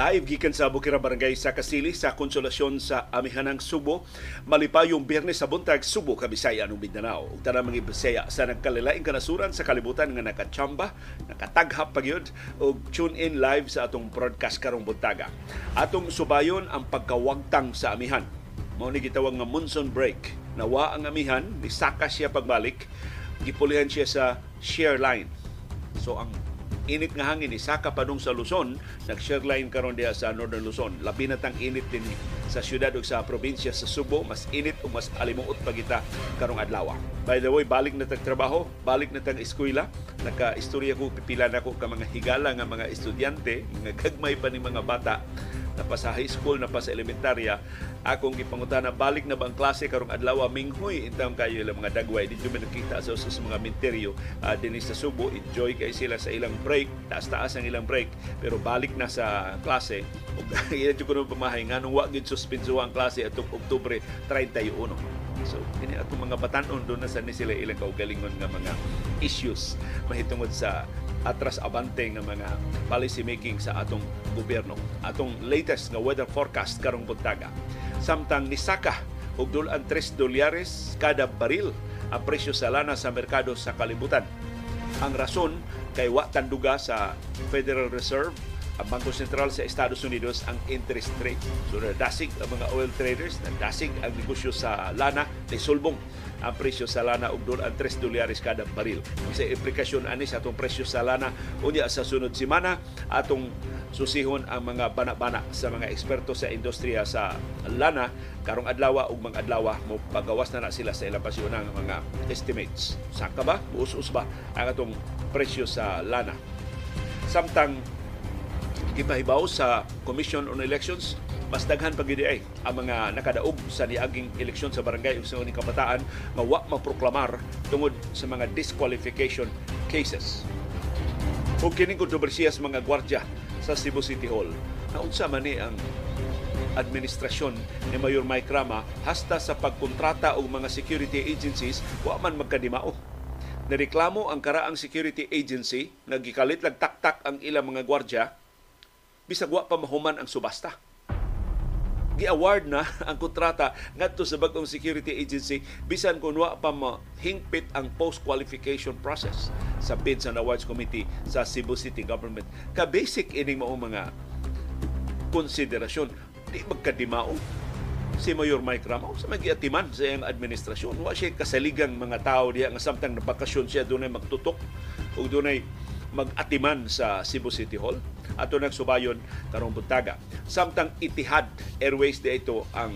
Live gikan sa Bukira Barangay sa Kasili sa Konsolasyon sa Amihanang Subo. Malipayong biyernes sa buntag Subo, Kabisaya, ng Mindanao. Ug tanang mga Bisaya sa nagkalilaing kanasuran sa kalibutan nga nakachamba, nakataghap pagyud ug tune in live sa atong broadcast karong buntaga. Atong subayon ang pagkawagtang sa amihan. Mao ni gitawag nga monsoon break. Nawa ang amihan, nisaka siya pagbalik, gipulihan siya sa share line. So ang init nga hangin isaka pa sa Luzon. Nag-share line karon diha sa Northern Luzon. Labi na tang init din sa syudad ug sa probinsya sa Subo mas init ug mas alimuot pa kita karong adlaw. By the way balik na tag trabaho balik na tag eskwela. Naka-istorya ko pipila na ko ka mga higala nga mga estudyante mga gagmay pa ni mga bata. Na pa sa high school na pa sa elementarya. Akong gipangutana balik na bang klase karong adlaw? Minghoy intang kayo ilang mga dagway. Dito man nakita sa sa mga minteryo uh, dinhi sa Subo. Enjoy kay sila sa ilang break. Taas-taas ang ilang break. Pero balik na sa klase iyan jud kuno pamahay nganong wa gid suspenso ang klase atong Oktubre 31 So, ini ato mga batanon doon na sa ni sila ilang kaugalingon nga mga issues mahitungod sa atras abante nga mga policy making sa atong gobyerno. Atong latest nga weather forecast karong buntaga. Samtang nisaka og dulan 3 dolyares kada baril ang presyo sa lana sa merkado sa kalibutan. Ang rason kay wa tanduga sa Federal Reserve ang Bangko Sentral sa Estados Unidos ang interest rate. So nadasig ang mga oil traders, nadasig ang negosyo sa lana, sulbong ang presyo sa lana og doon ang 3 dolyares kada baril. Sa implikasyon ani sa atong presyo sa lana unya sa sunod semana atong susihon ang mga bana-bana sa mga eksperto sa industriya sa lana karong adlaw ug mga adlaw mo pagawas na na sila sa ilang pasyon ng mga estimates. Saka ba? Us-us ba ang atong presyo sa lana? Samtang gipahibaw sa Commission on Elections mas daghan pa gid ay ang mga nakadaog sa niaging eleksyon sa barangay ug sa uning kabataan nga wa maproklamar tungod sa mga disqualification cases. Ug kining kontrobersiya sa mga gwardya sa Cebu City Hall. Naunsa man ni ang administrasyon ni Mayor Mike Rama hasta sa pagkontrata og mga security agencies wa man magkadimao. Nareklamo ang karaang security agency nga gikalit lag taktak ang ilang mga gwardya bisag wa pa mahuman ang subasta gi-award na ang kontrata ngadto sa bagong security agency bisan kung wa pa mahingpit ang post-qualification process sa bids and awards committee sa Cebu City Government. Ka-basic ining mao mga konsiderasyon. Di magkadimao si Mayor Mike Ramo sa magiatiman sa iyang administrasyon. Wa siya kasaligang mga tao diya nga samtang na bakasyon siya dunay magtutok o dunay mag-atiman sa Cebu City Hall. Ato nagsubayon karong buntaga. Samtang Etihad Airways di ito ang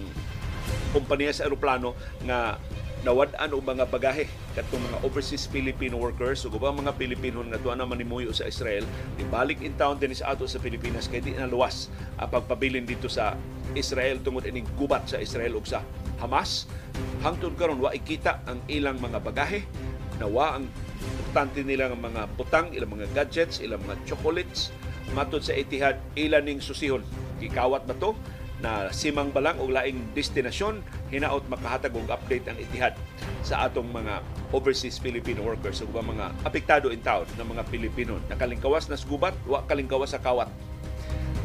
kompanya sa eroplano nga nawad-an og mga bagahe katong mga overseas Filipino workers. Ug ubang mga Pilipino nga tuwa na manimuyo sa Israel ibalik in town din sa ato sa Pilipinas kay di na luwas ang pagpabilin dito sa Israel tungod ining gubat sa Israel ug sa Hamas. Hangtod karon wa ikita ang ilang mga bagahe. Nawa ang importante nila ng mga butang, ilang mga gadgets, ilang mga chocolates. Matod sa Etihad, ilan ning susihon. Gikawat ba to? na simang balang o laing destinasyon, hinaot makahatag og update ang Etihad sa atong mga overseas Filipino workers ug mga apektado in town ng mga Pilipino. Nakalingkawas na gubat, wa kalingkawas sa kawat.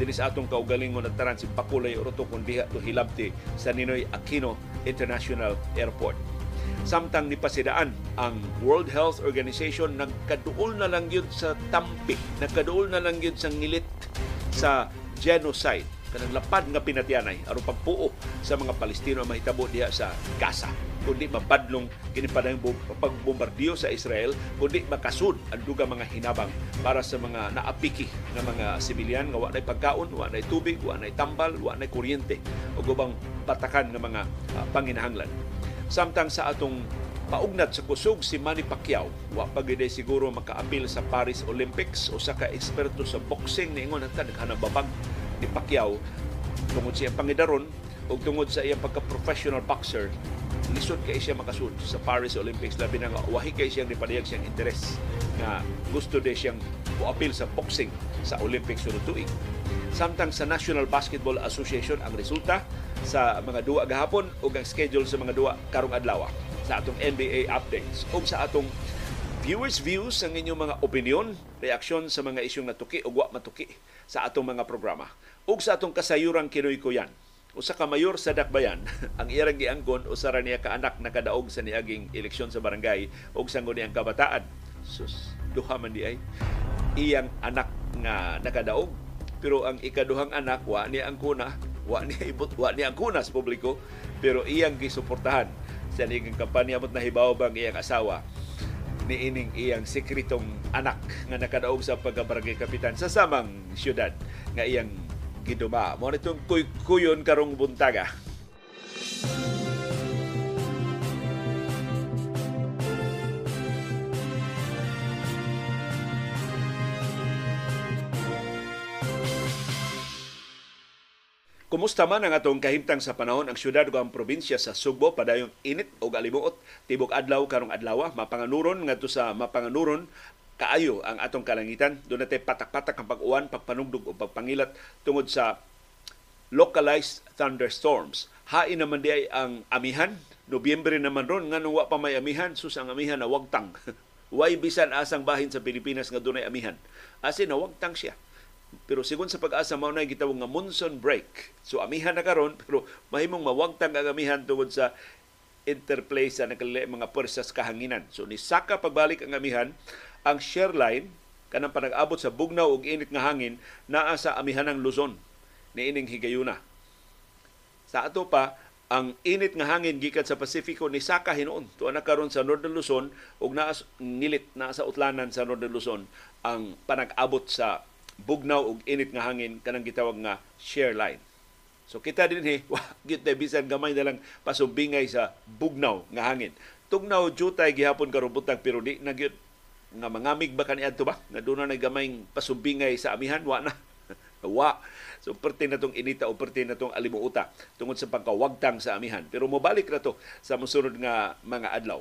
Dinis atong kaugalingon at taran si Pakulay Oroto kung diha to hilabti sa Ninoy Aquino International Airport samtang nipasidaan ang World Health Organization nagkaduol na lang yun sa tampi, nagkaduol na lang yun sa ngilit sa genocide. Kanang lapad nga pinatianay aron pagpuo sa mga Palestino mahitabo diha sa Gaza. Kundi mapadlong kini padang pagbombardiyo sa Israel kundi makasud ang duga mga hinabang para sa mga naapiki nga mga sibilyan nga wa pagkaon wa tubig wa tambal wa kuryente ug ubang patakan nga mga uh, panginahanglan Samtang sa atong paugnat sa kusog si Manny Pacquiao, wa pa siguro makaapil sa Paris Olympics. O sa ka-eksperto sa boxing ni ingon hanta naghanababag ni Pacquiao tungod sa iyang pangidaron o tungod sa iyang pagka-professional boxer lisod kay siya makasud sa Paris Olympics labi na nga wahi kay siyang nipadayag siyang interes nga gusto de siyang apil sa boxing sa Olympics sunod tuig. Samtang sa National Basketball Association ang resulta sa mga duwa gahapon ug ang schedule sa mga duwa karong adlaw sa atong NBA updates ug sa atong viewers views ang inyong mga opinion, reaksyon sa mga isyong natuki o wa matuki sa atong mga programa. Ug sa atong kasayuran kinoy ko yan. Usa ka mayor sa Dakbayan, ang iyang giangkon usa ra niya ka anak nakadaog sa niaging eleksyon sa barangay ug sanggol niyang kabataan. Sus, duha man di ay. Iyang anak nga nakadaog. Pero ang ikaduhang anak wa ni ang kuna. Wa ni ibot wa ni ang kuna sa publiko. Pero iyang gisuportahan. Sa nigang kampanya mot nahibaw bang iyang asawa? Ni ining iyang sekretong anak nga nakadaog sa pagkabarangay kapitan sa samang syudad nga iyang giduma. Mo nitong kuy-kuyon karong buntaga. Kumusta man ang atong kahimtang sa panahon ang syudad ug ang probinsya sa Sugbo padayong init o alimuot tibok adlaw karong adlaw mapanganuron ngadto sa mapanganuron kaayo ang atong kalangitan. Doon natin patak-patak ang pag-uwan pagpanugdog o pagpangilat tungod sa localized thunderstorms. Hain naman di ay ang amihan. Nobyembre naman ron nga nung pa may amihan. Sus ang amihan na wagtang. Way bisan asang bahin sa Pilipinas nga dunay amihan. Asin na wagtang siya. Pero sigon sa pag-asa mao na gitawag nga monsoon break. So amihan na karon pero mahimong mawagtang ang amihan tungod sa interplay sa nakalili mga puwersas kahanginan. So ni saka pagbalik ang amihan, ang share line kanang panag-abot sa bugnaw ug init nga hangin naa sa amihan ng Luzon ni ining higayuna. Sa ato pa ang init nga hangin gikan sa Pasifiko ni saka hinuon tuwa na karon sa Northern Luzon ug naa nilit na sa utlanan sa Northern Luzon ang panag-abot sa bugnaw ug init nga hangin kanang gitawag nga share line. So kita din he, wa gyud bisan gamay na lang pasumbingay sa bugnaw nga hangin. Tugnaw jutay gihapon karon butang pero di na nga mangamig ba kaniadto ba? Nga doon na gamay pasumbingay sa amihan wa na. wa. So perti na tong inita o perti na tong alimuuta tungod sa pagkawagtang sa amihan. Pero mobalik na to sa musunod nga mga adlaw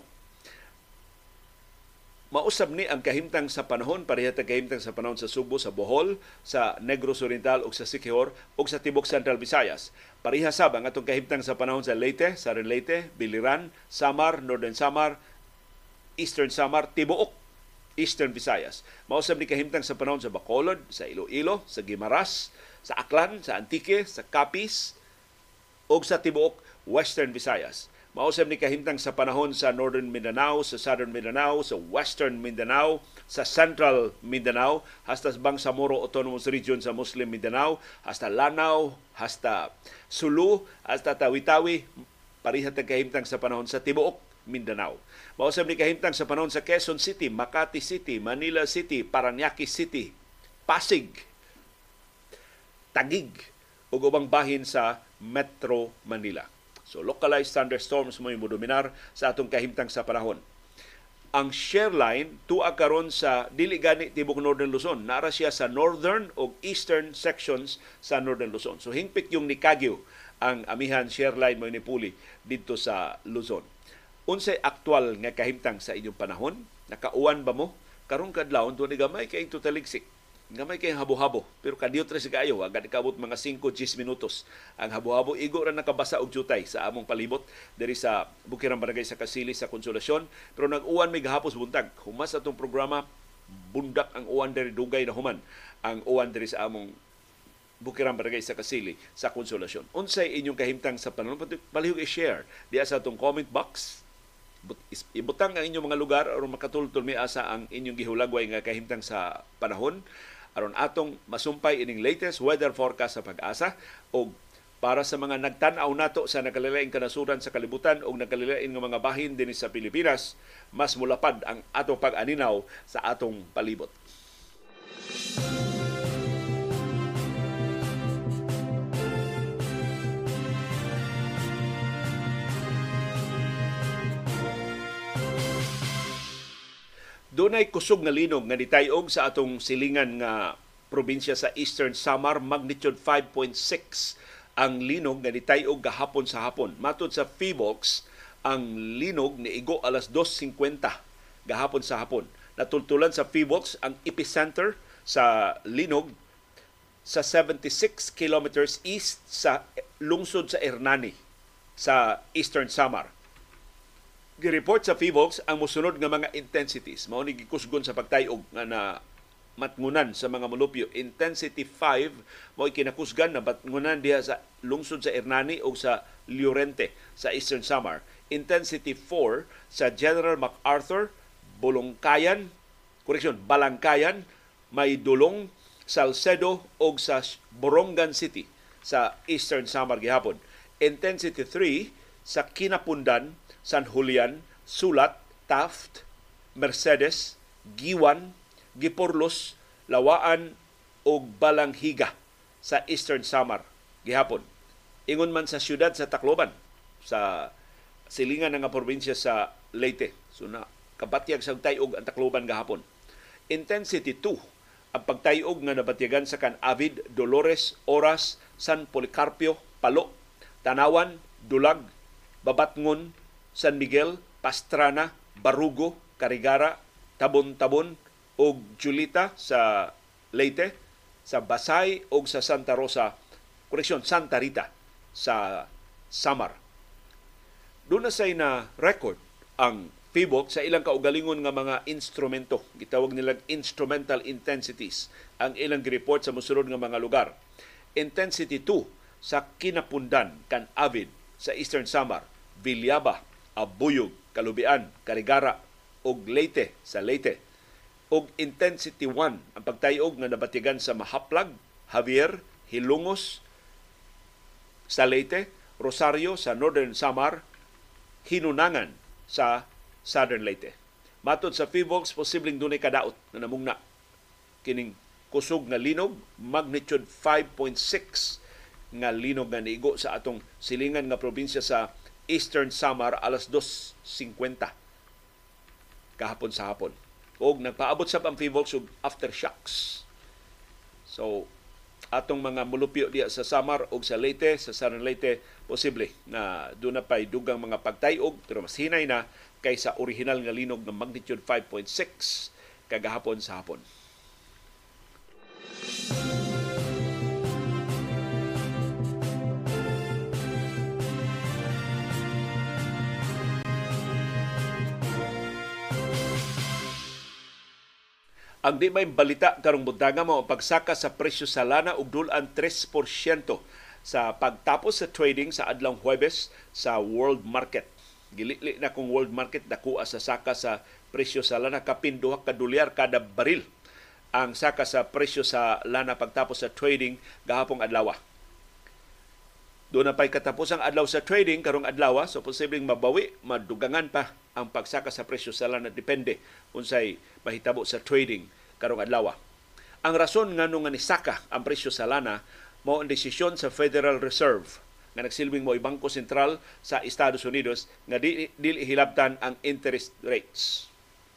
mausab ni ang kahimtang sa panahon pareha ta kahimtang sa panahon sa Subo, sa Bohol, sa Negros Oriental ug sa Siquijor ug sa tibok Central Visayas. Pareha sab ang atong kahimtang sa panahon sa Leyte, Southern Leyte, Biliran, Samar, Northern Samar, Eastern Samar, tibuok Eastern Visayas. Mausab ni kahimtang sa panahon sa Bacolod, sa Iloilo, sa Gimaras, sa Aklan, sa Antique, sa Capiz, ug sa tibuok Western Visayas Mausap ni kahimtang sa panahon sa Northern Mindanao, sa Southern Mindanao, sa Western Mindanao, sa Central Mindanao, hasta Bangsamoro Autonomous Region sa Muslim Mindanao, hasta Lanao, hasta Sulu, hasta Tawi-Tawi, parihat ang kahimtang sa panahon sa Tibuok, Mindanao. Mausap ni kahimtang sa panahon sa Quezon City, Makati City, Manila City, Paranaque City, Pasig, Tagig, ug ubang bahin sa Metro Manila. So localized thunderstorms mo dominar sa atong kahimtang sa panahon. Ang share line tuwa karon sa dili gani tibok Northern Luzon. Nara siya sa northern o eastern sections sa Northern Luzon. So hingpit yung ni Kagyo ang amihan share line mo ni Puli dito sa Luzon. Unsay aktual nga kahimtang sa inyong panahon? Nakauwan ba mo? Karong kadlawon tuwa ni gamay kay tutaligsik nga may kay habo-habo pero kadiyot si kaayo agad kabot mga 5-10 minutos. Ang habo-habo igo ra nakabasa og jutay sa among palibot diri sa Bukirang Barangay sa Kasili sa Konsolasyon. Pero nag-uwan may gahapos buntag. Humas atong programa bundak ang uwan diri dugay na human ang uwan diri sa among Bukirang Barangay sa Kasili sa Konsolasyon. Unsay inyong kahimtang sa panahon? Palihog i-share diya sa atong comment box ibutang ang inyong mga lugar aron makatultol mi asa ang inyong gihulagway nga kahimtang sa panahon aron atong masumpay ining latest weather forecast sa pag-asa o para sa mga nagtan-aw nato sa nakalilaing kanasuran sa kalibutan o nakalilaing nga mga bahin din sa Pilipinas, mas mulapad ang atong pag-aninaw sa atong palibot. Dunay kusog nga linog nga nitayog sa atong silingan nga probinsya sa Eastern Samar magnitude 5.6 ang linog nga nitayog gahapon sa hapon. Matod sa Feebox, ang linog ni igo alas 2.50 gahapon sa hapon. Natultulan sa Feebox ang epicenter sa linog sa 76 kilometers east sa lungsod sa Hernani sa Eastern Samar Gireport sa PHIVOLCS ang musunod nga mga intensities. Mao ni gikusgon sa pagtayog nga na matngunan sa mga molupyo. Intensity 5 mo kinakusgan na matngunan diha sa lungsod sa Hernani o sa Llorente sa Eastern Samar. Intensity 4 sa General MacArthur, Bulongkayan, correction, Balangkayan, may dulong Salcedo o sa Borongan City sa Eastern Samar gihapon. Intensity 3 sa Kinapundan, San Julian, Sulat, Taft, Mercedes, Giwan, Giporlos, Lawaan o Balanghiga sa Eastern Samar gihapon. Ingon man sa siyudad sa Tacloban sa silingan nga probinsya sa Leyte. So na kabatyag sa tayog ang Tacloban gahapon. Intensity 2 ang pagtayog nga nabatyagan sa kan Avid, Dolores, Oras, San Policarpio, Palo, Tanawan, Dulag, Babatngon, San Miguel, Pastrana, Barugo, Carigara, Tabon-Tabon ug Julita sa Leyte, sa Basay ug sa Santa Rosa, koreksyon, Santa Rita sa Samar. Doon na say na record ang PIBOC sa ilang kaugalingon nga mga instrumento. Gitawag nilang instrumental intensities ang ilang report sa musulod nga mga lugar. Intensity 2 sa Kinapundan, kan Avid sa Eastern Samar, Villaba, Abuyog, Kalubian, Karigara ug Leyte sa Leyte. Og intensity 1 ang pagtayog nga nabatigan sa Mahaplag, Javier, Hilungos sa Leyte, Rosario sa Northern Samar, Hinunangan sa Southern Leyte. Matod sa FIVOX, posibleng dunay kadaot na namungna kining kusog nga linog, magnitude 5.6 nga linog nga niigo sa atong silingan nga probinsya sa Eastern Samar alas 2.50 kahapon sa hapon. O nagpaabot sa ang FIVOX og aftershocks. So, atong mga mulupyo diya sa Samar o sa Leyte, sa Southern Leyte, posible na doon na pa'y dugang mga pagtayog, pero mas hinay na kaysa original nga linog ng magnitude 5.6 kagahapon sa hapon. Ang di may balita karong buntaga mo pagsaka sa presyo sa lana ug dulan 3% sa pagtapos sa trading sa adlaw Huwebes sa world market. Gilili na kung world market dako sa saka sa presyo sa lana kapin duha ka dolyar kada baril ang saka sa presyo sa lana pagtapos sa trading gahapong adlaw. Doon na pa'y katapos ang adlaw sa trading karong adlaw, so posibleng mabawi, madugangan pa ang pagsaka sa presyo sa lana depende unsay mahitabo sa trading karong adlaw. Ang rason nga nung nisaka ang presyo sa lana mao ang desisyon sa Federal Reserve nga nagsilbing mo Bangko Sentral sa Estados Unidos nga di, dili hilabtan ang interest rates.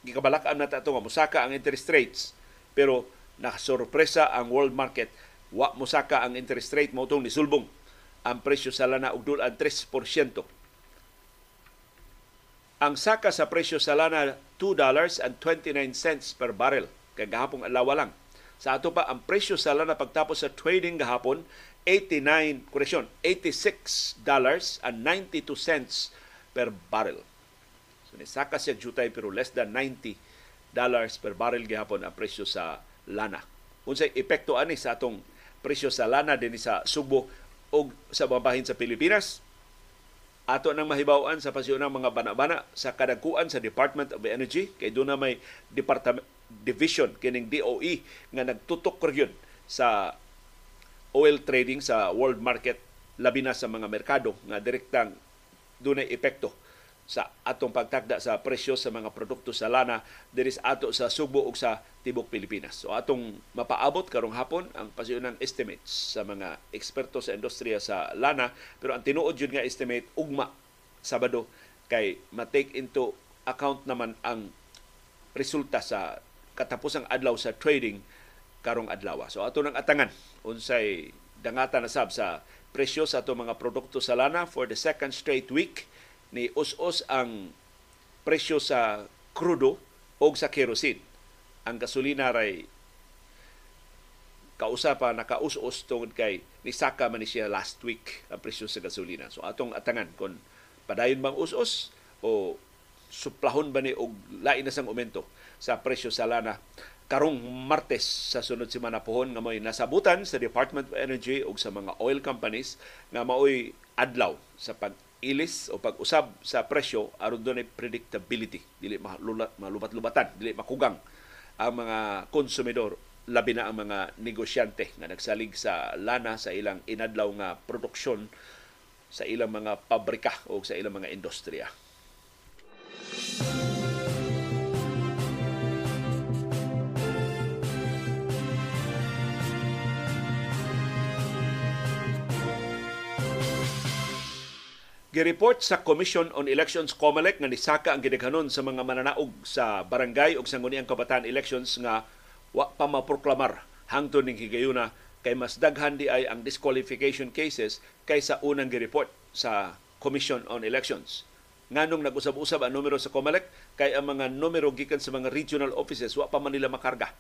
Gikabalak-an na tato nga musaka ang interest rates pero nakasorpresa ang world market wa musaka ang interest rate mo ni sulbong ang presyo sa lana og dulan 3%. Ang saka sa presyo sa lana $2.29 per barrel kay gahapong adlaw lang. Sa ato pa ang presyo sa lana pagtapos sa trading gahapon 89, correction, 86 dollars and 92 cents per barrel. So ni saka siya jutay pero less than 90 dollars per barrel gihapon ang presyo sa lana. Unsay epekto ani sa atong presyo sa lana dinhi sa Subo o sa babahin sa Pilipinas. Ato nang mahibawan sa pasyon mga bana-bana sa kadagkuan sa Department of Energy. Kay doon na may department division kining DOE nga nagtutok yun sa oil trading sa world market labi na sa mga merkado nga direktang dunay epekto sa atong pagtakda sa presyo sa mga produkto sa lana diri sa ato sa Subo ug sa tibok Pilipinas. So atong mapaabot karong hapon ang pasayunang estimates sa mga eksperto sa industriya sa lana pero ang tinuod yun nga estimate ugma Sabado kay ma-take into account naman ang resulta sa katapusang adlaw sa trading karong adlaw. So ato nang atangan unsay dangata na sab sa presyo sa ato mga produkto sa lana for the second straight week ni us-us ang presyo sa krudo o sa kerosene. Ang gasolina ray kausa pa nakaus-us tungod kay nisaka man ni siya last week ang presyo sa gasolina. So atong atangan kung padayon bang us-us o suplahon ba ni og lain na sang aumento sa presyo sa lana karong Martes sa sunod semana pohon nga may nasabutan sa Department of Energy ug sa mga oil companies nga maoy adlaw sa pag-ilis o pag-usab sa presyo aron dunay predictability dili malubat-lubatan dili makugang ang mga konsumidor labi na ang mga negosyante nga nagsalig sa lana sa ilang inadlaw nga produksyon sa ilang mga pabrika o sa ilang mga industriya. Gireport sa Commission on Elections COMELEC nga nisaka ang gidaghanon sa mga mananaog sa barangay ug sangguniang kabataan elections nga wa pa maproklamar hangtod ning higayuna kay mas daghan di ay ang disqualification cases kaysa unang gireport sa Commission on Elections. Nganong nag-usab-usab ang numero sa COMELEC kay ang mga numero gikan sa mga regional offices wa pa man nila makarga.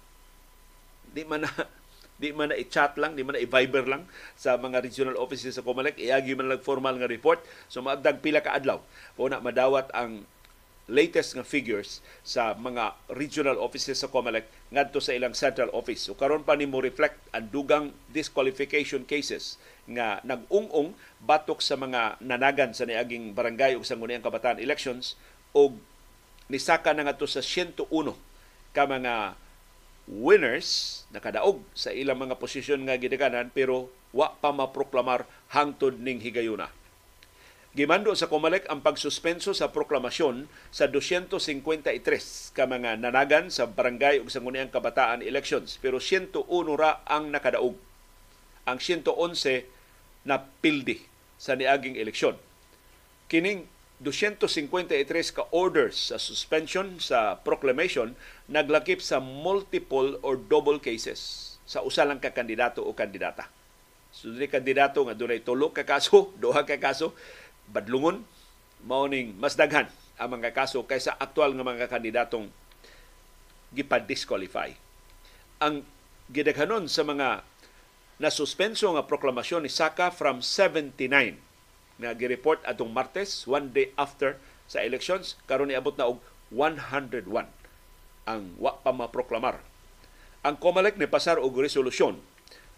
Di man na di man na i-chat lang, di man na i-viber lang sa mga regional offices sa Comelec, iagi man lang formal nga report. So maagdag pila ka adlaw. Po na madawat ang latest nga figures sa mga regional offices sa Comelec ngadto sa ilang central office. So karon pa nimo reflect ang dugang disqualification cases nga nag-ung-ung batok sa mga nanagan sa niaging barangay ug sangguniang kabataan elections og nisaka na ngadto sa 101 ka mga winners nakadaog sa ilang mga posisyon nga gidaganan pero wa pa maproklamar hangtod ning higayuna. Gimando sa Comelec ang pagsuspenso sa proklamasyon sa 253 ka mga nanagan sa barangay ug sangguniang kabataan elections pero 101 ra ang nakadaog. Ang 111 na pildi sa niaging eleksyon. Kining 253 ka orders sa suspension sa proclamation naglakip sa multiple or double cases sa usa lang ka kandidato o kandidata. So dili kandidato nga dunay tulo ka kaso, duha ka kaso, badlungon mao ning mas daghan ang mga kaso kaysa aktual nga mga kandidatong gipad-disqualify. Ang gidaghanon sa mga nasuspenso nga proklamasyon ni Saka from 79 nga gireport atong Martes, one day after sa elections, karon niabot na og 101 ang wa pa maproklamar. Ang COMELEC ni pasar og resolusyon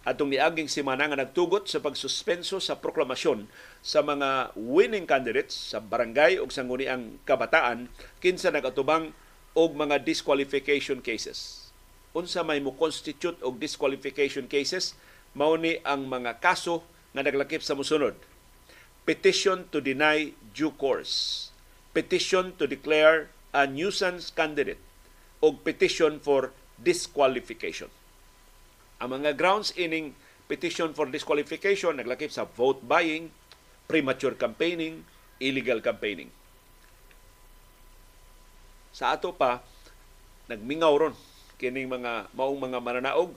atong niaging semana nga nagtugot sa pagsuspenso sa proklamasyon sa mga winning candidates sa barangay ug sangguniang kabataan kinsa nagatubang og mga disqualification cases. Unsa may mo constitute og disqualification cases mao ni ang mga kaso nga naglakip sa musunod petition to deny due course, petition to declare a nuisance candidate, o petition for disqualification. Ang mga grounds ining petition for disqualification naglakip sa vote buying, premature campaigning, illegal campaigning. Sa ato pa, nagmingaw ron kining mga maong mga mananaog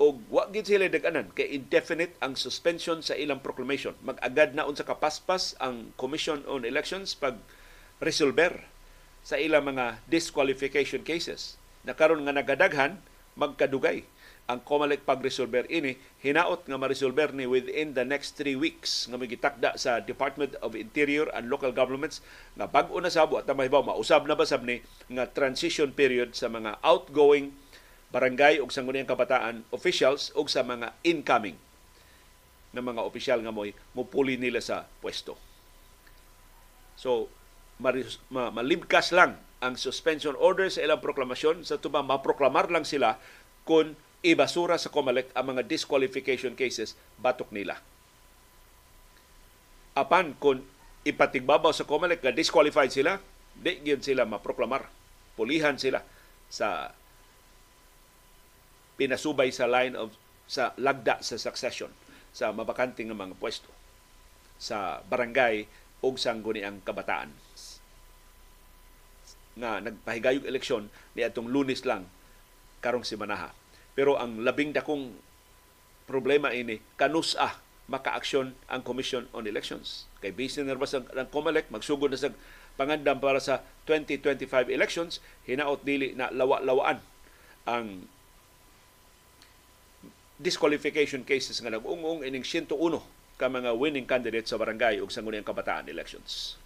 o wa gid sila daganan kay indefinite ang suspension sa ilang proclamation. Mag-agad na unsa kapaspas ang Commission on Elections pag resolver sa ilang mga disqualification cases. Na karon nga nagadaghan magkadugay ang COMELEC pag-resolver ini hinaot nga ma-resolver ni within the next three weeks nga magitakda sa Department of Interior and Local Governments nga bag-o na sabo at mahibaw mausab na ba sab ni nga transition period sa mga outgoing barangay ug sangguniang kabataan officials ug sa mga incoming na mga opisyal nga moy mupuli nila sa pwesto. So ma, malibkas lang ang suspension order sa ilang proklamasyon sa tuba maproklamar lang sila kung ibasura sa COMELEC ang mga disqualification cases batok nila. Apan kung ipatigbabaw sa COMELEC nga disqualified sila, di gyud sila maproklamar. Pulihan sila sa pinasubay sa line of sa lagda sa succession sa mabakanting ng mga pwesto sa barangay ug sangguniang kabataan nga nagpahigayog eleksyon ni atong lunes lang karong simanaha. Pero ang labing dakong problema ini kanusa makaaksyon ang Commission on Elections. Kay based na sa ang COMELEC magsugod na sa pangandam para sa 2025 elections, hinaot dili na lawa-lawaan ang disqualification cases nga nagungong ining 101 ka mga winning candidate sa barangay ug sa sangguniang kabataan elections.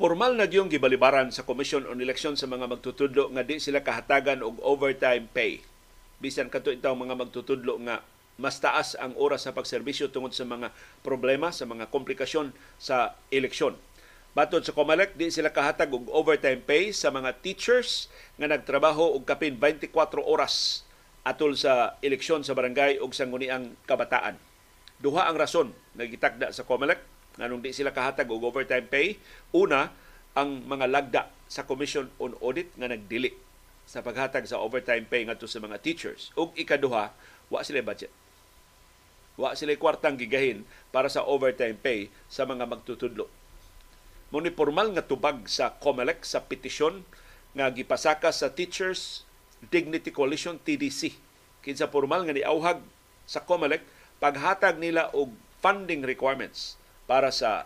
Formal na diyong gibalibaran sa Commission on Election sa mga magtutudlo nga di sila kahatagan og overtime pay. Bisan kato itaw mga magtutudlo nga mas taas ang oras sa pagserbisyo tungod sa mga problema, sa mga komplikasyon sa eleksyon. Batod sa Comelec, di sila kahatag og overtime pay sa mga teachers nga nagtrabaho og kapin 24 oras atol sa eleksyon sa barangay ug sangguniang kabataan. Duha ang rason nga gitakda sa Comelec nganong di sila kahatag og overtime pay. Una, ang mga lagda sa Commission on Audit nga nagdili sa paghatag sa overtime pay ngadto sa mga teachers. Ug ikaduha, wa sila budget. Wa sila kwartang gigahin para sa overtime pay sa mga magtutudlo. Muni formal nga tubag sa COMELEC sa petisyon nga gipasaka sa Teachers Dignity Coalition TDC. Kinsa formal nga niauhag sa COMELEC paghatag nila og funding requirements para sa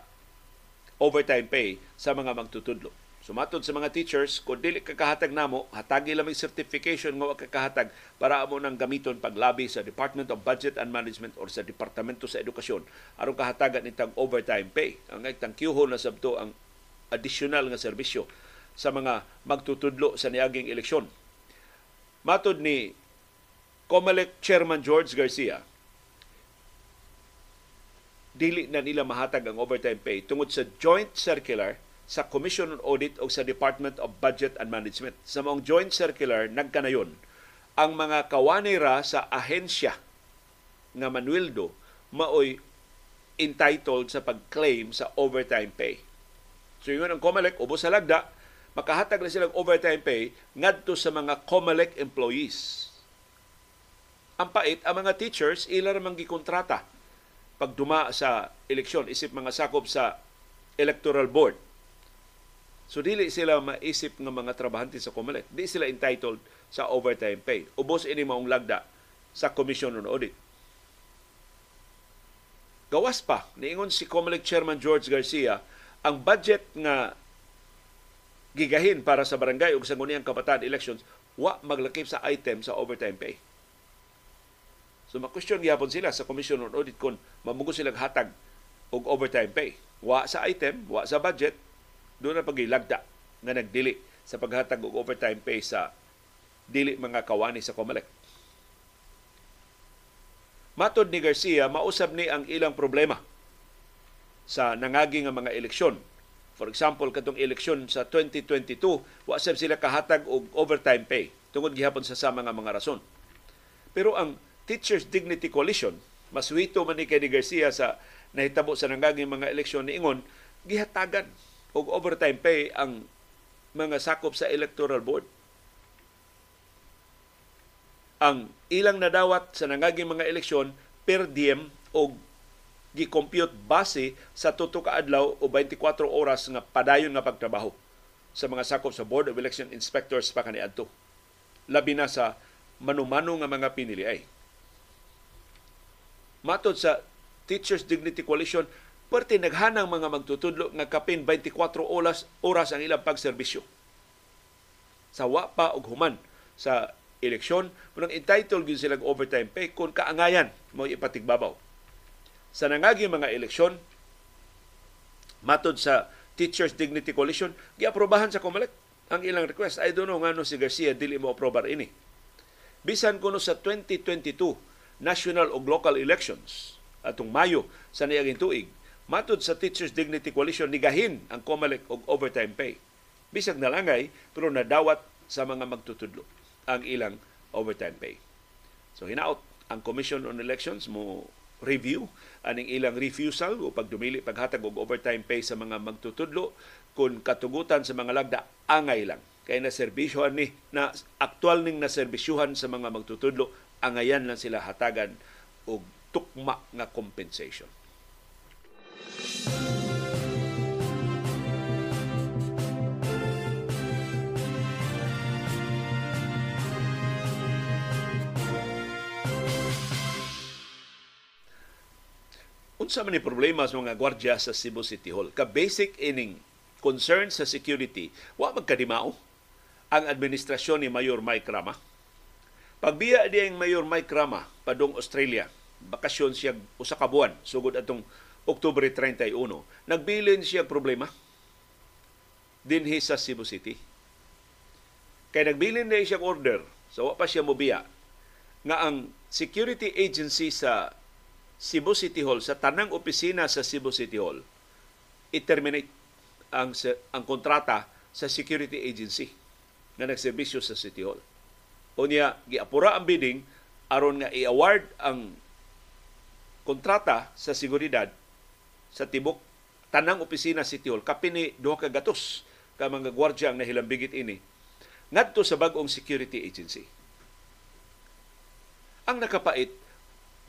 overtime pay sa mga magtutudlo. Sumatod sa mga teachers, kung dili ka kahatag namo, hatagi may certification nga kakahatag para amo nang gamiton paglabi sa Department of Budget and Management or sa Departamento sa Edukasyon aron kahatagan nitang overtime pay. Ang itang kyuho na sabto ang additional nga serbisyo sa mga magtutudlo sa niaging eleksyon. Matod ni COMELEC Chairman George Garcia, dili na nila mahatag ang overtime pay tungod sa joint circular sa Commission on Audit o sa Department of Budget and Management. Sa mong joint circular, nagkanayon ang mga kawanira sa ahensya nga Manueldo maoy entitled sa pag-claim sa overtime pay. So yun ang COMELEC, ubos sa lagda, makahatag na silang overtime pay ngadto sa mga COMELEC employees. Ang pait, ang mga teachers, ila ramang gikontrata pagduma sa eleksyon isip mga sakop sa electoral board. So dili sila maisip ng mga trabahante sa COMELEC. Di sila entitled sa overtime pay. Ubos ini maong lagda sa Commission on Audit. Gawas pa, niingon si COMELEC Chairman George Garcia, ang budget nga gigahin para sa barangay ug sa nguniyang kabataan elections wa maglakip sa item sa overtime pay. So ma-question gyapon sila sa Commission on Audit kung mamugo silang hatag og overtime pay. Wa sa item, wa sa budget, doon na pagilagda nga nagdili sa paghatag og overtime pay sa dili mga kawani sa COMELEC. Matod ni Garcia, mausab ni ang ilang problema sa nangagi nga mga eleksyon. For example, katong eleksyon sa 2022, wa sab sila kahatag og overtime pay tungod gihapon sa sama nga mga rason. Pero ang Teachers Dignity Coalition, mas wito man ni ni Garcia sa nahitabo sa nangaging mga eleksyon ni Ingon, gihatagan og overtime pay ang mga sakop sa electoral board. Ang ilang nadawat sa nangaging mga eleksyon per diem og gi-compute base sa tuto ka adlaw o 24 oras nga padayon nga pagtrabaho sa mga sakop sa Board of Election Inspectors pa kaniadto. Labi na sa manumano nga mga piniliay. Matod sa Teachers Dignity Coalition, Perti naghanang mga magtutudlo nga kapin 24 oras oras ang ilang pagserbisyo. Sa wa pa og human sa eleksyon, munang entitled gyud silang overtime pay kung kaangayan mo ipatigbabaw. Sa nangagi mga eleksyon, matod sa Teachers Dignity Coalition, giaprobahan sa COMELEC ang ilang request. I don't know nga no si Garcia dili mo aprobar ini. Bisan kuno sa 2022 national o local elections atong Mayo sa niaging tuig, Matod sa Teachers Dignity Coalition, nigahin ang COMELEC og overtime pay. Bisag nalangay, pero nadawat sa mga magtutudlo ang ilang overtime pay. So hinaot ang Commission on Elections mo review aning ilang refusal o pagdumili paghatag og overtime pay sa mga magtutudlo kung katugutan sa mga lagda angay lang kay na serbisyohan ni na aktual ning na serbisyuhan sa mga magtutudlo angayan lang sila hatagan og tukma nga compensation. Unsa man ni problema sa mga gwardiya sa Cebu City Hall? Ka basic ining concern sa security, wa magkadimao ang administrasyon ni Mayor Mike Rama. Pagbiya di ang Mayor Mike Rama padong Australia, bakasyon siya usa ka buwan sugod atong Oktubre 31, nagbilin siya problema. dinhi sa Cebu City. Kay nagbilin na siyang order, so wa pa siya mobiya, nga ang security agency sa Cebu City Hall, sa tanang opisina sa Cebu City Hall, i-terminate ang, ang kontrata sa security agency na nagserbisyo sa City Hall. Unya, giapura ang bidding aron nga i-award ang kontrata sa seguridad sa tibok tanang opisina City Hall kapini duha ka gatos ka mga gwardiya ang nahilambigit ini ngadto sa bag-ong security agency. Ang nakapait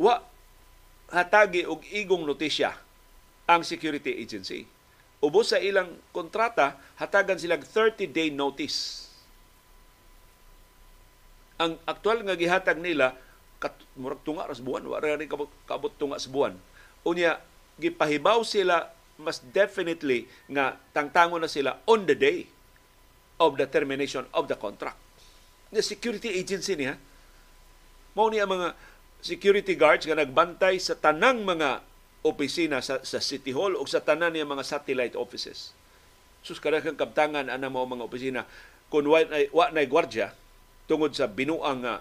wa hatagi og igong notisya ang security agency. Ubos sa ilang kontrata, hatagan silang 30-day notice. Ang aktual nga gihatag nila murag tunga ras buwan, wala rin kabot, kabot tunga sa buwan. Unya, gipahibaw sila mas definitely nga tangtango na sila on the day of the termination of the contract. The security agency niya, mao ni ang mga security guards nga nagbantay sa tanang mga opisina sa, sa City Hall o sa tanan niya mga satellite offices. Sus kada kang kabtangan ana mo mga opisina kung wa wa na gwardiya tungod sa binuang nga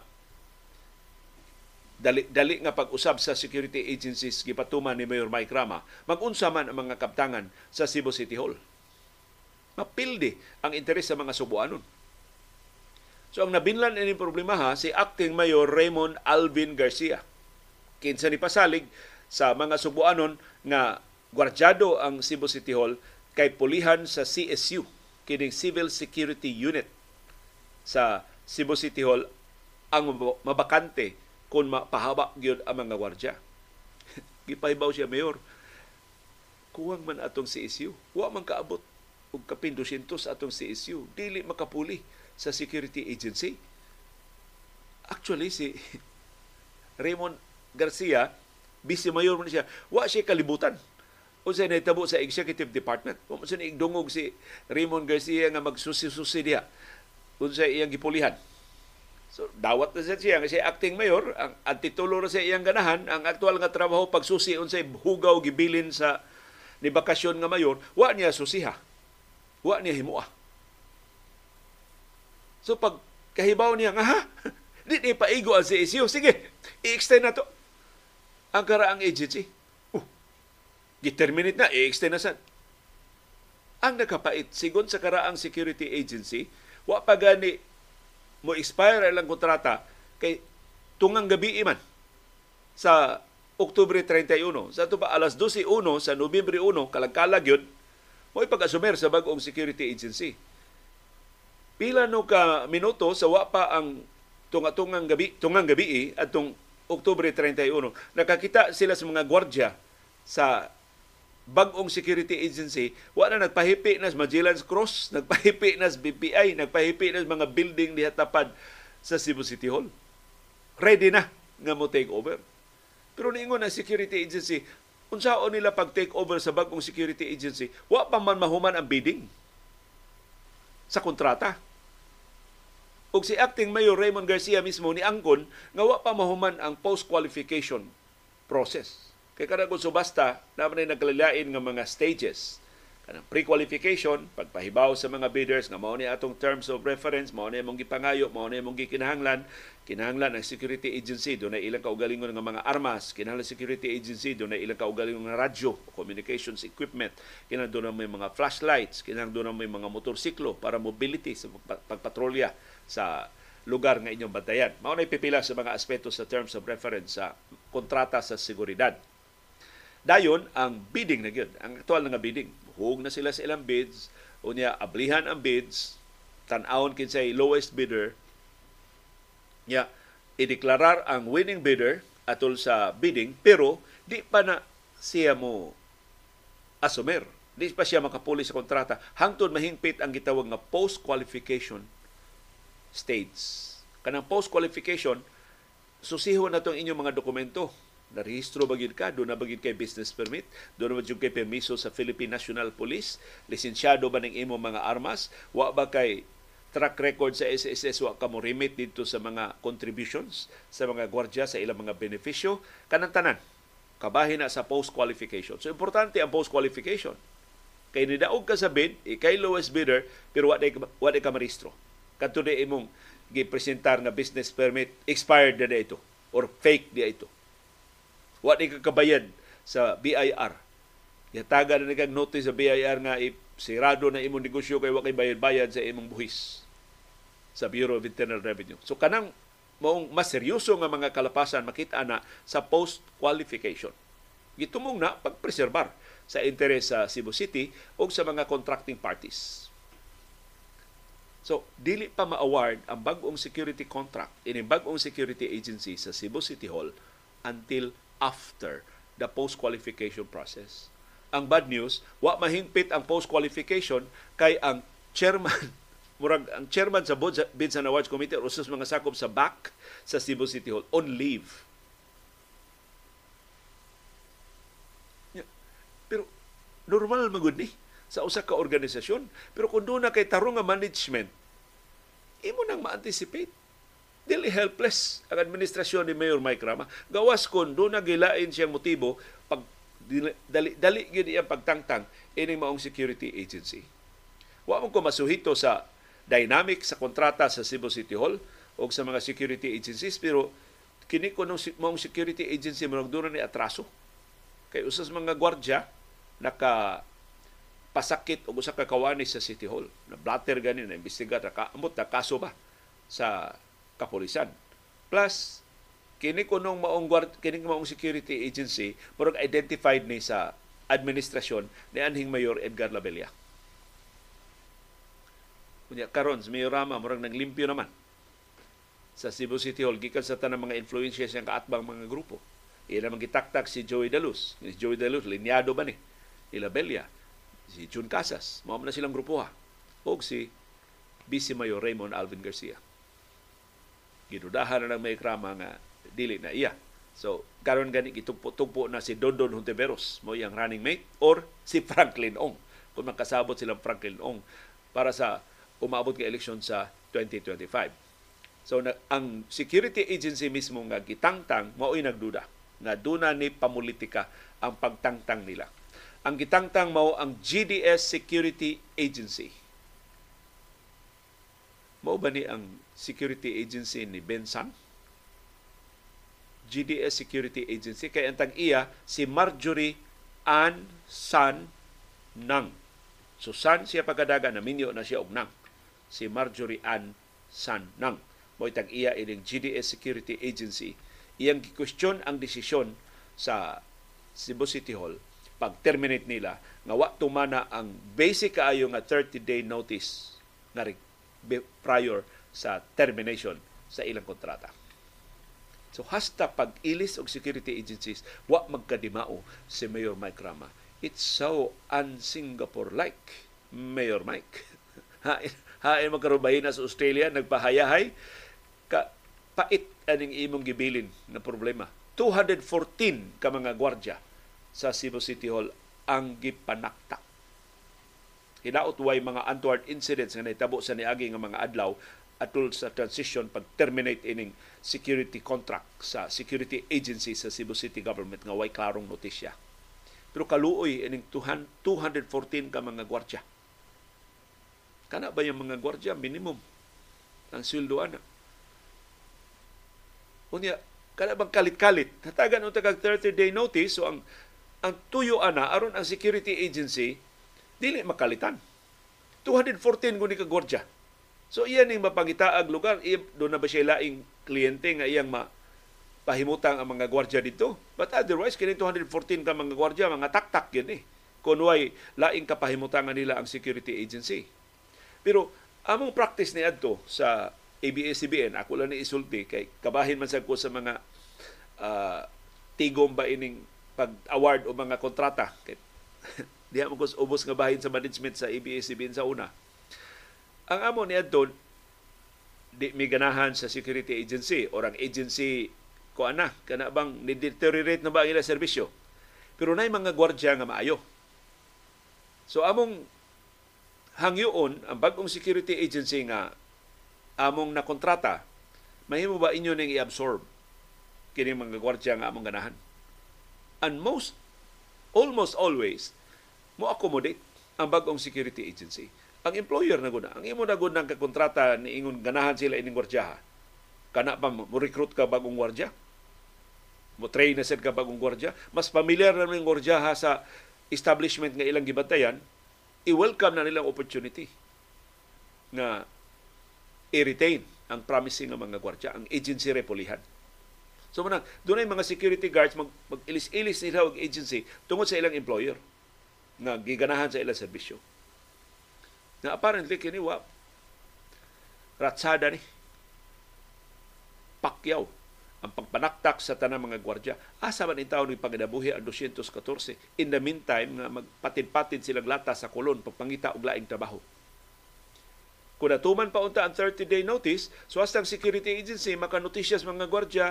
dali, dali nga pag-usab sa security agencies gipatuman ni Mayor Mike Rama, mag-unsa man ang mga kaptangan sa Cebu City Hall. Mapildi ang interes sa mga Subuanon. So ang nabinlan ini problema ha, si Acting Mayor Raymond Alvin Garcia. Kinsa ni pasalig sa mga Subuanon nga gwardyado ang Cebu City Hall kay pulihan sa CSU, kining Civil Security Unit sa Cebu City Hall ang mabakante kung mapahaba gyud ang mga gwardya. Gipahibaw siya mayor. Kuwang man atong CSU. Wa man kaabot og kapin 200 atong CSU. Dili makapuli sa security agency. Actually si Raymond Garcia, vice mayor man siya, wa siya kalibutan unsa na tabo sa executive department. Wa man igdungog si Raymond Garcia nga magsusi-susi diha unsa iyang gipulihan So, dawat na siya siya, kasi acting mayor, ang, ang titulo na sa iyang ganahan, ang aktual nga trabaho pagsusi unsay hugaw gibilin sa ni bakasyon nga mayor, wa niya susiha. Wa niya himuha. So pag kahibaw niya nga ha, di ni paigo ang CSU. Sige, i-extend na to. Ang karaang agency. Uh, gi-terminate na, i-extend na sad. Ang nakapait, sigon sa karaang security agency, wa pa gani mo expire ang kontrata kay tungang gabi man sa Oktubre 31. Sa ito pa alas 12.1 sa Nobyembre 1, kalagkalag yun, mo ipag-asumer sa bagong security agency. Pila no ka minuto sa wa pa ang tunga-tungang gabi, tungang gabi eh, atong Oktubre 31. Nakakita sila sa mga gwardya sa bagong security agency, wala na nagpahipi na sa Magellan's Cross, nagpahipi na sa BPI, nagpahipi na sa mga building diha tapad sa Cebu City Hall. Ready na nga mo take over. Pero niingon na security agency, unsaon nila pag take over sa bagong security agency, wa pa man mahuman ang bidding sa kontrata. Ug si acting mayor Raymond Garcia mismo ni angkon nga wa pa mahuman ang post qualification process Kay kada kung subasta, naman ay nagkalilain ng mga stages. Kanang pre-qualification, pagpahibaw sa mga bidders, nga mao ni atong terms of reference, mao ni mong gipangayo, mao ni mong gikinahanglan, kinahanglan ang security agency, doon na ilang kaugalingon ng mga armas, kinahanglan security agency, doon na ilang kaugalingon ng radyo, communications equipment, kinahanglan doon na may mga flashlights, kinahanglan doon na may mga motorsiklo para mobility sa pagpatrolya sa lugar nga inyong bantayan. Mao na ipipila sa mga aspeto sa terms of reference sa kontrata sa seguridad. Dayon ang bidding na gyud, ang aktual nga bidding. Hug na sila sa ilang bids, unya ablihan ang bids, tan-awon kinsay lowest bidder. Nya ideklarar ang winning bidder atol sa bidding pero di pa na siya mo asumer. Di pa siya makapuli sa kontrata hangtod mahingpit ang gitawag nga post qualification stage. Kanang post qualification susihon na itong inyong mga dokumento narehistro ba ka, doon na ba kay business permit, doon na ba kay permiso sa Philippine National Police, lisensyado ba ng imo mga armas, wa ba kay track record sa SSS wa ka mo remit dito sa mga contributions sa mga gwardiya sa ilang mga benepisyo? Kanang tanan kabahin na sa post qualification so importante ang post qualification Kay nidaog ka sa bid, ikay lowest bidder, pero wa wa ka maristro. Kadto imong gipresentar nga business permit expired na, na ito or fake di ito. Wa ka kabayad sa BIR. Yataga na kag notice sa BIR nga sirado na imong negosyo kay wa kay bayad-bayad sa imong buhis sa Bureau of Internal Revenue. So kanang maong mas seryoso nga mga kalapasan makita na sa post qualification. Gitumong na pagpreserbar sa interes sa Cebu City o sa mga contracting parties. So, dili pa ma-award ang bagong security contract in bagong security agency sa Cebu City Hall until after the post-qualification process. Ang bad news, wa mahingpit ang post-qualification kay ang chairman murag ang chairman sa Bids and Awards Committee o usos mga sakop sa back sa Cebu City Hall on leave. Pero normal magud ni sa usa ka organisasyon. Pero kung doon na kay tarong nga management, imo nang ma-anticipate. Dili helpless ang administrasyon ni Mayor Mike Rama. Gawas kung doon na gilain siyang motibo pag dali dali gyud iyang pagtangtang ining maong security agency. Wa mo ko masuhito sa dynamic sa kontrata sa Cebu City Hall o sa mga security agencies pero kini ko nung mong security agency doon ni atraso kay usas mga gwardya naka pasakit o usa ka kawani sa City Hall na blatter gani na imbestiga na kaamot na kaso ba sa kapulisan plus kini ko nung maong kini maong security agency murag identified ni sa administrasyon ni anhing mayor Edgar Labella Kunya karon sa Mayorama murag naglimpyo naman sa Cebu City Hall gikan sa tanang mga influensya siyang kaatbang mga grupo. Ila man gitaktak si Joey Daluz. Si Joey Daluz linyado ba ni? Ila Belia, si June Casas, mao na silang grupo ha. O si Vice Mayor Raymond Alvin Garcia. Gidudahan na may krama nga dili na iya. So, karon gani gitugpo-tugpo na si Dondon Hontiveros mo yang running mate or si Franklin Ong. Kung makasabot silang Franklin Ong para sa umabot nga eleksyon sa 2025. So na, ang security agency mismo nga gitangtang mao'y nagduda nga duna ni pamulitika ang pagtangtang nila. Ang gitangtang mao ang GDS Security Agency. Mao ba ni ang security agency ni Bensan? GDS Security Agency kay antang iya si Marjorie Ann San Nang. So San siya pagkadaga na minyo na siya og Nang si Marjorie Ann Sanang. Mo itag iya ining GDS Security Agency. Iyang gikwestiyon ang desisyon sa Cebu City Hall pag-terminate nila nga wa tumana ang basic kaayo nga 30-day notice nga prior sa termination sa ilang kontrata. So hasta pag-ilis og security agencies, wa magkadimao si Mayor Mike Rama. It's so un-Singapore-like, Mayor Mike. hain magkarubahin sa Australia, nagpahayahay, ka, pait aning imong gibilin na problema. 214 ka mga gwardya sa Cebu City Hall ang gipanaktak. Hinaot way mga untoward incidents nga nahitabo sa niagi nga mga adlaw atol sa transition pag-terminate ining security contract sa security agency sa Cebu City government nga way klarong notisya. Pero kaluoy ining 214 ka mga gwardya Kana ba yung mga gwardya minimum ang sweldo ana? Unya, kana bang kalit-kalit? Hatagan unta kag 30 day notice so ang ang tuyo ana aron ang security agency dili makalitan. 214 guni ka gwardya. So iyan ning mapangitaag lugar, do na ba siya laing kliyente nga iyang ma pahimutang ang mga gwardya dito. But otherwise, kini 214 ka mga gwardya, mga taktak yun eh. Kunway, laing kapahimutangan nila ang security agency. Pero among practice ni adto sa ABS-CBN, ako lang ni isulti kay kabahin man sad ko sa mga uh, tigom ba ining pag-award o mga kontrata. Diha mo ubos nga bahin sa management sa ABS-CBN sa una. Ang amo ni adto di may ganahan sa security agency or ang agency ko ana kana bang ni-deteriorate na ba ang ilang serbisyo pero nay mga gwardiya nga maayo so among hangyoon ang bagong security agency nga among nakontrata, mahimo ba inyo ning i-absorb kini mga gwardiya nga among ganahan? And most, almost always, mo accommodate ang bagong security agency. Ang employer na guna, ang imo na guna ng kontrata ni ingon ganahan sila ining gwardyaha. Kana pa mo recruit ka bagong gwardya. Mo train na sad ka bagong gwardya. Mas familiar na ng gwardyaha sa establishment nga ilang gibantayan, i-welcome na nilang opportunity na i-retain ang promising nga mga gwardya, ang agency repulihan. So manang, doon ay mga security guards mag, mag-ilis-ilis nila og agency tungod sa ilang employer nga giganahan sa ilang serbisyo. Na apparently kini wa ratsada ni pakyaw ang pagpanaktak sa tanang mga gwardya. Asa man in taon ni pagdabuhi ang 214. In the meantime, nga magpatid-patid silang lata sa kulon pagpangita og laing trabaho. Kung natuman pa unta ang 30-day notice, so hasta security agency makanotisyas mga gwardya,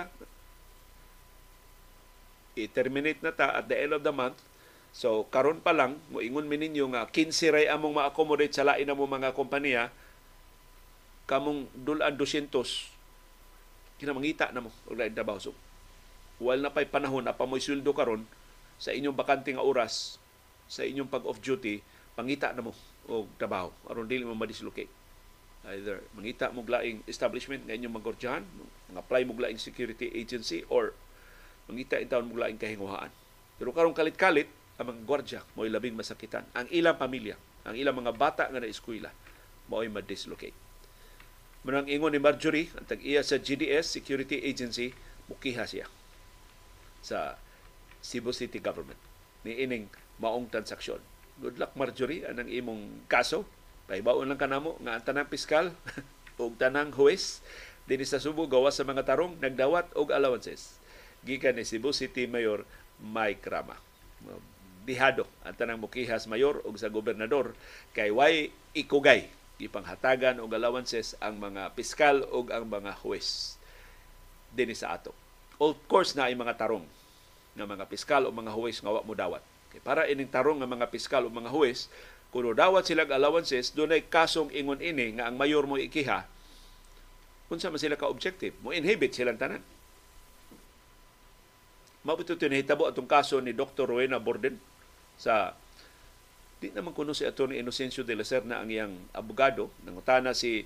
i-terminate na ta at the end of the month. So karon pa lang moingon mi ninyo nga 15 ray among ma-accommodate sa lain mo mga kompanya kamong dulan 200 kinamangita na mo og lain trabaho. So wal na pay panahon na pa mo'y sweldo karon sa inyong bakante nga oras sa inyong pag off duty pangita na mo og trabaho. Aron dili mo ma-dislocate. Either mangita mo laing establishment nga inyong magordyahan mag-apply mo laing security agency or mangita in taon mo laing kahinguhaan. Pero karong kalit-kalit ang mga gwardya mo'y labing masakitan. Ang ilang pamilya, ang ilang mga bata nga na eskwela, mo'y ma-dislocate. Manang ingon ni Marjorie, ang tag-iya sa GDS Security Agency, mukiha siya sa Cebu City Government ni ining maong transaksyon. Good luck Marjorie anang imong kaso. Paibaon lang kanamo nga ang tanang piskal ug tanang huwes dinhi sa Subo gawas sa mga tarong nagdawat og allowances gikan ni Cebu City Mayor Mike Rama dihado ang tanang mukihas mayor ug sa gobernador kay way ikugay ipanghatagan og allowances ang mga piskal ug ang mga huwes dinhi sa ato. Of course na ay mga tarong nga mga piskal o mga huwes nga wa mo dawat. Kay para ining tarong nga mga piskal o mga huwes kuno dawat sila allowances dunay kasong ingon ini nga ang mayor mo ikiha unsa man sila ka objective mo inhibit silang tanan Mabuto tinahitabo atong kaso ni Dr. Rowena Borden sa di naman kuno si Atty. Inocencio de la Serna ang iyang abogado nangutana si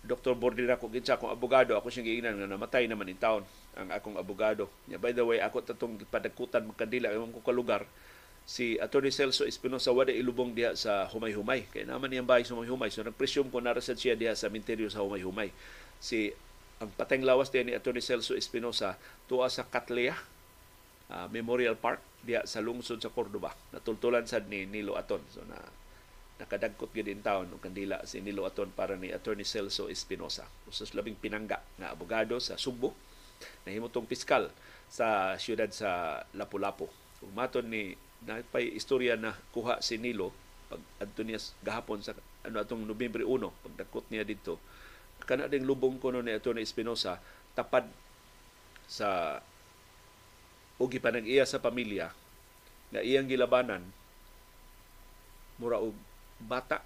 Dr. Bordina ko kinsa akong abogado ako siyang giingnan nga namatay naman in town ang akong abogado yeah, by the way ako tatong padagkutan magkandila imong ko kalugar si Atty. Celso Espinosa wada ilubong diha sa Humay-Humay kay naman niyang bahay sa Humay-Humay so nagpresume ko narasad siya diha sa minteryo sa Humay-Humay si ang pateng lawas diha ni Atty. Celso Espinosa tuwa sa Katlea uh, Memorial Park diya sa lungsod sa Cordoba. Natultulan sad ni Nilo Aton. So na nakadagkot gid in town og kandila si Nilo Aton para ni Attorney Celso Espinosa. Usas labing pinangga nga abogado sa Subo nahimutong piskal sa siyudad sa Lapu-Lapu. Umaton ni napay istorya na kuha si Nilo pag adto niya gahapon sa ano atong Nobyembre 1 pagdakot niya dito kana ding lubong kuno ni Attorney Espinosa tapad sa o gipanag iya sa pamilya nga iyang gilabanan mura og bata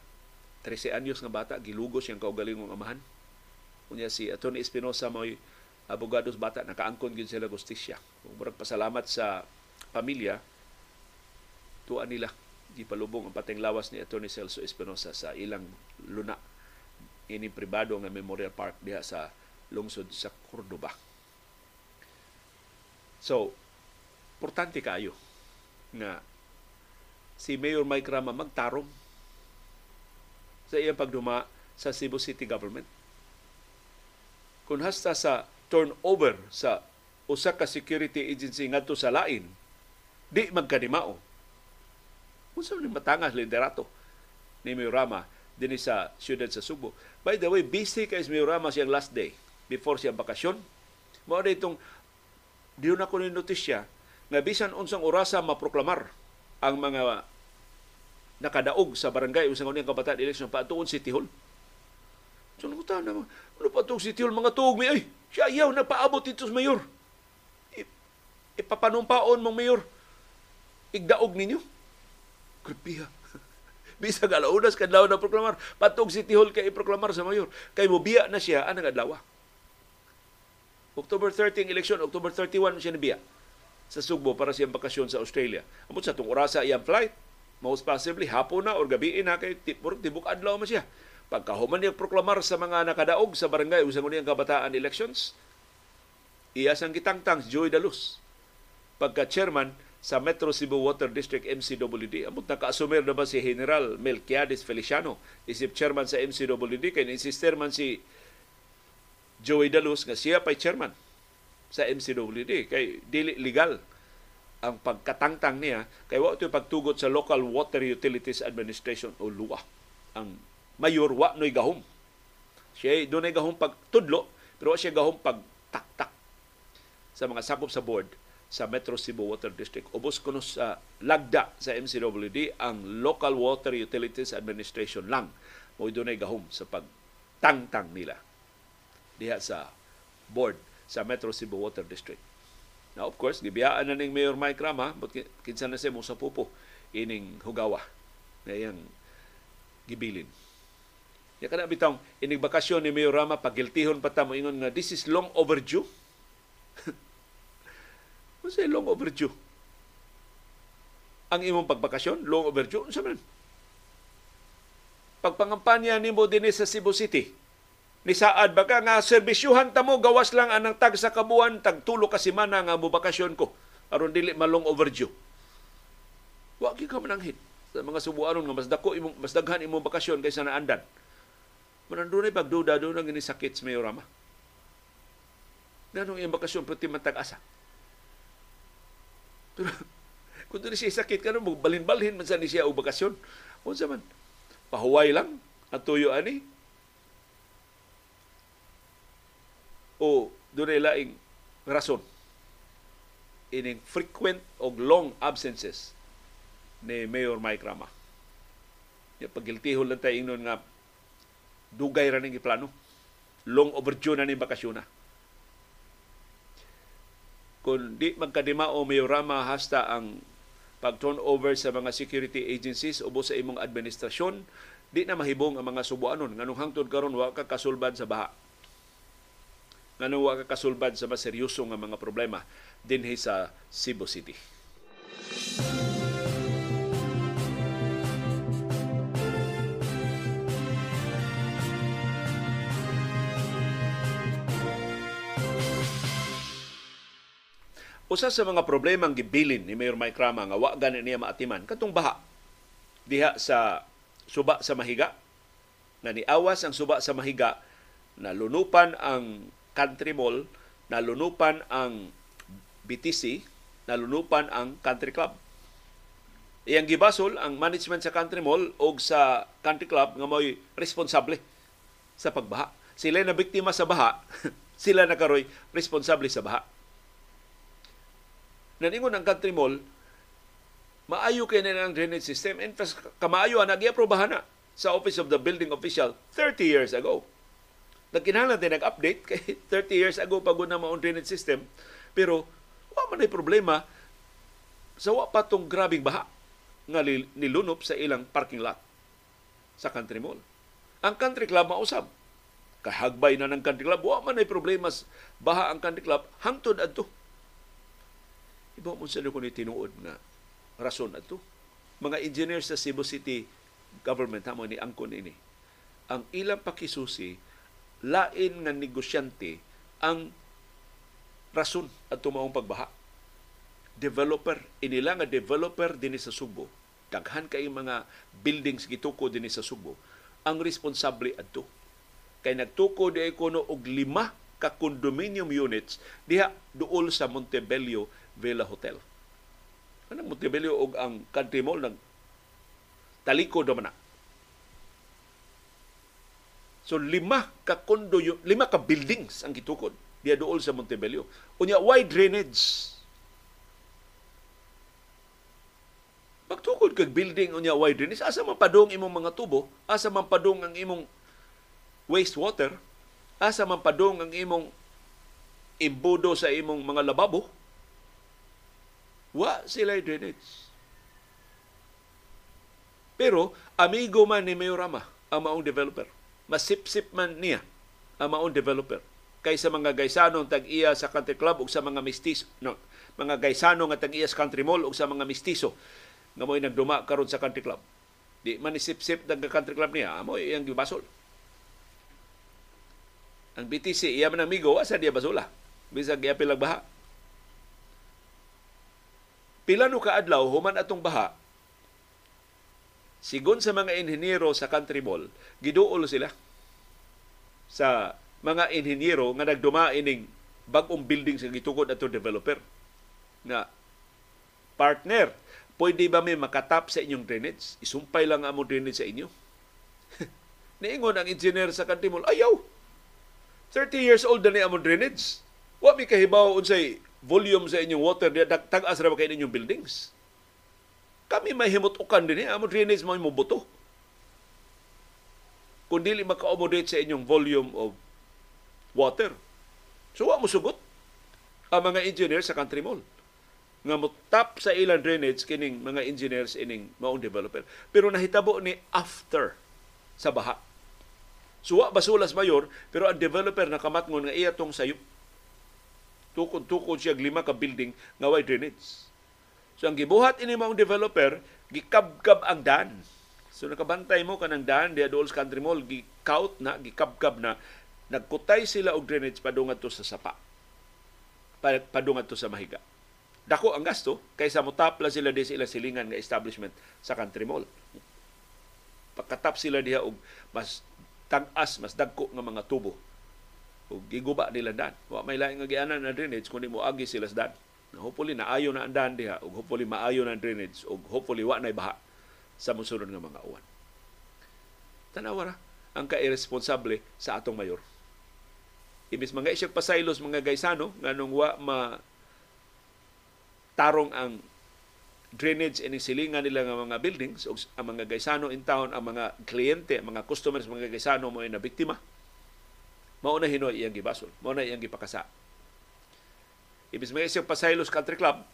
13 anyos nga bata gilugos siyang kaugalingong amahan unya si Atty. Espinosa mo'y abogados bata nakaangkon gyud sila justisya murag pasalamat sa pamilya tuan nila gipalubong ang pateng lawas ni Atty. Celso Espinosa sa ilang luna ini pribado nga Memorial Park diha sa lungsod sa Cordoba. So, importante kayo nga si Mayor Mike Rama magtarong sa iyang pagduma sa Cebu City Government. Kung hasta sa turnover sa usa ka security agency ngadto sa lain, di magkanimao. Unsa ni matangas liderato ni Mayor Rama dinhi sa siyudad sa Subo. By the way, busy kay Mayor Rama siyang last day before siya bakasyon. Mao itong diyon ako ni notisya nga bisan unsang orasa maproklamar ang mga nakadaog sa barangay usang unyang kabataan election paatuon si Tihol. So nung na ano pa si Tihol mga tuog mi ay siya ayaw na paabot dito sa mayor. Ipapanumpaon mong mayor. Igdaog ninyo. Grabe Bisa ka launas kadlaw na proklamar. Patog si Tihol kay iproklamar sa mayor. Kay mo biya na siya anang adlaw. October 13 election, October 31 siya nabiya sa Sugbo para siyang bakasyon sa Australia. Amot sa itong orasa iyang flight, Most possibly, hapon na or gabi na kay tibok, tibok adlaw man siya. Pagkahuman niya proklamar sa mga nakadaog sa barangay usang uniyang kabataan elections, iya sang gitangtang si Joey Dalus. Pagka-chairman sa Metro Cebu Water District MCWD. Amot naka-assumer na ba si General Melquiades Feliciano, isip chairman sa MCWD, kay insister man si Joey Dalus nga siya pa'y chairman sa MCWD. Kay dili legal ang pagkatangtang niya kay wa ito pagtugot sa Local Water Utilities Administration o LUA. Ang mayor wa noy gahom. Siya doon ay gahom pagtudlo pero siya gahom pagtaktak sa mga sakop sa board sa Metro Cebu Water District. Ubos kuno sa lagda sa MCWD ang Local Water Utilities Administration lang mo dunay gahom sa pagtangtang nila diha sa board sa Metro Cebu Water District. Now, of course, gibiyaan na ning Mayor Mike Rama, but kinsa na siya mo sa pupo ining hugawa na iyang gibilin. Ya kana bitong ining bakasyon ni Mayor Rama pagiltihon pa ta mo ingon nga this is long overdue. Unsa long overdue? Ang imong pagbakasyon, long overdue, unsa man? Pagpangampanya nimo dinhi sa Cebu City, ni saad ba ka nga serbisyuhan ta mo gawas lang anang tag sa kabuan tag tulo ka semana nga mo bakasyon ko aron dili malong overdue. Wa gyud ka mananghit sa mga subuanon nga mas dako imong mas daghan imong bakasyon kaysa naandan. Manandunay pagduda do nang sakit sa Mayorama. Nanong iyang bakasyon pati matag-asa. Pero kung doon siya sakit ka mo balin-balhin man sa ni siya o bakasyon. Unsa man? Pahuway lang ang tuyo ani. O doon laing rason ining frequent o long absences ni Mayor Mike Rama. Ya pagiltihon lang tayo ingnon nga dugay ra ning plano. Long overdue na ning bakasyon na kung di magkadima o mayorama hasta ang pag-turnover sa mga security agencies ubo sa imong administrasyon, di na mahibong ang mga subuanon. Nganong hangtod karon wa ka kasulbad sa baha. Nganong wa ka kasulbad sa mas seryoso nga mga problema dinhi sa Cebu City. Usa sa mga problema ang gibilin ni Mayor Mike Rama nga wa gani niya maatiman katong baha diha sa suba sa Mahiga na niawas ang suba sa Mahiga nalunupan ang Country Mall, nalunupan ang BTC, nalunupan ang Country Club. Iyang gibasol ang management sa Country Mall o sa Country Club nga mo'y responsable sa pagbaha. Sila na biktima sa baha, sila na karoy responsable sa baha naningon ang country mall, maayo kay na ang drainage system. Fact, kamaayo na gi-aprobahan na sa Office of the Building Official 30 years ago. Nagkinahanglan din nag-update kay 30 years ago pa na maong drainage system. Pero wa man ay problema sa wa pa tong grabing baha nga nilunop sa ilang parking lot sa country mall. Ang country club mausab. Kahagbay na ng country club, wa man ay problema baha ang country club hangtod adto Iba mo sila kung tinuod nga rason ato. Mga engineers sa Cebu City government hamo ni angkon ini. Ang ilang pakisusi lain nga negosyante ang rason at maong pagbaha. Developer, inila nga developer dinhi sa Subo, daghan kay mga buildings gituko dinhi sa Subo, ang responsable adto. Kay nagtuko di kuno og lima ka condominium units diha duol sa Montebello Villa Hotel. Anong Montebello og ang country mall nag taliko do man So lima ka kondo lima ka buildings ang gitukod diya dool sa Montebello. Unya wide drainage. Pagtukod kag building unya wide drainage, asa man padong imong mga tubo, asa man padong ang imong wastewater, asa man padong ang imong imbudo sa imong mga lababo, Wa sila drainage. Pero amigo man ni Mayorama ang maong developer. Masip-sip man niya ang maong developer kaysa mga gaysanong tag-iya sa country club o sa mga mistiso no, mga gaysano nga tag-iya sa country mall o sa mga mistiso nga mo'y nagduma karon sa country club. Di man isip-sip ng country club niya, amo iyang gibasol. Ang BTC, iya man amigo, asa diya basula. Bisag giapil ang baha. Pila no kaadlaw human atong baha. Sigon sa mga inhinyero sa country mall, giduol sila sa mga inhinyero nga nagduma ining bag-ong building sa gitukod ato developer nga partner. Pwede ba may makatap sa inyong drainage? Isumpay lang ang drainage sa inyo. Niingon ang engineer sa country mall ayaw. 30 years old na ni among drainage. Wa mi kahibaw unsay volume sa inyong water. Tag-as ra ba kay inyong buildings kami may himutukan din eh. Amo drainage mo buto. Kung dili maka-accommodate sa inyong volume of water. So, wa mo sugot ang mga engineers sa country mall nga mo tap sa ilang drainage kining mga engineers ining maong developer. Pero nahitabo ni after sa baha. Suwa basulas mayor, pero ang developer nakamatngon nga iya tong sayop. Tukod-tukod siya lima ka building nga way drainage. So ang gibuhat ini maong developer, gikabkab ang dan. So nakabantay mo kanang dan diya Dolls Country Mall, gikaut na, gikabkab na, nagkutay sila og drainage padungat to sa sapa. Padungat to sa mahiga. Dako ang gasto kaysa mo tapla sila di sila silingan nga establishment sa country mall. Pagkatap sila diha og mas tag-as, mas dagko nga mga tubo. Ug giguba nila dan. Wa may lain nga gianan na drainage kundi mo agi sila sa dan hopefully naayo na ang daan diha ug hopefully maayo na drainage ug hopefully wa nay baha sa mosunod nga mga uwan. Tanawa ra ang ka-irresponsable sa atong mayor. Ibis mga isyag pasaylos mga gaysano nganong wa ma tarong ang drainage and silingan nila nga mga buildings ug ang mga gaysano in town ang mga kliyente mga customers mga gaysano mo na biktima mao na hinoy iyang gibasol mao na iyang gipakasa Ibis may isang Pasaylos Country Club,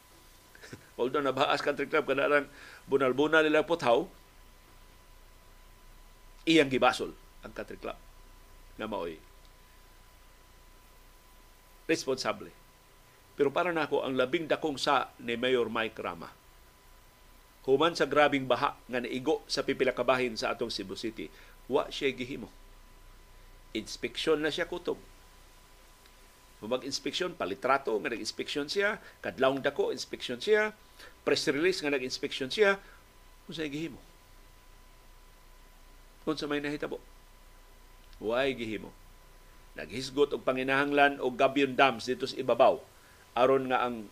although nabaas Country Club, kanarang bunal-bunal nila puthaw, iyang gibasol ang Country Club na maoy responsable. Pero para nako ang labing dakong sa ni Mayor Mike Rama. Human sa grabing baha nga naigo sa pipila kabahin sa atong Cebu City, wa siya gihimo. Inspeksyon na siya kutob mag-inspeksyon, palitrato nga nag-inspeksyon siya, kadlawng dako, inspeksyon siya, press release nga nag-inspeksyon siya, kung sa gihimo. Kung sa may nahitabo. Why gihimo? Naghisgot og panginahanglan og Gabion Dams dito sa ibabaw aron nga ang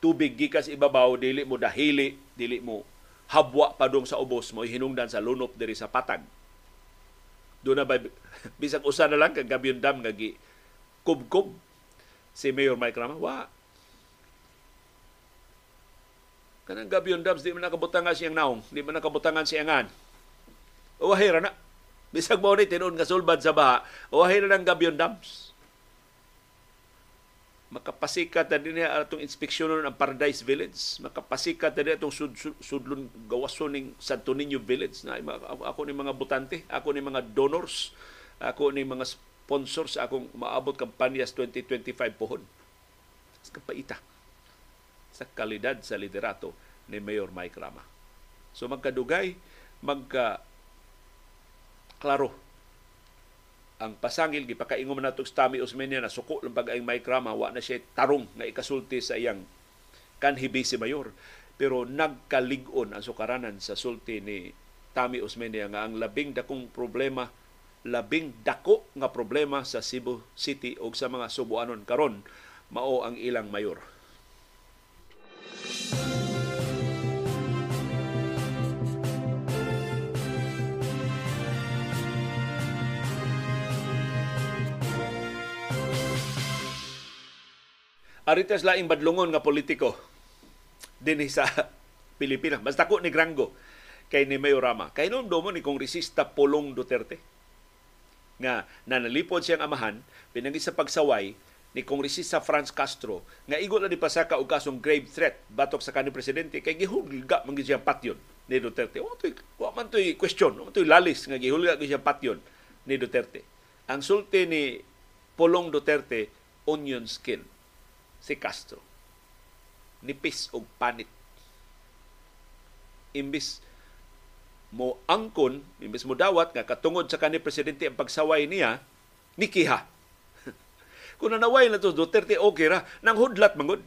tubig gikas ibabaw dili mo dahili, dili mo habwa padung sa ubos mo hinungdan sa lunop diri sa patag. Doon na ba bisag usa na lang kag Gabion Dam nga gi kubkob si Mayor Mike Rama. Wa. Kanang gabi yung dams, di man nakabutangan siyang naong, di man nakabutangan siyang an. Uwahira na. Bisag mo ni tinuon nga sulbad sa baha, uwahira ng gabi yung dams. Makapasikat na din atong inspeksyonon ang Paradise Village. Makapasikat na din atong sud, sud, sudlon gawason ng Santo Niño Village. Na, ako ni mga butante, ako ni mga donors, ako ni mga sponsor sa akong maabot kampanyas 2025 pohon. Sa kapaita sa kalidad sa liderato ni Mayor Mike Rama. So magkadugay, magka klaro ang pasangil gipakaingom na itong Stami Osmeña na suko lang pag ang Mike Rama wa na siya tarong nga ikasulti sa iyang kanhibi si Mayor pero nagkaligon ang sukaranan sa sulti ni Tami Osmeña nga ang labing dakong problema labing dako nga problema sa Cebu City o sa mga Subuanon karon mao ang ilang mayor. Aritas laing badlungon nga politiko din sa Pilipinas. Basta ko ni Grango kay ni Mayorama. Kay noon mo ni Kongresista Polong Duterte nga nanalipod siyang amahan pinagi sa pagsaway ni Kongresista Franz Castro nga igol na di pasaka og kasong grave threat batok sa kanhi presidente kay gihulga man siyang patyon ni Duterte. Wa toy wa man toy question, wa toy lalis nga gihulga siyang patyon ni Duterte. Ang sulti ni Polong Duterte onion skin si Castro. Nipis og panit. imbis mo angkon, imbis mo dawat nga katungod sa kanhi presidente ang pagsaway niya, nikiha. Kung nanaway na to Duterte, okay ra. Nang hudlat mangod.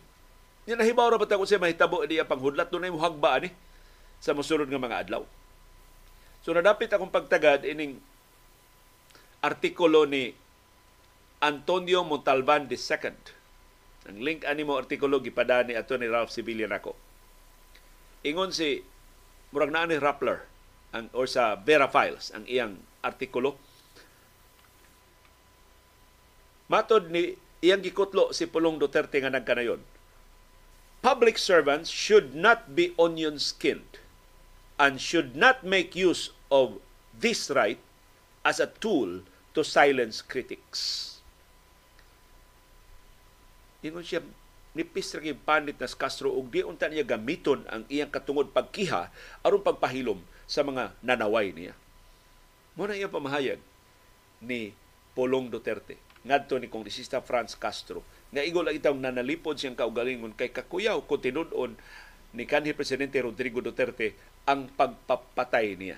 Yan nahibaw ra kung siya mahitabo niya panghudlat, doon na yung hagba ni sa musunod nga mga adlaw. So nadapit akong pagtagad ining artikulo ni Antonio Montalban II. Ang link ani mo artikulo gipada ni ato ni Ralph Sibilian ako. Ingon si murag naa ni Rappler ang or sa Vera Files ang iyang artikulo. Matod ni iyang gikutlo si Pulong Duterte nga nagkanayon. Public servants should not be onion skinned and should not make use of this right as a tool to silence critics. Ingon siya, nipis ra panit nas Castro ug di unta niya gamiton ang iyang katungod pagkiha aron pagpahilom sa mga nanaway niya. Mo na iyang pamahayag ni Polong Duterte ngadto ni Kongresista Franz Castro nga igol ang itong nanalipod siyang kaugalingon kay kakuyaw kung ni kanhi Presidente Rodrigo Duterte ang pagpapatay niya.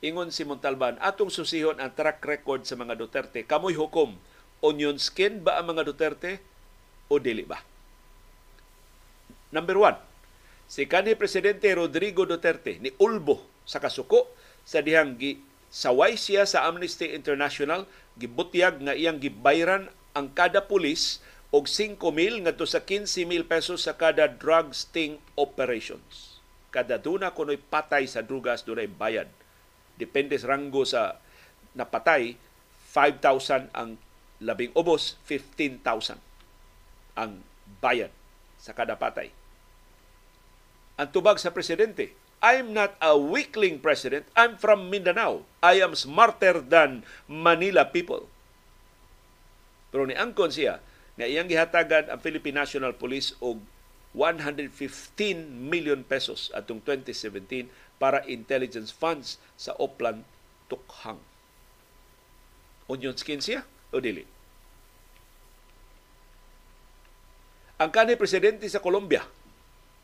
Ingon si Montalban, atong susihon ang track record sa mga Duterte. Kamoy hukom, onion skin ba ang mga Duterte o dili ba? Number one, si kanhi Presidente Rodrigo Duterte ni Ulbo sa kasuko sa dihang gi saway siya sa Amnesty International gibutyag nga iyang gibayran ang kada pulis og 5,000 ngadto sa 15,000 pesos sa kada drug sting operations. Kada duna kuno'y patay sa drugas dunay bayad depende sa ranggo sa napatay, 5,000 ang labing ubos, 15,000 ang bayad sa kada patay. Ang tubag sa presidente, I'm not a weakling president. I'm from Mindanao. I am smarter than Manila people. Pero ni angkon siya nga iyang gihatagan ang Philippine National Police og 115 million pesos atong 2017 para intelligence funds sa Oplan Tukhang. Onion skin siya o dili? Ang kanhi presidente sa Colombia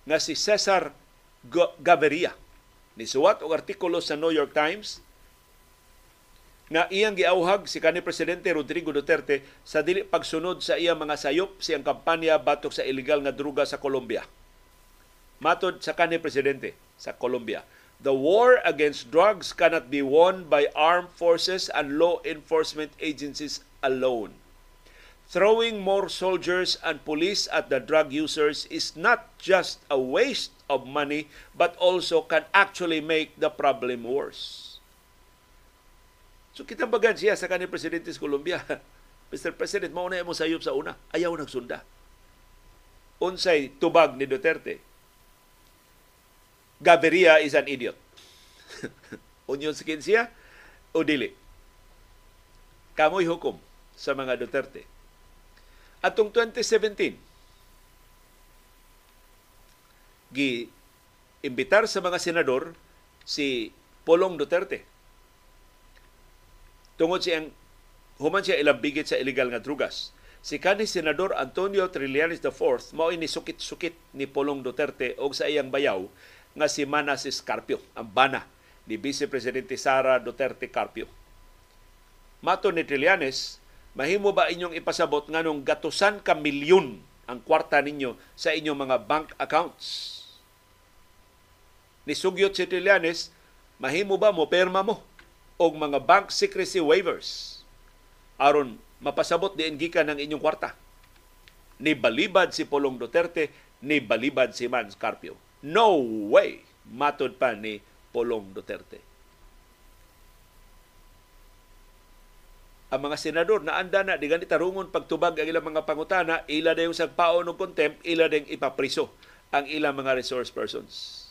nga si Cesar Gaviria ni suwat og artikulo sa New York Times nga iyang giauhag si kanhi presidente Rodrigo Duterte sa dili pagsunod sa iyang mga sayop siyang kampanya batok sa illegal nga druga sa Colombia. Matod sa kanhi presidente sa Colombia, The war against drugs cannot be won by armed forces and law enforcement agencies alone. Throwing more soldiers and police at the drug users is not just a waste of money but also can actually make the problem worse. So kita bagan siya sa kanil presidente sa Colombia. Mr. President, mauna mo sayop sa una. Ayaw nagsunda. Unsay tubag ni Duterte Gaviria is an idiot. Union skin siya o dili. Kamoy hukom sa mga Duterte. Atong 2017, gi imbitar sa mga senador si Polong Duterte. Tungod siyang human siya ilang bigit sa illegal nga drugas. Si kanhi senador Antonio Trillanes IV mao ini sukit-sukit ni Polong Duterte og sa iyang bayaw nga si Manas Carpio, ang bana ni Vice Presidente Sara Duterte Carpio. Mato ni Trillanes, mahimo ba inyong ipasabot nganong gatusan ka milyon ang kwarta ninyo sa inyong mga bank accounts? Ni Sugyot si mahimo ba mo perma mo og mga bank secrecy waivers aron mapasabot diin gikan ng inyong kwarta? Ni balibad si Polong Duterte, ni balibad si Mans Carpio No way! Matod pa ni Polong Duterte. Ang mga senador na anda na di ganit tarungon pagtubag ang ilang mga pangutana, ila na yung sagpaon ng contempt, ila na ipapriso ang ilang mga resource persons.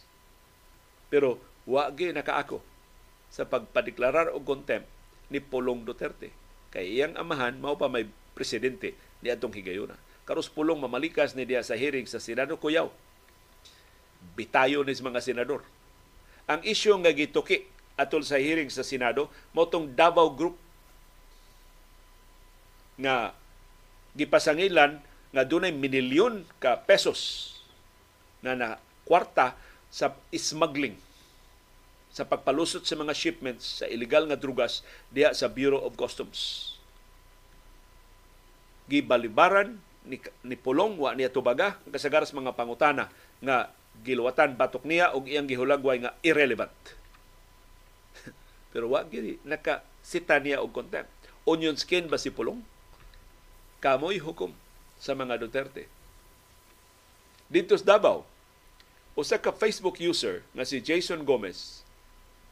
Pero wagi nakaako sa pagpadeklarar og contempt ni Polong Duterte. Kay iyang amahan mao pa may presidente ni atong higayuna. Karos pulong mamalikas ni diya sa hearing sa Senado Kuyaw bitayo ni mga senador. Ang isyu nga gituki atol sa hearing sa Senado mo tong Davao Group nga gipasangilan nga dunay minilyon ka pesos na na kwarta sa smuggling sa pagpalusot sa mga shipments sa illegal nga drugas diha sa Bureau of Customs. Gibalibaran ni, ni Pulong wa niya tubaga kasagaras mga pangutana nga giluwatan batok niya og iyang gihulagway nga irrelevant. Pero wa giri naka sita niya og contempt. Onion skin ba si Pulong? Kamoy hukom sa mga Duterte. Dito sa Davao, usa ka Facebook user nga si Jason Gomez,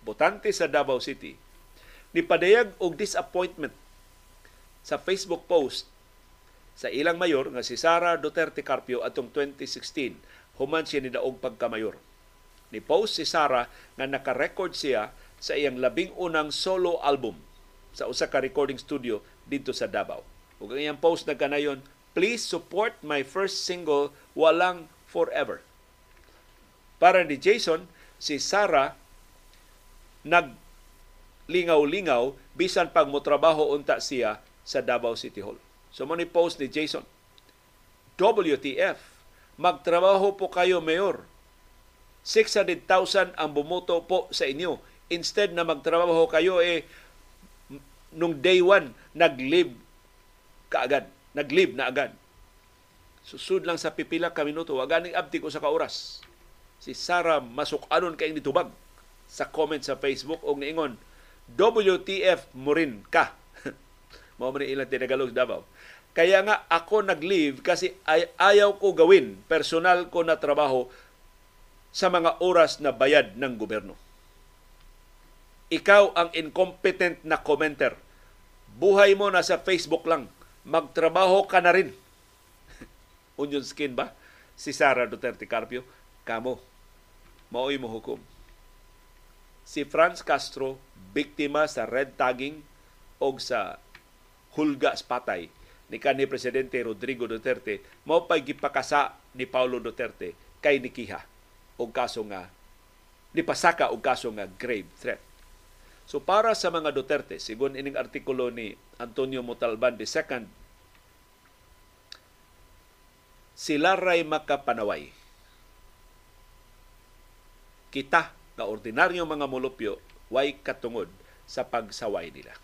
botante sa Davao City, nipadayag og disappointment sa Facebook post sa ilang mayor nga si Sara Duterte Carpio atong 2016 human siya ni daog pagkamayor. Ni post si Sara nga naka-record siya sa iyang labing unang solo album sa usa ka recording studio dito sa Davao. Ug ang iyang post nagkanayon, please support my first single Walang Forever. Para ni Jason, si Sarah nag lingaw-lingaw bisan pag motrabaho unta siya sa Davao City Hall. So mo ni post ni Jason, WTF, magtrabaho po kayo, Mayor. 600,000 ang bumoto po sa inyo. Instead na magtrabaho kayo, eh, nung day one, nag-live kaagad. Nag-live na agad. Susud lang sa pipila ka minuto, wag ganing abdi ko sa kauras. Si Sarah masukanon kay nitubag sa comment sa Facebook og niingon, WTF mo rin ka. Mao man ilang tinagalog Davao. Kaya nga ako nag-leave kasi ay, ayaw ko gawin personal ko na trabaho sa mga oras na bayad ng gobyerno. Ikaw ang incompetent na commenter. Buhay mo na sa Facebook lang. Magtrabaho ka na rin onion skin ba? Si Sara Duterte Carpio, kamo, maoy mo hukom. Si Franz Castro, biktima sa red tagging o sa hulga patay ni kanhi presidente Rodrigo Duterte mao pay gipakasa ni Paulo Duterte kay nikiha og kaso nga nipasaka og kaso nga grave threat. So para sa mga Duterte, sigon ining artikulo ni Antonio Montalban II sila ray makapanaway. Kita nga ordinaryong mga mulupyo way katungod sa pagsaway nila.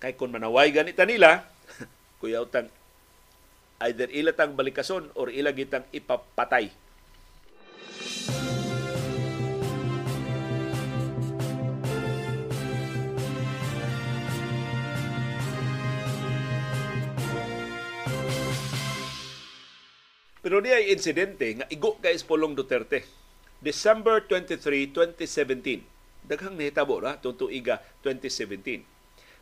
Kay kung manaway ganita nila, kuya utang either ilatang balikason or ilagitang ipapatay Pero niya ay insidente nga igo kay Espolong Duterte. December 23, 2017. Daghang nahitabo ra tong tuiga 2017.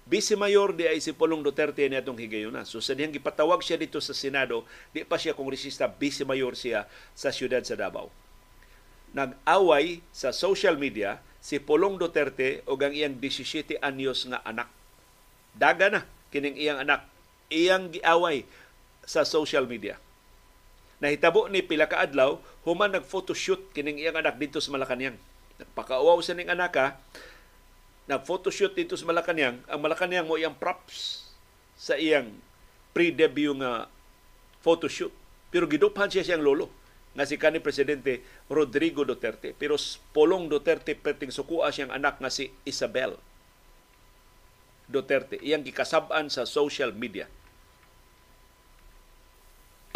Vice Mayor di ay si Polong Duterte ni atong higayuna. So sa diyang gipatawag siya dito sa Senado, di pa siya kongresista, Vice Mayor siya sa siyudad sa Davao. Nag-away sa social media si Polong Duterte o ang iyang 17 anyos nga anak. Daga na kining iyang anak. Iyang giaway sa social media Nahitabo ni pila ka adlaw human nag-photoshoot kining iyang anak dito sa Malacañang. Nagpakauaw sa ning anaka, nag-photoshoot dito sa Malacañang. Ang Malacañang mo iyang props sa iyang pre-debut nga photoshoot. Pero giduphan siya siyang lolo nga si kanhi presidente Rodrigo Duterte. Pero Polong Duterte perting sukua siyang anak nga si Isabel Duterte. Iyang gikasab-an sa social media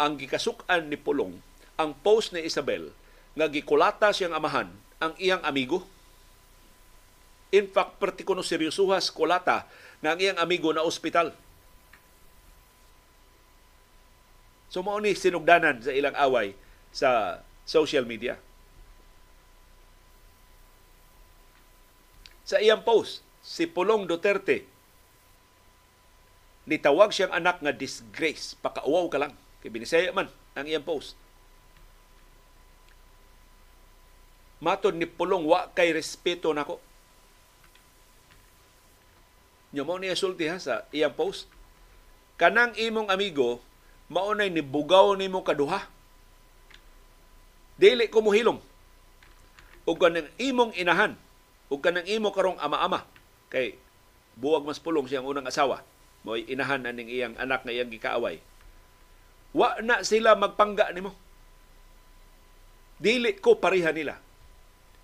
ang gikasukan ni Pulong ang post ni Isabel nga gikulata siyang amahan ang iyang amigo. In fact, partikuno seryosuhas kulata nga ang iyang amigo na ospital. So mao ni sinugdanan sa ilang away sa social media. Sa iyang post, si Pulong Duterte nitawag siyang anak nga disgrace, pakauwaw ka lang. Kay binisaya man ang iyang post. Matod ni Pulong, wa kay respeto nako. Nya mo niya sulti ha sa iyang post. Kanang imong amigo, maunay ni bugaw nimo kaduha. Dili ko muhilom. Ug kanang imong inahan, ug kanang imo karong ama-ama kay buwag mas pulong siyang unang asawa. Mo'y inahan aning iyang anak nga iyang gikaaway Wa na sila magpangga nimo. Dili ko pareha nila.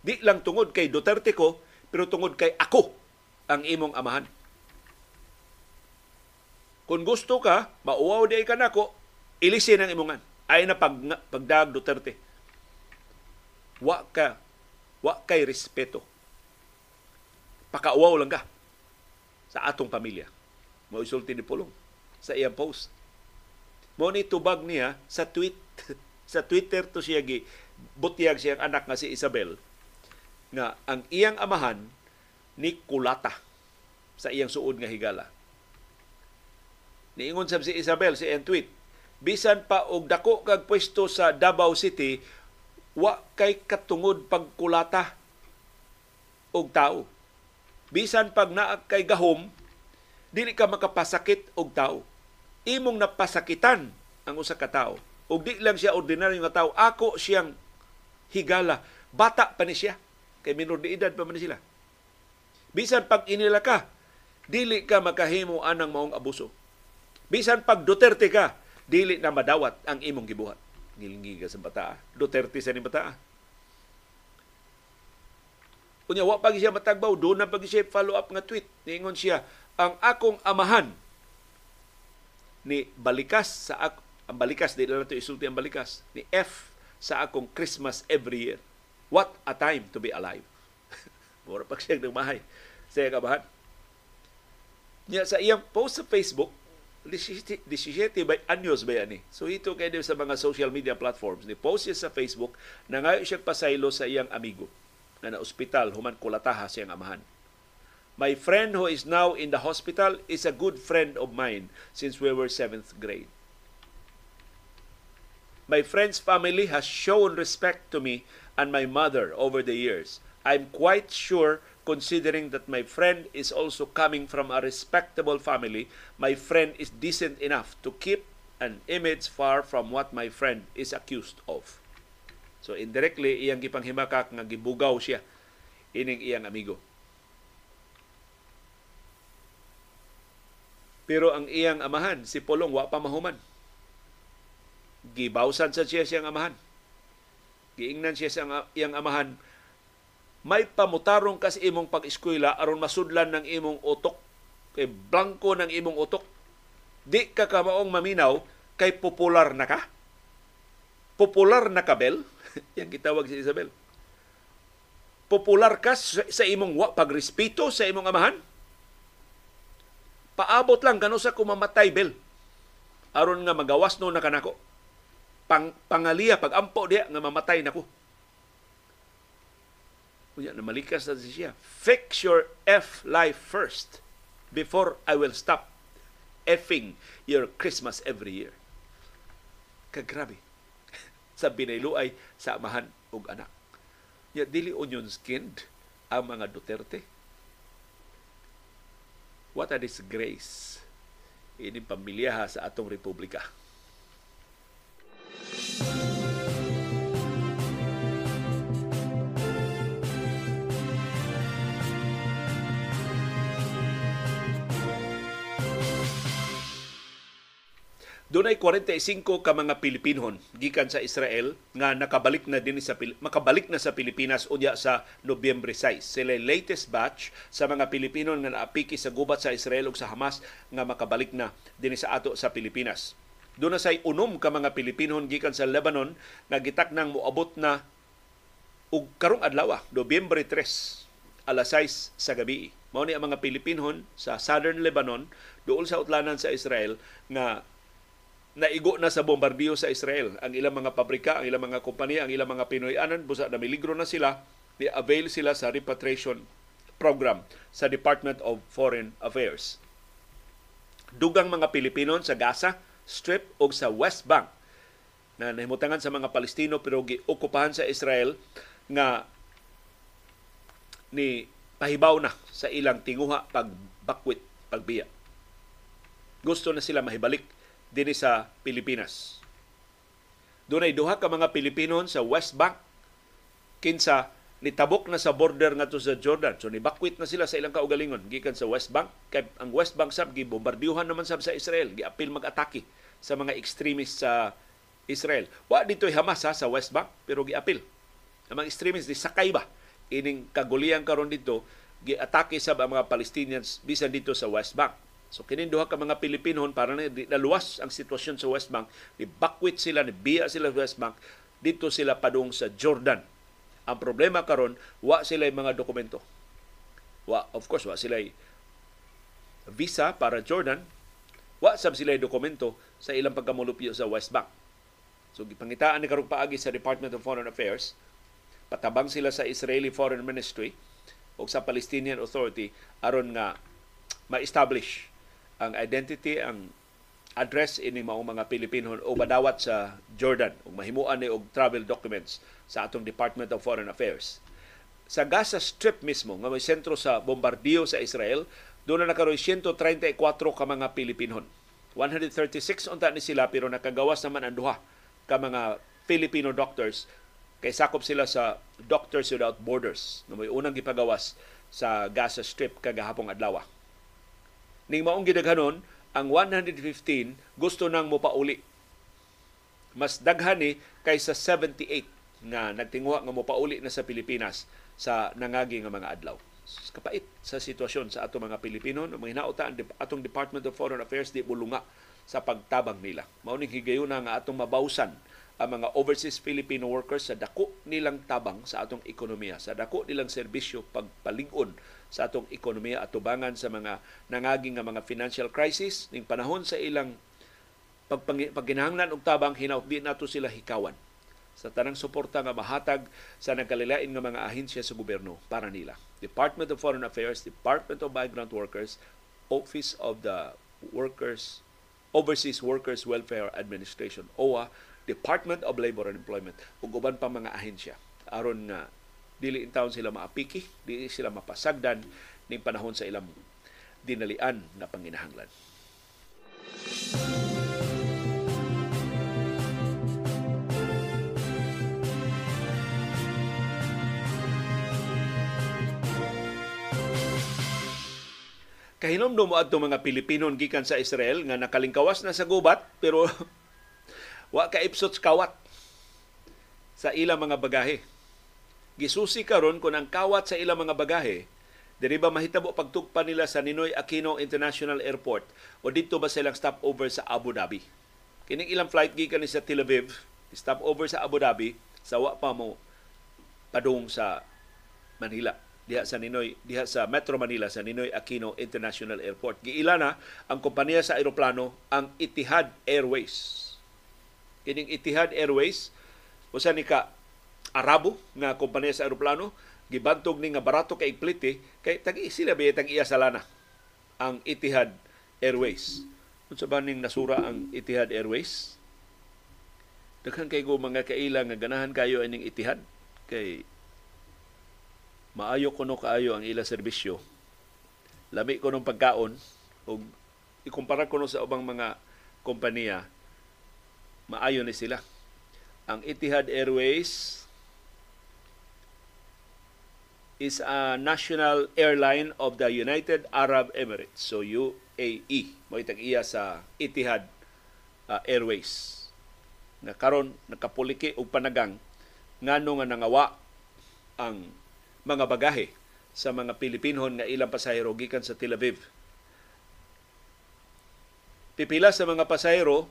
Di lang tungod kay Duterte ko, pero tungod kay ako ang imong amahan. Kung gusto ka, mauwaw di ka nako, ilisin ang imongan. Ay na pag, pagdag Duterte. Wa ka, wa kay respeto. Pakauwaw lang ka sa atong pamilya. Mao isulti ni Pulong sa iyang post. Mo ni tubag niya sa tweet sa Twitter to siya gi butyag siyang anak nga si Isabel nga ang iyang amahan ni kulata sa iyang suod nga higala. Niingon sab si Isabel sa iyang tweet, bisan pa og dako kag pwesto sa Davao City, wa kay katungod pagkulata og tao. Bisan pag naa kay gahom, dili ka makapasakit og tao. Imong napasakitan ang usa ka tao. Ug di lang siya ordinaryo nga tao, ako siyang higala. Bata pa ni siya. Kay minor de edad pa man sila. Bisan pag inila ka, dili ka makahimo anang maong abuso. Bisan pag Duterte ka, dili na madawat ang imong gibuhat. Ngilngi ka sa bataa. Duterte sa ni bataa. Unya, wa pag siya matagbaw, doon na pag siya follow-up nga tweet. Ningon siya, ang akong amahan ni balikas sa ak ang balikas di lang ito isulti ang balikas ni F sa akong Christmas every year. What a time to be alive. Mura pag siya ng mahay. Sa iyang kabahan. Niya, sa iyang post sa Facebook, 17 by anyos ba yan eh. So ito kay sa mga social media platforms. Ni post siya sa Facebook na ngayon siya pasaylo sa iyang amigo na na ospital human kulataha siyang amahan. My friend who is now in the hospital is a good friend of mine since we were 7th grade. My friend's family has shown respect to me and my mother over the years. I'm quite sure, considering that my friend is also coming from a respectable family, my friend is decent enough to keep an image far from what my friend is accused of. So indirectly, iyang gipanghimakak nga gibugaw siya ining iyang amigo. Pero ang iyang amahan, si Polong, wa pa mahuman. Gibawsan sa siya siyang amahan. Giingnan siya sa iyang amahan, may pamutarong kas imong pag-eskwela aron masudlan ng imong utok kay blanco ng imong utok. Di ka kamaong maminaw kay popular na ka. Popular na ka bel? Yang gitawag si Isabel. Popular ka sa imong wa pagrespeto sa imong amahan paabot lang kano sa kumamatay bel aron nga magawas no na kanako pang pangaliya pag ampo diya nga mamatay nako Kunya na malikas na siya. Fix your F life first before I will stop effing your Christmas every year. Kagrabe. sa binayluay sa amahan ug anak. Ya dili onion skinned ang mga Duterte. What a disgrace. Ini pamilya sa atong republika. Dunay 45 ka mga Pilipinon gikan sa Israel nga nakabalik na din sa makabalik na sa Pilipinas unya sa Nobyembre 6. Sila latest batch sa mga Pilipino nga naapiki sa gubat sa Israel ug sa Hamas nga makabalik na din sa ato sa Pilipinas. Doon na say unom ka mga Pilipino gikan sa Lebanon nga gitak nang moabot na ug karong adlaw, Nobyembre 3, alas 6 sa gabi. Mao ni ang mga Pilipino sa Southern Lebanon duol sa utlanan sa Israel nga naigo na sa bombardiyo sa Israel. Ang ilang mga pabrika, ang ilang mga kompanya, ang ilang mga Pinoy-anan, busa na miligro na sila, ni-avail sila sa repatriation program sa Department of Foreign Affairs. Dugang mga Pilipino sa Gaza Strip o sa West Bank na nahimutangan sa mga Palestino pero giokupahan sa Israel nga ni pahibaw na sa ilang tinguha pagbakwit, pagbiya. Gusto na sila mahibalik dinhi sa Pilipinas. Doon ay duha ka mga Pilipino sa West Bank kinsa nitabok na sa border ngadto sa Jordan. So nibakwit na sila sa ilang kaugalingon gikan sa West Bank kay ang West Bank sab gibombardiyohan naman sab sa Israel, giapil mag-atake sa mga extremists sa Israel. Wa dito'y Hamas ha, sa West Bank pero giapil. Ang mga extremists di sakay ba ining kaguliyang karon dito giatake sa mga Palestinians bisan dito sa West Bank. So kining duha ka mga Pilipinon para na naluwas ang sitwasyon sa West Bank, ni bakwit sila, ni biya sila sa West Bank, dito sila padung sa Jordan. Ang problema karon, wa sila mga dokumento. Wa, of course, wa sila visa para Jordan, wa sab sila dokumento sa ilang pagkamulupyo sa West Bank. So gipangitaan ni karong paagi sa Department of Foreign Affairs, patabang sila sa Israeli Foreign Ministry o sa Palestinian Authority aron nga ma-establish ang identity, ang address ini mao mga Pilipino o madawat sa Jordan ug mahimuan ni og travel documents sa atong Department of Foreign Affairs. Sa Gaza Strip mismo nga may sentro sa bombardiyo sa Israel, doon na nakaroy 134 ka mga Pilipinon. 136 unta ni sila pero nakagawas naman ang duha ka mga Filipino doctors kay sakop sila sa Doctors Without Borders na may unang gipagawas sa Gaza Strip kagahapong adlaw. Ning maong gidaghanon, ang 115 gusto nang mopauli. Mas daghan ni kaysa 78 nga nagtinguha nga mopauli na sa Pilipinas sa nangagi nga mga adlaw. Kapait sa sitwasyon sa ato mga Pilipino, mga hinauta atong Department of Foreign Affairs di bulunga sa pagtabang nila. Mauning higayuna nga atong mabawsan ang mga overseas Filipino workers sa dako nilang tabang sa atong ekonomiya, sa dako nilang serbisyo pagpalig-on sa atong ekonomiya at tubangan sa mga nangaging nga mga financial crisis ning panahon sa ilang pagginahanglan og tabang hinaut di nato sila hikawan sa tanang suporta nga mahatag sa nagkalilain nga mga ahensya sa gobyerno para nila. Department of Foreign Affairs, Department of Migrant Workers, Office of the Workers Overseas Workers Welfare Administration OWA Department of Labor and Employment ug uban pa mga ahensya aron nga dili in taon sila maapiki, dili sila mapasagdan ning panahon sa ilang dinalian na panginahanglan. Kahinomdom mo adto mga Pilipino gikan sa Israel nga nakalingkawas na sa gubat pero Wa ka ipsot kawat sa ilang mga bagahe. Gisusi karon kung ang kawat sa ilang mga bagahe diri ba mahitabo pagtugpa nila sa Ninoy Aquino International Airport o dito ba silang stopover sa Abu Dhabi. Kining ilang flight gikan sa Tel Aviv, stopover sa Abu Dhabi, sa wa pa mo padung sa Manila diha sa Ninoy diha sa Metro Manila sa Ninoy Aquino International Airport. Giila na ang kompanya sa eroplano ang Etihad Airways kining Etihad Airways usa ni ka Arabo nga kompanya sa eroplano gibantog ni nga barato kay plite kay tagi sila ba tag iya sa lana ang Etihad Airways. Unsa ba ning nasura ang Etihad Airways? Daghan kay go mga kaila nga ganahan kayo ining Etihad kay maayo kuno kaayo ang ila serbisyo. Lami ko ng pagkaon ug ikumpara ko sa ubang mga kompanya maayo ni sila. Ang Etihad Airways is a national airline of the United Arab Emirates. So UAE. Mo iya sa Etihad uh, Airways. Na karon nakapuliki og panagang ngano nga nangawa ang mga bagahe sa mga Pilipinhon nga ilang pasahero gikan sa Tel Aviv. Pipila sa mga pasahero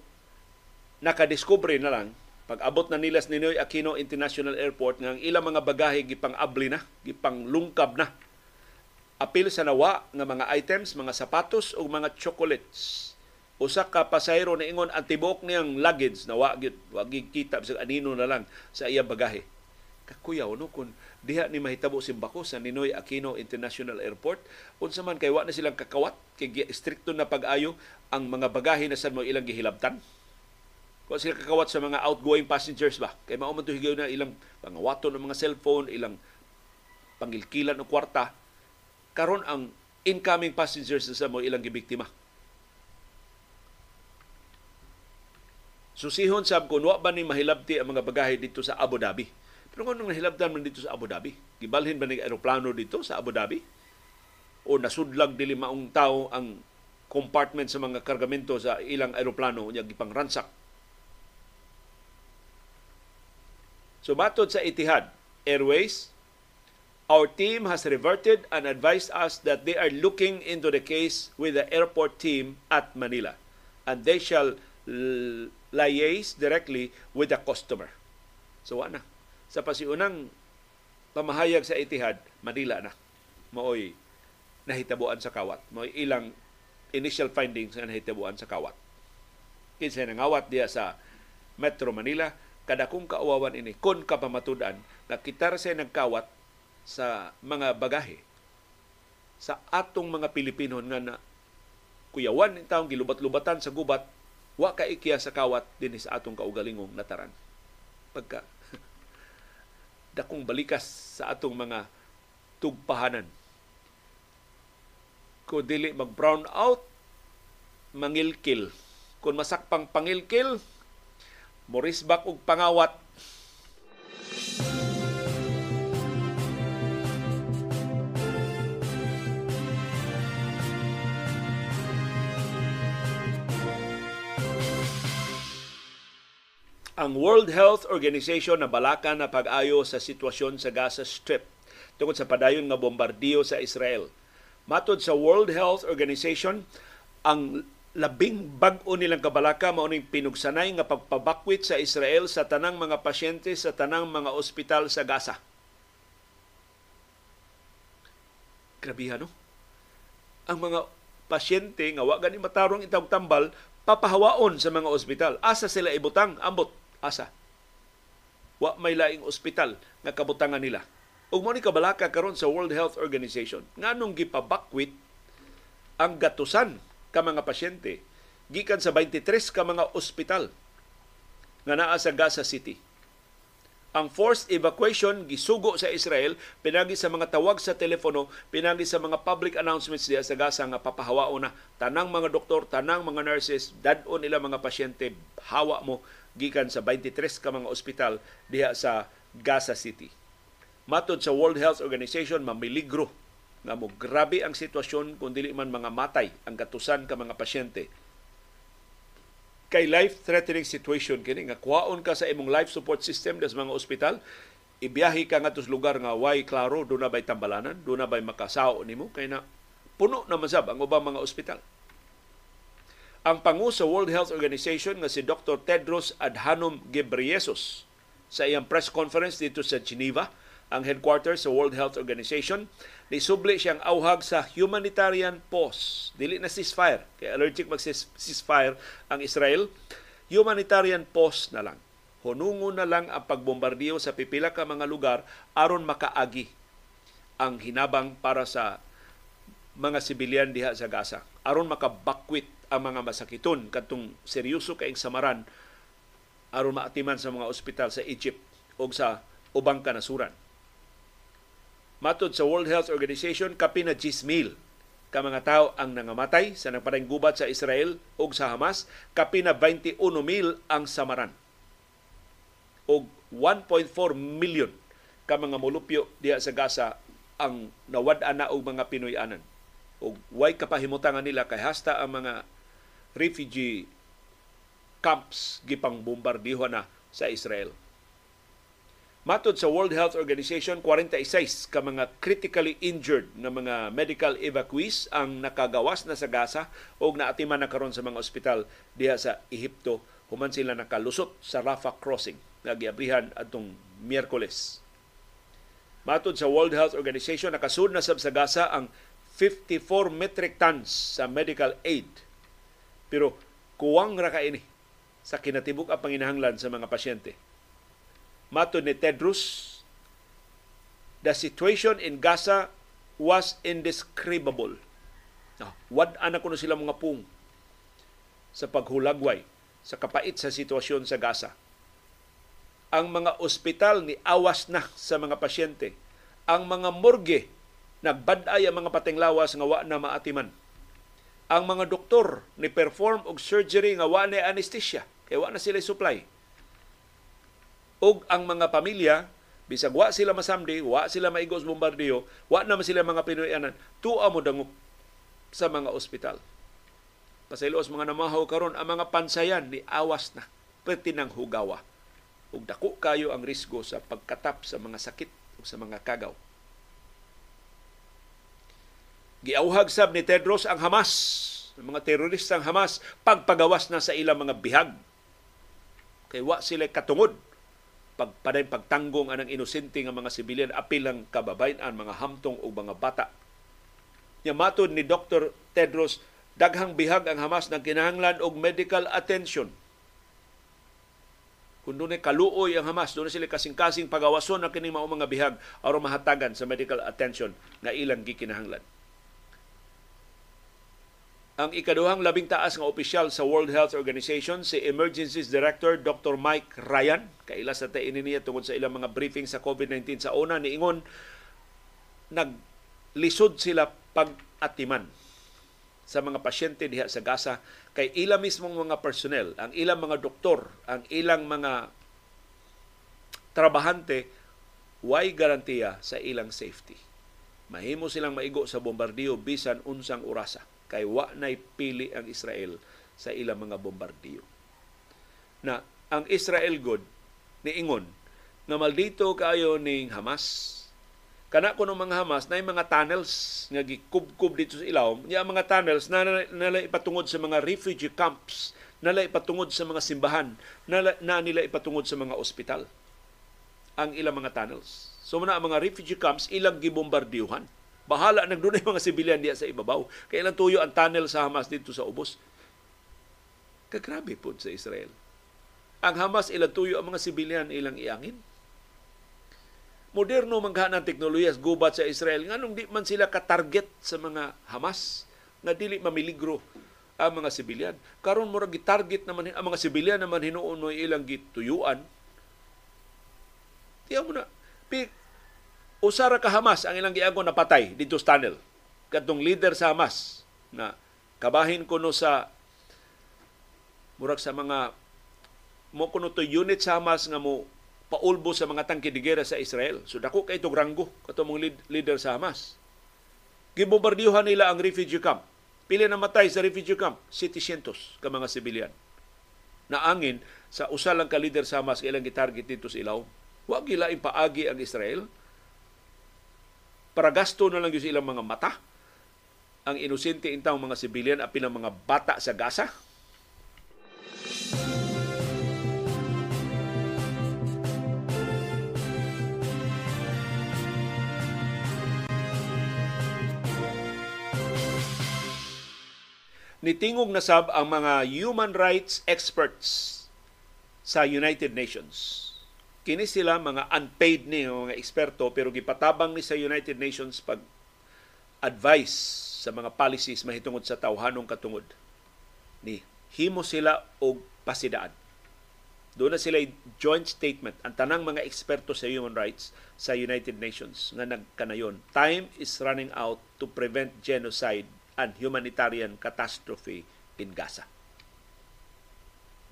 nakadiskubre na lang pag abot na nila sa Ninoy Aquino International Airport nga ang ilang mga bagahe gipang abli na, gipang lungkab na. Apil sa nawa nga mga items, mga sapatos o mga chocolates. Usa ka pasahero na ingon ang tibok niyang luggage na wa gyud wa kita sa anino na lang sa iyang bagahe. Kakuyaw no kun diha ni mahitabo simbako sa Ninoy Aquino International Airport unsa man kay wa na silang kakawat kay strikto na pag-ayo ang mga bagahe na sa mo ilang gihilabtan kung sila kakawat sa mga outgoing passengers ba. Kay mao man higaw na ilang pangawaton ng mga cellphone, ilang pangilkilan ng kwarta. Karon ang incoming passengers sa mo ilang gibiktima. Susihon sab kung wa ba ni mahilabti ang mga bagahe dito sa Abu Dhabi. Pero kung nung nahilabdan man dito sa Abu Dhabi, gibalhin ba ni aeroplano dito sa Abu Dhabi? O nasudlag dili maong tao ang compartment sa mga kargamento sa ilang aeroplano nya gipang So matod sa Etihad Airways, Our team has reverted and advised us that they are looking into the case with the airport team at Manila and they shall liaise directly with the customer. So ana sa pasiunang pamahayag sa Etihad, Manila na. Maoy nahitabuan sa kawat. Maoy ilang initial findings na nahitabuan sa kawat. Kinsa nangawat diya sa Metro Manila, kada kung kauwawan ini, kon kapamatudan, nakitar sa nagkawat sa mga bagahe. Sa atong mga Pilipino nga na kuyawan ni taong gilubat-lubatan sa gubat wa ka ikya sa kawat din sa atong kaugalingong nataran. Pagka dakong balikas sa atong mga tugpahanan. Ko dili mag brown out mangilkil. Kung masakpang pangilkil morisbak og pangawat ang World Health Organization na balaka na pag-ayo sa sitwasyon sa Gaza Strip tungod sa padayon nga bombardiyo sa Israel. Matod sa World Health Organization, ang labing bag-o nilang kabalaka mao ning pinugsanay nga pagpabakwit sa Israel sa tanang mga pasyente sa tanang mga ospital sa Gaza. Grabihan, no? Ang mga pasyente nga wa gani matarong itawag tambal papahawaon sa mga ospital. Asa sila ibutang ambot asa wa may laing ospital nga kabutangan nila ug mo ni kabalaka karon sa World Health Organization nganong gipabakwit ang gatusan ka mga pasyente. Gikan sa 23 ka mga ospital nga naa sa Gaza City. Ang forced evacuation gisugo sa Israel pinagi sa mga tawag sa telepono pinagi sa mga public announcements diya sa Gaza nga papahawao na. Tanang mga doktor tanang mga nurses dadon nila mga pasyente hawa mo gikan sa 23 ka mga ospital diha sa Gaza City. Matod sa World Health Organization, mamiligro nga mo grabe ang sitwasyon kung dili man mga matay ang katusan ka mga pasyente. Kay life-threatening situation kini nga kuhaon ka sa imong life support system sa mga ospital, ibiyahe ka nga tus lugar nga way klaro do na bay tambalanan, do na bay makasao nimo kay na puno na masab ang ubang mga ospital. Ang pangu sa World Health Organization nga si Dr. Tedros Adhanom Ghebreyesus sa iyang press conference dito sa Geneva, ang headquarters sa World Health Organization, nisubli siyang auhag sa humanitarian pause. Dili na ceasefire, kay allergic mag-ceasefire ang Israel. Humanitarian pause na lang. Hunungo na lang ang pagbombardiyo sa pipila ka mga lugar aron makaagi ang hinabang para sa mga sibilyan diha sa Gaza aron makabakwit ang mga masakiton katong seryoso kaing samaran aron maatiman sa mga ospital sa Egypt o sa ubang kanasuran. Matod sa World Health Organization, kapin na 10,000 ka mga tao ang nangamatay sa nagpadang gubat sa Israel o sa Hamas, kapin na 21,000 ang samaran. O 1.4 million ka mga mulupyo diha sa Gaza ang nawad-an na og mga Pinoy-anan. O way kapahimutangan nila kay hasta ang mga refugee camps gipang bombardiho na sa Israel. Matod sa World Health Organization, 46 ka mga critically injured na mga medical evacuees ang nakagawas na sa Gaza o naatiman na karon sa mga ospital diha sa Ehipto human sila nakalusot sa Rafah crossing nga giabrihan adtong Miyerkules. Matod sa World Health Organization, nakasud na sab sa Gaza ang 54 metric tons sa medical aid pero kuwang ra ka ini sa kinatibuk ang panginahanglan sa mga pasyente. Matod ni Tedros, the situation in Gaza was indescribable. No, wad ana kuno sila mga pung sa paghulagway sa kapait sa sitwasyon sa Gaza. Ang mga ospital ni awas na sa mga pasyente. Ang mga morgue nagbaday ang mga patinglawas nga wa na maatiman ang mga doktor ni perform og surgery nga wa na anesthesia kay wa na sila supply og ang mga pamilya bisag wa sila masamdi wa sila maigos bombardiyo wa na sila mga Pinoyanan tuwa mo dangop sa mga ospital. Pasaylos mga namahaw karon ang mga pansayan ni awas na perti ng hugawa. Ug dako kayo ang risgo sa pagkatap sa mga sakit o sa mga kagaw. Giauhag sab ni Tedros ang Hamas, ang mga teroristang Hamas, pagpagawas na sa ilang mga bihag. Kay wa sila katungod pagpaday pagtanggong anang inosente nga mga sibilyan apil lang kababayan mga hamtong o mga bata. Nya matod ni Dr. Tedros daghang bihag ang Hamas nang kinahanglan og medical attention kung doon kaluoy ang Hamas, doon sila kasing-kasing pagawason na kini mga bihag aron mahatagan sa medical attention nga ilang gikinahanglan. Ang ikaduhang labing taas nga opisyal sa World Health Organization, si Emergencies Director Dr. Mike Ryan, kaila sa tainin niya tungod sa ilang mga briefing sa COVID-19 sa una, niingon, naglisod sila pag-atiman sa mga pasyente diha sa Gaza kay ila mismong mga personnel, ang ilang mga doktor, ang ilang mga trabahante way garantiya sa ilang safety. Mahimo silang maigo sa bombardiyo bisan unsang orasa kay wa nay pili ang Israel sa ilang mga bombardiyo. Na ang Israel god niingon nga maldito kaayo ning Hamas. Kana kuno mga Hamas na mga tunnels nga gikubkub dito sa ilawom. Nya mga tunnels na nala ipatungod sa mga refugee camps. Nala ipatungod sa mga simbahan. Nala, na nila ipatungod sa mga ospital. Ang ilang mga tunnels. So na ang mga refugee camps ilang gibombardiyuhan bahala nagdunay mga sibilyan diya sa ibabaw. Kay ilang tuyo ang tunnel sa Hamas dito sa ubos. Kagrabe po sa Israel. Ang Hamas ilang tuyo ang mga sibilyan ilang iangin. Moderno man ng teknolohiya gubat sa Israel. Nganong di man sila ka-target sa mga Hamas nga dili mamiligro ang mga sibilyan. Karon mura gi-target naman ang mga sibilyan naman hinuon mo ilang gituyuan. Tiyan mo na usara ka Hamas ang ilang giagon na patay dito sa tunnel kadtong leader sa Hamas na kabahin kuno sa murag sa mga mo kuno to unit sa Hamas nga mo paulbo sa mga tangke de sa Israel. So dako kay itong ranggo kato mong leader sa Hamas. Gibombardiyohan nila ang refugee camp. Pili na matay sa refugee camp, 700 ka mga sibilyan. Naangin sa usa lang ka leader sa Hamas ilang gitarget dito sa ilaw. Wa gila paagi ang Israel. Para gasto na lang yung ilang mga mata ang inosente intang mga sibilyan apil ang mga bata sa Gaza nitingog na sab ang mga human rights experts sa United Nations. Kini sila mga unpaid ni mga eksperto pero gipatabang ni sa United Nations pag advice sa mga policies mahitungod sa tawhanong katungod ni himo sila og pasidaan. Doon na sila joint statement ang tanang mga eksperto sa human rights sa United Nations nga nagkanayon. Time is running out to prevent genocide and humanitarian catastrophe in Gaza.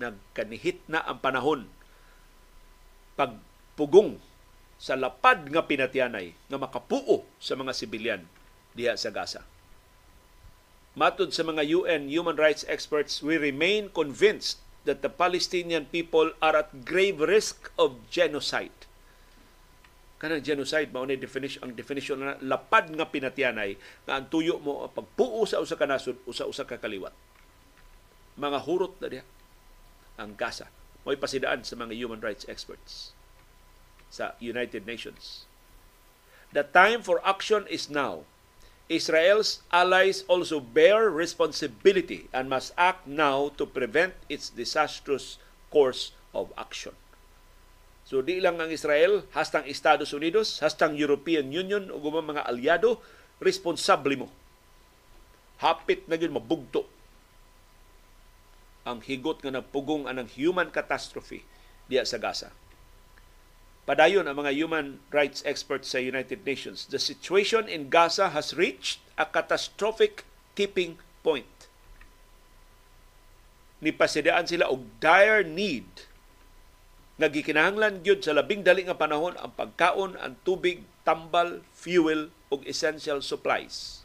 Nagkanihit na ang panahon pagpugong sa lapad nga pinatianay nga makapuo sa mga sibilyan diha sa Gaza. Matod sa mga UN human rights experts, we remain convinced that the Palestinian people are at grave risk of genocide. Kanang genocide mao ni definition ang definition na lapad nga pinatianay nga ang tuyo mo pagpuo sa usa ka nasod usa usa ka kaliwat. Mga hurot na diha ang Gaza mo'y pasidaan sa mga human rights experts sa United Nations. The time for action is now. Israel's allies also bear responsibility and must act now to prevent its disastrous course of action. So di lang ang Israel, hastang Estados Unidos, hastang European Union o mga aliado, responsable mo. Hapit na yun mabugto ang higot nga nagpugong anang human catastrophe diya sa Gaza. Padayon ang mga human rights experts sa United Nations, the situation in Gaza has reached a catastrophic tipping point. Nipasidaan sila og dire need nga gikinahanglan gyud sa labing dali nga panahon ang pagkaon, ang tubig, tambal, fuel ug essential supplies.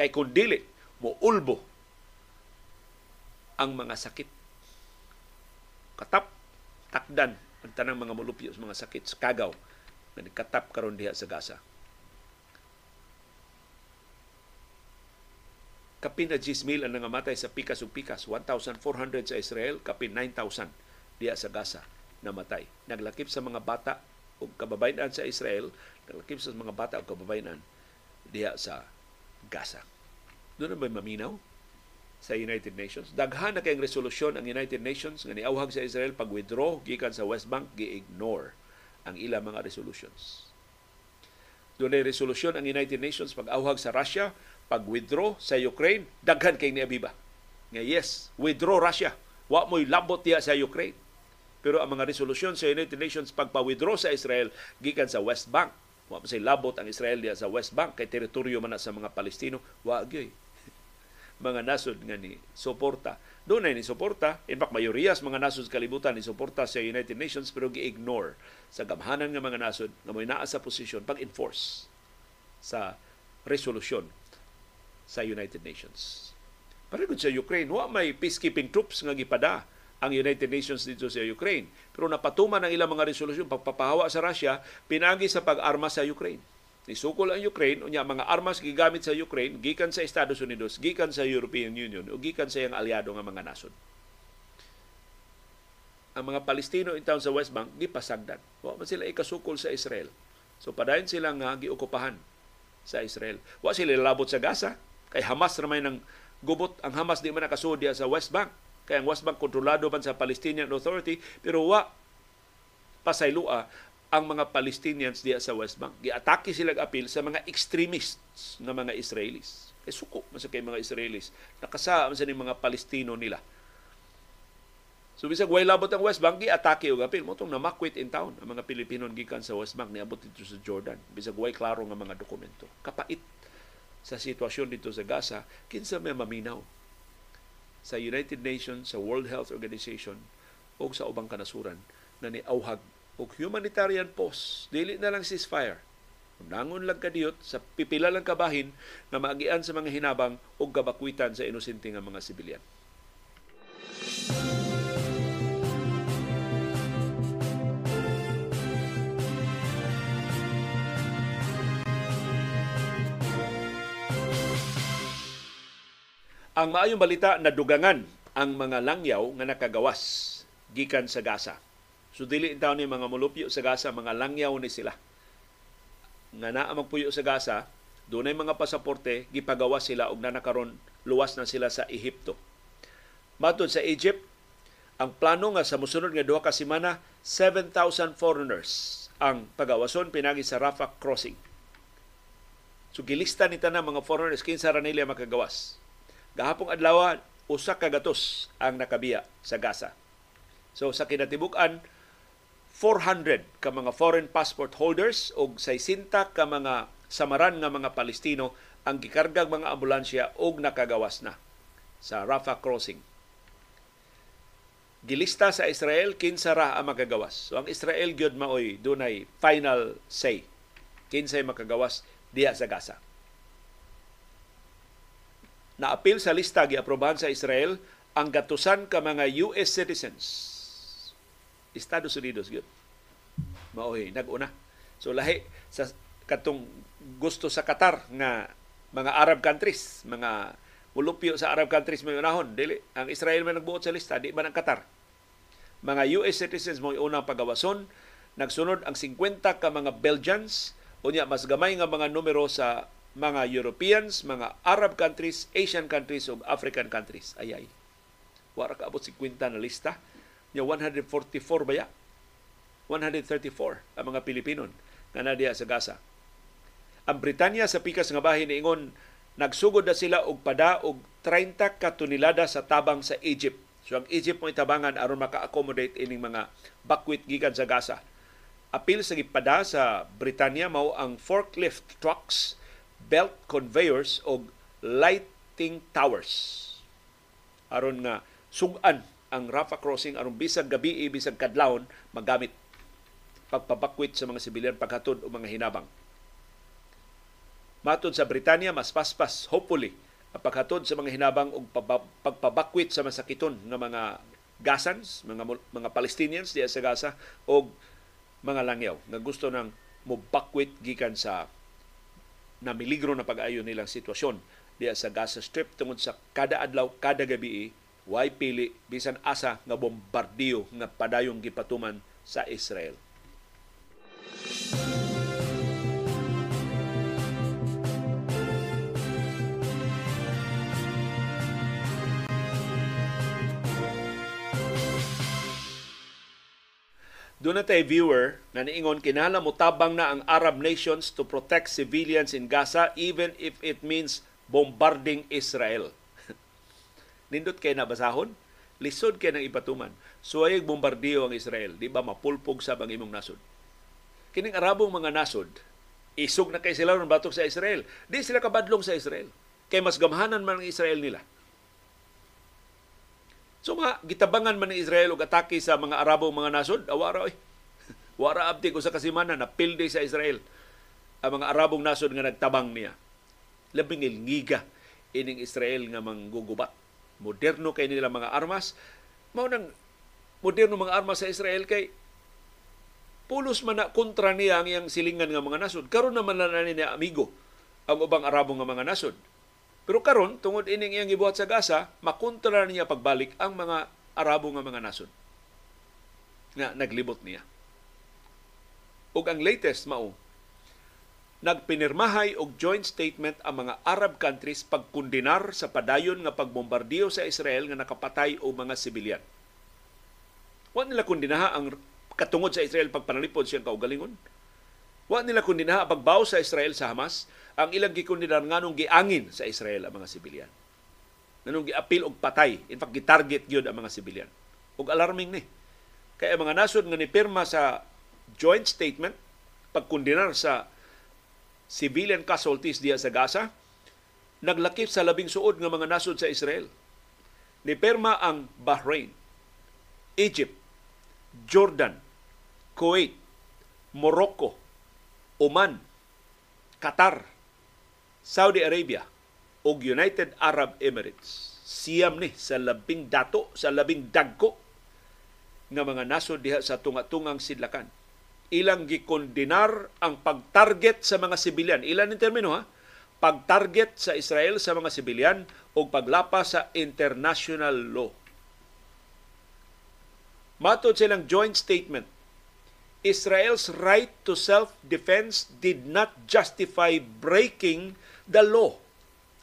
Kay kun dili mo ulbo ang mga sakit. Katap, takdan ang tanang mga mulupyo sa mga sakit sa kagaw na nagkatap karon diha sa Gaza. kapin na 10,000 ang nangamatay sa pikas ug pikas 1,400 sa Israel kapin 9,000 diya sa Gaza namatay naglakip sa mga bata ug kababayan sa Israel naglakip sa mga bata ug kababayan diya sa Gaza doon na ba maminaw sa United Nations. Daghan na kayong resolusyon ang United Nations nga niawhag sa Israel pag withdraw gikan sa West Bank gi-ignore ang ilang mga resolutions. Doon ay resolusyon ang United Nations pag awhag sa Russia, pag withdraw sa Ukraine, daghan kay niabiba. Nga yes, withdraw Russia. Wa mo'y labot diya sa Ukraine. Pero ang mga resolusyon sa United Nations pagpa-withdraw sa Israel gikan sa West Bank, wa say labot ang Israel diya sa West Bank kay teritoryo man na sa mga Palestino, wa gyoy mga nasod nga ni suporta. Doon ay ni suporta. In fact, mayorias mga nasod sa kalibutan ni suporta sa United Nations pero gi-ignore sa gamhanan nga mga nasod nga may naa sa posisyon pag-enforce sa resolusyon sa United Nations. Parigod sa Ukraine, wa may peacekeeping troops nga gipada ang United Nations dito sa Ukraine. Pero napatuman ang ilang mga resolusyon pagpapahawa sa Russia, pinagi sa pag-arma sa Ukraine Nisukol ang Ukraine unya mga armas gigamit sa Ukraine gikan sa Estados Unidos, gikan sa European Union ug gikan sa iyang aliado nga mga nasod. Ang mga Palestino in town sa West Bank gipasagdan. Wa man sila ikasukol sa Israel. So padayon sila nga giokupahan sa Israel. Wa sila labot sa Gaza kay Hamas ra may nang gubot ang Hamas di man nakasud sa West Bank. Kay ang West Bank kontrolado man sa Palestinian Authority pero wa pasaylua ang mga Palestinians diya sa West Bank. Giatake sila apil sa mga extremists ng mga Israelis. Kay suko man sa kay mga Israelis. Nakasa man sa mga Palestino nila. So bisag way labot ang West Bank giatake og apil mo tong namakwit in town ang mga Pilipino gikan sa West Bank niabot dito sa Jordan. Bisag way klaro nga mga dokumento. Kapait sa sitwasyon dito sa Gaza kinsa may maminaw sa United Nations, sa World Health Organization o sa ubang kanasuran na niauhag og humanitarian pause, dili na lang ceasefire. Nangon lang kadiyot sa pipila lang kabahin na maagian sa mga hinabang o kabakwitan sa inosente nga mga sibilyan. Ang maayong balita na dugangan ang mga langyaw nga nakagawas gikan sa Gaza So dili daw ni mga mulupyo sa Gaza, mga langyaw ni sila. Nga naa magpuyo sa Gaza, doon mga pasaporte, gipagawa sila og nanakaron luwas na sila sa Ehipto. Matod sa Egypt, ang plano nga sa musunod nga duha ka semana, 7,000 foreigners ang pagawason pinagi sa Rafah crossing. So gilista ni tanang mga foreigners kinsa ra nila makagawas. Gahapong adlaw usa ka gatos ang nakabiya sa Gaza. So sa kinatibuk-an 400 ka mga foreign passport holders o 60 ka mga samaran nga mga Palestino ang gikargag mga ambulansya og nakagawas na sa Rafah crossing. Gilista sa Israel kinsa ra ang makagawas. So ang Israel gyud maoy dunay final say kinsay makagawas diha sa Gaza. Naapil sa lista giaprobahan sa Israel ang gatusan ka mga US citizens Estados Unidos gyud. Maoy naguna. So lahi sa katong gusto sa Qatar nga mga Arab countries, mga mulupyo sa Arab countries may unahon. Dili ang Israel man nagbuot sa lista, di man ang Qatar. Mga US citizens mo unang pagawason, nagsunod ang 50 ka mga Belgians, unya mas gamay nga mga numero sa mga Europeans, mga Arab countries, Asian countries ug African countries. Ayay. Wara ka abot 50 na lista Nya 144 baya? 134 ang mga Pilipinon nga nadiya sa Gaza. Ang Britanya sa pikas nga bahin ingon nagsugod na sila og pada og 30 ka tonelada sa tabang sa Egypt. So ang Egypt mo itabangan aron maka-accommodate ining mga bakwit gikan sa Gaza. Apil sa gipada sa Britanya mao ang forklift trucks, belt conveyors og lighting towers aron nga sugan ang Rafah crossing aron bisag gabi bisag kadlawon magamit pagpabakwit sa mga sibilyan paghatod o mga hinabang. Matod sa Britanya, mas paspas, hopefully, ang paghatod sa mga hinabang o pagpabakwit sa masakiton ng mga Gazans, mga mga Palestinians diya sa Gaza o mga langyaw nga gusto nang mobakwit gikan sa na miligro na pag-ayo nilang sitwasyon diya sa Gaza Strip tungod sa kada adlaw, kada gabi way pili bisan asa nga bombardiyo nga padayong gipatuman sa Israel. Doon na tayo viewer na niingon kinala mo tabang na ang Arab nations to protect civilians in Gaza even if it means bombarding Israel. Nindot kay nabasahon, lisod kay nang ipatuman. Suwayag bombardiyo ang Israel, di ba mapulpog sa bang imong nasod. Kining Arabong mga nasod, isog na kay sila ng batok sa Israel. Di sila kabadlong sa Israel. Kay mas gamhanan man ang Israel nila. So mga gitabangan man ng Israel og atake sa mga Arabong mga nasod, awara oy. Wara abdi ko sa kasimana na pilde sa Israel ang mga Arabong nasod nga nagtabang niya. Labing ilngiga ining Israel nga manggugubat. Moderno kay nila mga armas. Mao nang moderno mga armas sa Israel kay pulos man na kontra niya ang iyang silingan nga mga nasod. Karon naman na niya amigo ang ubang Arabo nga mga nasod. Pero karon tungod ining iyang gibuhat sa Gaza, makontra niya pagbalik ang mga Arabo nga mga nasod nga naglibot niya. Ug ang latest mao nagpinirmahay og joint statement ang mga Arab countries pagkundinar sa padayon nga pagbombardiyo sa Israel nga nakapatay og mga sibilyan. Wa nila kundinaha ang katungod sa Israel pagpanalipod siyang kaugalingon. Wa nila kundinaha pagbaw sa Israel sa Hamas ang ilang gikundinar nganong giangin sa Israel ang mga sibilyan. Nganong giapil og patay, in fact gitarget gyud ang mga sibilyan. Ug alarming ni. Kaya mga nasod nga nipirma sa joint statement pagkundinar sa civilian casualties diya sa Gaza, naglakip sa labing suod nga mga nasod sa Israel. Nipirma ang Bahrain, Egypt, Jordan, Kuwait, Morocco, Oman, Qatar, Saudi Arabia ug United Arab Emirates. Siyam ni sa labing dato, sa labing dagko nga mga nasod diha sa tunga-tungang sidlakan. Ilang gikondinar ang pagtarget sa mga sibilyan. Ilan ang termino ha? Pagtarget sa Israel sa mga sibilyan o paglapas sa international law. Matod silang joint statement, Israel's right to self-defense did not justify breaking the law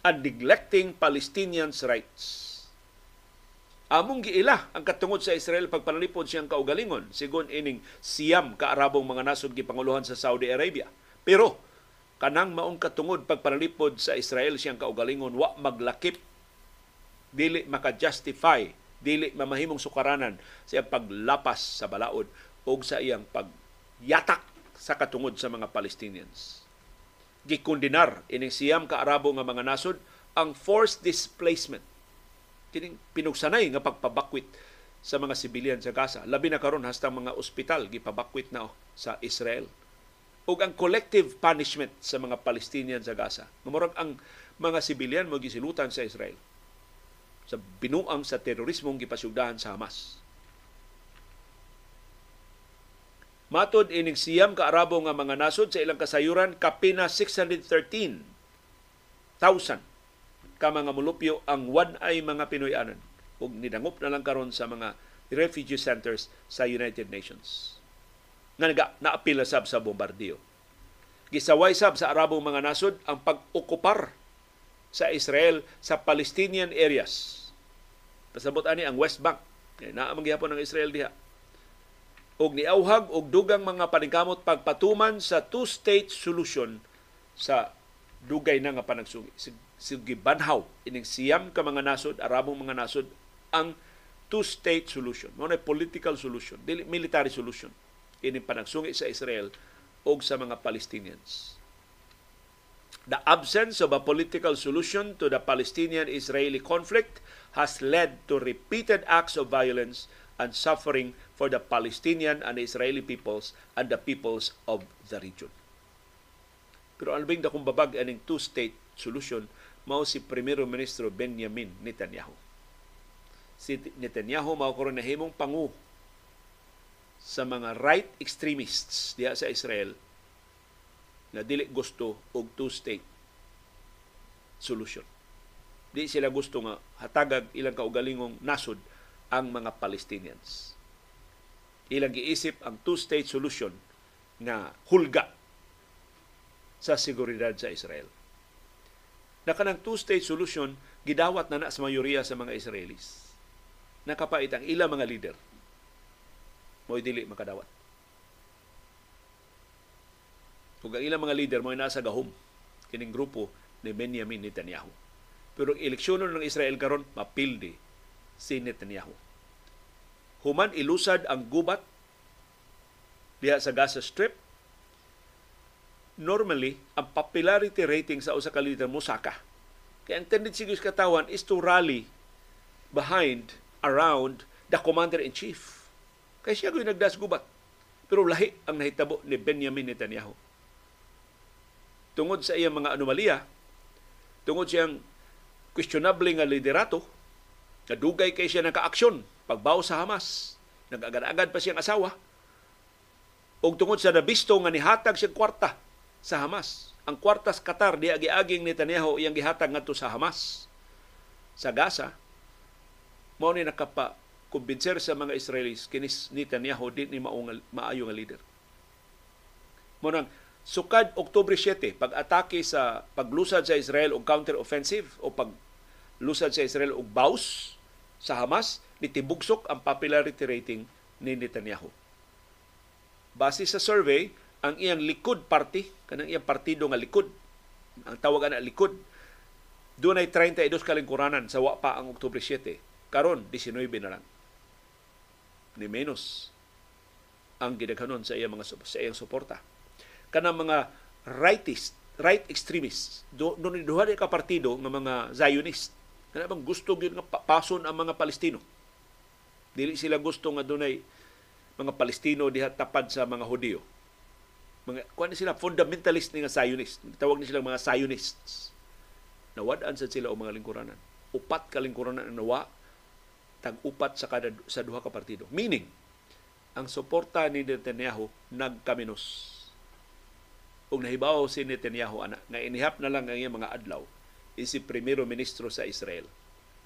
and neglecting Palestinians' rights. Among giila ang katungod sa Israel pagpanalipod siyang kaugalingon. Sigon ining siyam ka Arabong mga nasod gipanguluhan sa Saudi Arabia. Pero kanang maong katungod pagpanalipod sa Israel siyang kaugalingon wa maglakip. Dili maka-justify dili mamahimong sukaranan sa paglapas sa balaod o sa iyang pagyatak sa katungod sa mga Palestinians. Gikondinar ining siyam ka Arabo nga mga nasod ang forced displacement kining pinugsanay nga pagpabakwit sa mga sibilyan sa Gaza. Labi na karon hasta mga ospital gipabakwit na sa Israel. Ug ang collective punishment sa mga Palestinian sa Gaza. Murag ang mga sibilyan mo gisilutan sa Israel sa binuang sa terorismong gipasugdahan sa Hamas. Matod ining siyam ka Arabo nga mga nasod sa ilang kasayuran kapina 613,000 ka mga mulupyo ang one ay mga Pinoyanan ug nidangop na lang karon sa mga refugee centers sa United Nations. Nga naga naapil sab sa bombardiyo. Gisaway sab sa Arabong mga nasod ang pag-okupar sa Israel sa Palestinian areas. Pasabot ani ang West Bank. Naa man gihapon ang Israel diha og niauhag og dugang mga paningkamot pagpatuman sa two-state solution sa dugay na nga panagsugi. Sige banhaw ining siyam ka mga nasod, arabong mga nasod ang two-state solution. Mao na political solution, dili military solution. Ini panagsungi sa Israel og sa mga Palestinians. The absence of a political solution to the Palestinian-Israeli conflict has led to repeated acts of violence and suffering for the Palestinian and Israeli peoples and the peoples of the region. Pero albing da kung babag aning two-state solution, mao si Primero Ministro Benjamin Netanyahu. Si Netanyahu mao karon nahimong pangu sa mga right extremists diha sa Israel na dili gusto og two-state solution. Di sila gusto nga hatagag ilang kaugalingong nasod ang mga Palestinians. Ilang giisip ang two-state solution nga hulga sa seguridad sa Israel. Na kanang two-state solution gidawat na na sa mayoriya sa mga Israelis. Nakapait ang ilang mga leader. Mo'y dili makadawat. Kung ang ilang mga leader mo'y nasa gahom kining grupo ni Benjamin Netanyahu. Pero ang eleksyon ng Israel karon mapildi si Netanyahu. Human ilusad ang gubat diha sa Gaza Strip. Normally, ang popularity rating sa usa ka leader mosaka. Kaya ang tendency sa katawan is to rally behind, around the commander-in-chief. Kaya siya yung nagdas gubat. Pero lahi ang nahitabo ni Benjamin Netanyahu. Tungod sa iyang mga anomalya, tungod siyang questionable nga liderato, nadugay kay siya naka-aksyon pagbaw sa Hamas. Nag-agad-agad pa siyang asawa. O tungod sa nabisto nga nihatag siyang kwarta sa Hamas. Ang kwartas Qatar di agi-aging Netanyahu iyang gihatag ngadto sa Hamas sa Gaza. Mao ni nakapa kumbinser sa mga Israelis kinis Netanyahu di ni maong maayo nga leader. Mo nang sukad Oktubre 7 pag-atake sa paglusad sa Israel og counter-offensive o paglusad sa Israel og baus sa Hamas nitibugsok ang popularity rating ni Netanyahu. Base sa survey, ang iyang Likud party, kanang iyang partido nga Likud, ang tawagan na Likud, doon ay 32 kalingkuranan sa wa pa ang Oktubre 7. Karon 19 na lang. Ni menos ang gidaghanon sa iyang mga sa iyang suporta. Kanang mga rightist, right extremists, do, doon duha ka partido nga mga Zionist. Kana bang gusto gyud nga pason ang mga Palestino. Dili sila gusto nga dunay mga Palestino diha tapad sa mga Hudiyo mga kuan sila fundamentalist nga Zionist. Tawag ni sila mga Zionists. Nawadaan sa sila o mga lingkuranan. Upat ka lingkuranan ang nawa tag-upat sa kada sa duha ka partido. Meaning, ang suporta ni Netanyahu nagkaminos. Ug nahibaw si Netanyahu ana nga inihap na lang ang iyang mga adlaw si primero ministro sa Israel.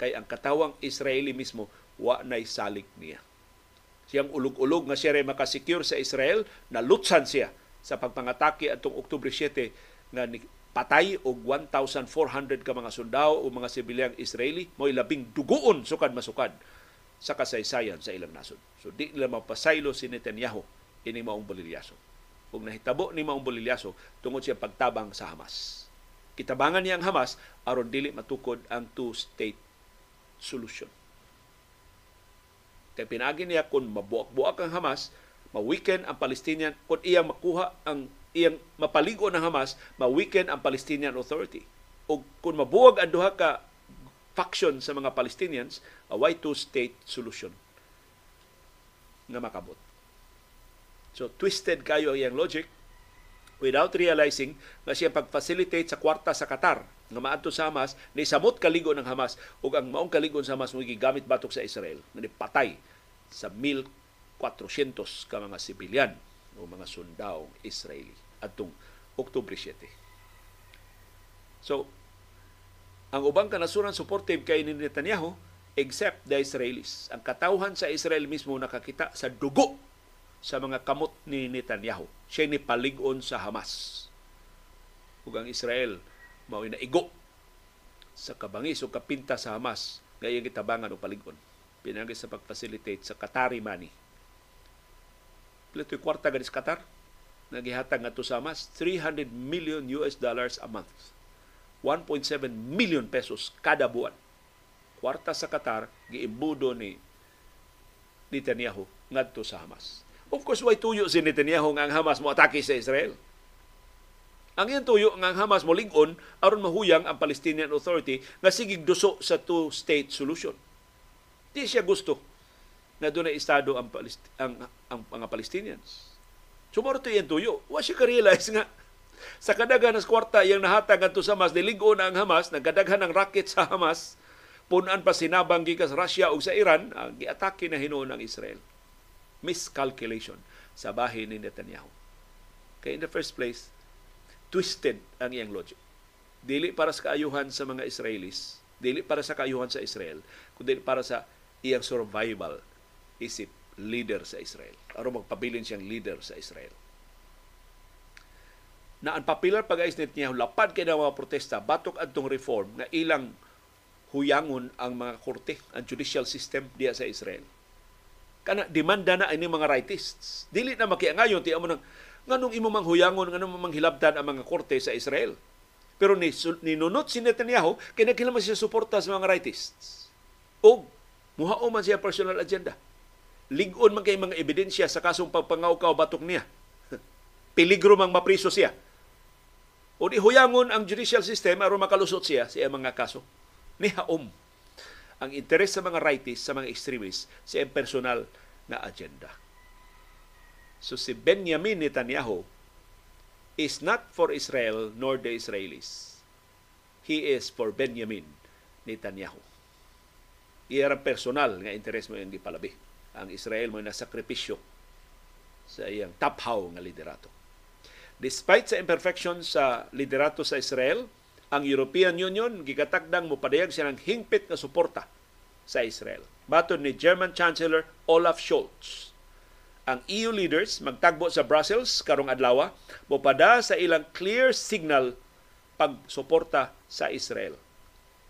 Kay ang katawang Israeli mismo wa nay salik niya. Siyang ulog-ulog nga siya makasecure sa Israel, nalutsan siya sa pagpangatake atong Oktubre 7 nga patay og 1,400 ka mga sundao o mga sibilyang Israeli mo'y labing duguon sukad masukad sa kasaysayan sa ilang nasod. So di nila mapasaylo si Netanyahu ini maong bolilyaso. Kung nahitabo ni maong bolilyaso tungod siya pagtabang sa Hamas. Kitabangan niya ang Hamas aron dili matukod ang two-state solution. Kay pinagi niya kung mabuak-buak ang Hamas, ma-weaken ang Palestinian kung iyang makuha ang iyang mapaligo ng Hamas, ma-weaken ang Palestinian Authority. O kung mabuwag ang duha ka faction sa mga Palestinians, a way two-state solution nga makabot. So, twisted kayo ang iyang logic without realizing na siya pag-facilitate sa kwarta sa Qatar nga maadto sa Hamas, ni samot kaligo ng Hamas ug ang maong kaligo sa Hamas mo gamit batok sa Israel nga patay sa 400 ka mga sibilyan o mga sundao Israeli atong Oktubre 7. So, ang ubang kanasuran supportive kay ni Netanyahu except the Israelis. Ang katawhan sa Israel mismo nakakita sa dugo sa mga kamot ni Netanyahu. Siya ni paligon sa Hamas. Ug ang Israel mao na igo sa kabangis o kapinta sa Hamas nga iyang gitabangan o paligon. Sa pag-facilitate sa Qatari money Pilito'y kwarta ganis Qatar. Nagihatag nga to sa mas 300 million US dollars a month. 1.7 million pesos kada buwan. Kwarta sa Qatar giimbudo ni Netanyahu ngadto sa Hamas. Of course, why tuyo si Netanyahu nga ang Hamas mo atake sa Israel? Ang iyang tuyo nga ang Hamas mo lingon aron mahuyang ang Palestinian Authority nga sigig duso sa two-state solution. Di siya gusto na doon ay estado ang, Palest- ang, ang, ang mga Palestinians. Sumorto yan tuyo. Wa siya ka-realize nga sa kadaghan ng kwarta yung nahatag ato sa Hamas, niligo na ang Hamas, nagkadaghan ng rocket sa Hamas, punan pa sinabang gikas Russia o sa Iran, ang giatake na hinuon ng Israel. Miscalculation sa bahay ni Netanyahu. Kaya in the first place, twisted ang iyang logic. Dili para sa kaayuhan sa mga Israelis, Dili para sa kaayuhan sa Israel, kundi para sa iyang survival isip leader sa Israel. Aron magpabilin siyang leader sa Israel. Na ang papilar pag-ais ni Netanyahu, lapad kay mga protesta, batok adtong reform na ilang huyangon ang mga korte, ang judicial system diya sa Israel. Kana demanda na ini mga rightists. Dili na makiangayon ti amo nang nganong imo mang huyangon nganong mang hilabtan ang mga korte sa Israel. Pero ni ninunot si Netanyahu kay nagkilama siya suporta sa mga rightists. O muhao man siya personal agenda. Ligon man kay mga ebidensya sa kasong pagpangawkaw batok niya. Peligro mang mapriso siya. O di huyangon ang judicial system aron makalusot siya sa mga kaso. Ni haom ang interes sa mga rightists, sa mga extremists, sa personal na agenda. So si Benjamin Netanyahu is not for Israel nor the Israelis. He is for Benjamin Netanyahu. Iya personal nga interes mo yung palabi. Ang Israel mo na sakripisyo sa iyang taphaw nga liderato. Despite sa imperfection sa liderato sa Israel, ang European Union gigatakdang mopadayag siya ng hingpit nga suporta sa Israel. Matod ni German Chancellor Olaf Scholz, ang EU leaders magtagbo sa Brussels karong adlaw mopada sa ilang clear signal pagsuporta sa Israel.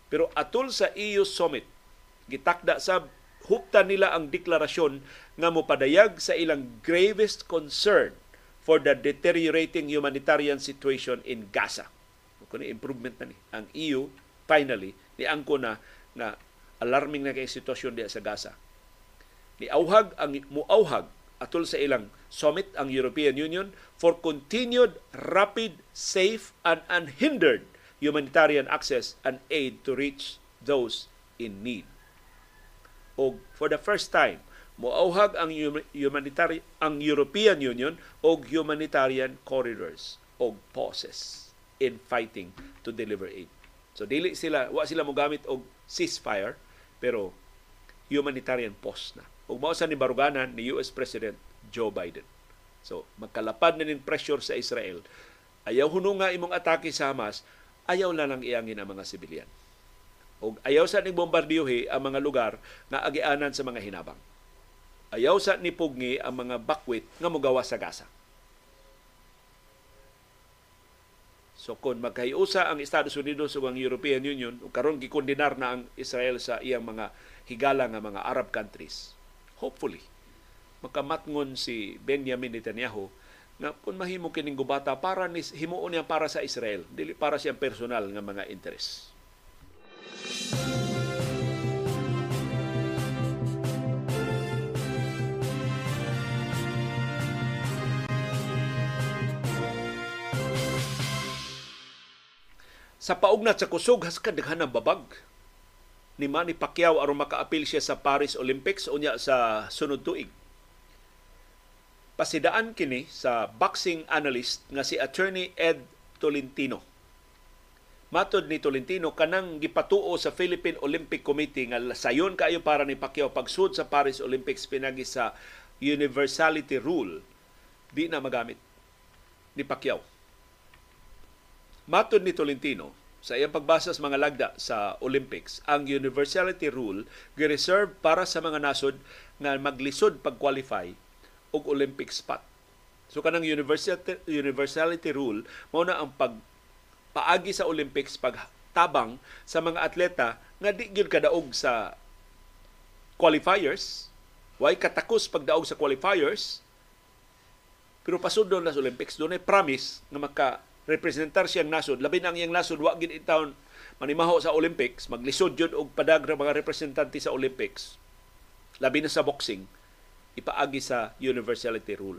Pero atul sa EU summit, gitakda sa hupta nila ang deklarasyon nga mopadayag sa ilang gravest concern for the deteriorating humanitarian situation in Gaza kuno improvement na ni ang EU finally ni angko na na alarming na kay sitwasyon diya sa Gaza. Ni auhag ang muauhag atol sa ilang summit ang European Union for continued rapid, safe and unhindered humanitarian access and aid to reach those in need. O for the first time, muauhag ang humanitarian ang European Union og humanitarian corridors og pauses in fighting to deliver aid. So dili sila wa sila mo gamit og ceasefire pero humanitarian pause na. Ug mao sa ni baruganan ni US President Joe Biden. So magkalapad na nin pressure sa Israel. Ayaw hunong nga imong atake sa Hamas, ayaw na lang iangin ang mga sibilyan. O ayaw sa ning bombardiyohi ang mga lugar nga agianan sa mga hinabang. Ayaw sa ni pugni ang mga bakwit nga mogawa sa Gaza. So kung magkahiusa ang Estados Unidos ug ang European Union karon gikondenar na ang Israel sa iyang mga higala nga mga Arab countries. Hopefully makamatngon si Benjamin Netanyahu nga kung mahimo kining gubata para ni himuon niya para sa Israel, dili para siyang personal nga mga interes. Sa paugnat sa kusog, has kadaghan ng babag ni Manny Pacquiao aron makaapil siya sa Paris Olympics unya sa sunod tuig. Pasidaan kini sa boxing analyst nga si attorney Ed Tolentino. Matod ni Tolentino kanang gipatuo sa Philippine Olympic Committee nga sayon kayo para ni Pacquiao pagsud sa Paris Olympics pinagi sa universality rule di na magamit ni Pacquiao Matod ni Tolentino, sa iyang pagbasa sa mga lagda sa Olympics, ang universality rule gi-reserve para sa mga nasod nga maglisod pag-qualify og Olympic spot. So kanang universality, universality rule mao na ang pag paagi sa Olympics pagtabang sa mga atleta nga di gyud kadaog sa qualifiers, way katakos pagdaog sa qualifiers, pero pasud na sa Olympics, doon ay promise nga maka representar siyang nasod. Labi na ang iyang nasod wa gid intawon manimaho sa Olympics maglisod jud og padag mga representante sa Olympics. Labi na sa boxing ipaagi sa universality rule.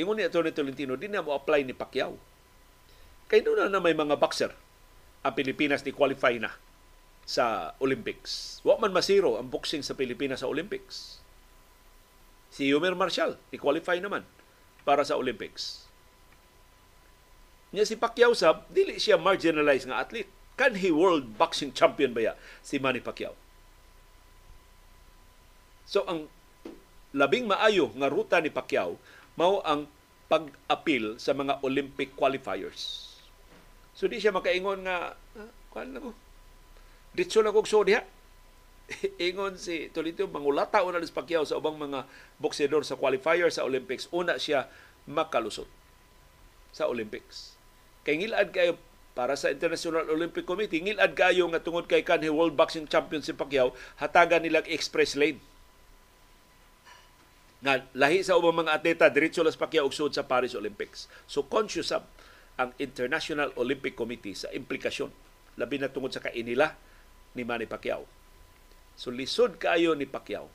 Ingon ni Atty. Tolentino di na mo apply ni Pacquiao kay na na may mga boxer ang Pilipinas ni qualify na sa Olympics wa man masiro ang boxing sa Pilipinas sa Olympics si Yomer Marshall i-qualify naman para sa Olympics Nya si Pacquiao sab dili siya marginalized nga athlete. Kan he world boxing champion ba ya si Manny Pacquiao? So ang labing maayo nga ruta ni Pacquiao mao ang pag-appeal sa mga Olympic qualifiers. So di siya makaingon nga ah, kuan na ko. Ditso lang kog so diha. Ingon si Tolito, mangulata una ni Pacquiao sa ubang mga boksedor sa qualifier sa Olympics. Una siya makalusot sa Olympics. Kay ngilad kayo para sa International Olympic Committee, ngilad kayo nga tungod kay kanhi World Boxing Champion si Pacquiao, hatagan nilang express lane. Nga lahi sa ubang mga atleta diretso las Pacquiao og sa Paris Olympics. So conscious ab ang International Olympic Committee sa implikasyon labi na tungod sa kainila ni Manny Pacquiao. So lisod kaayo ni Pacquiao.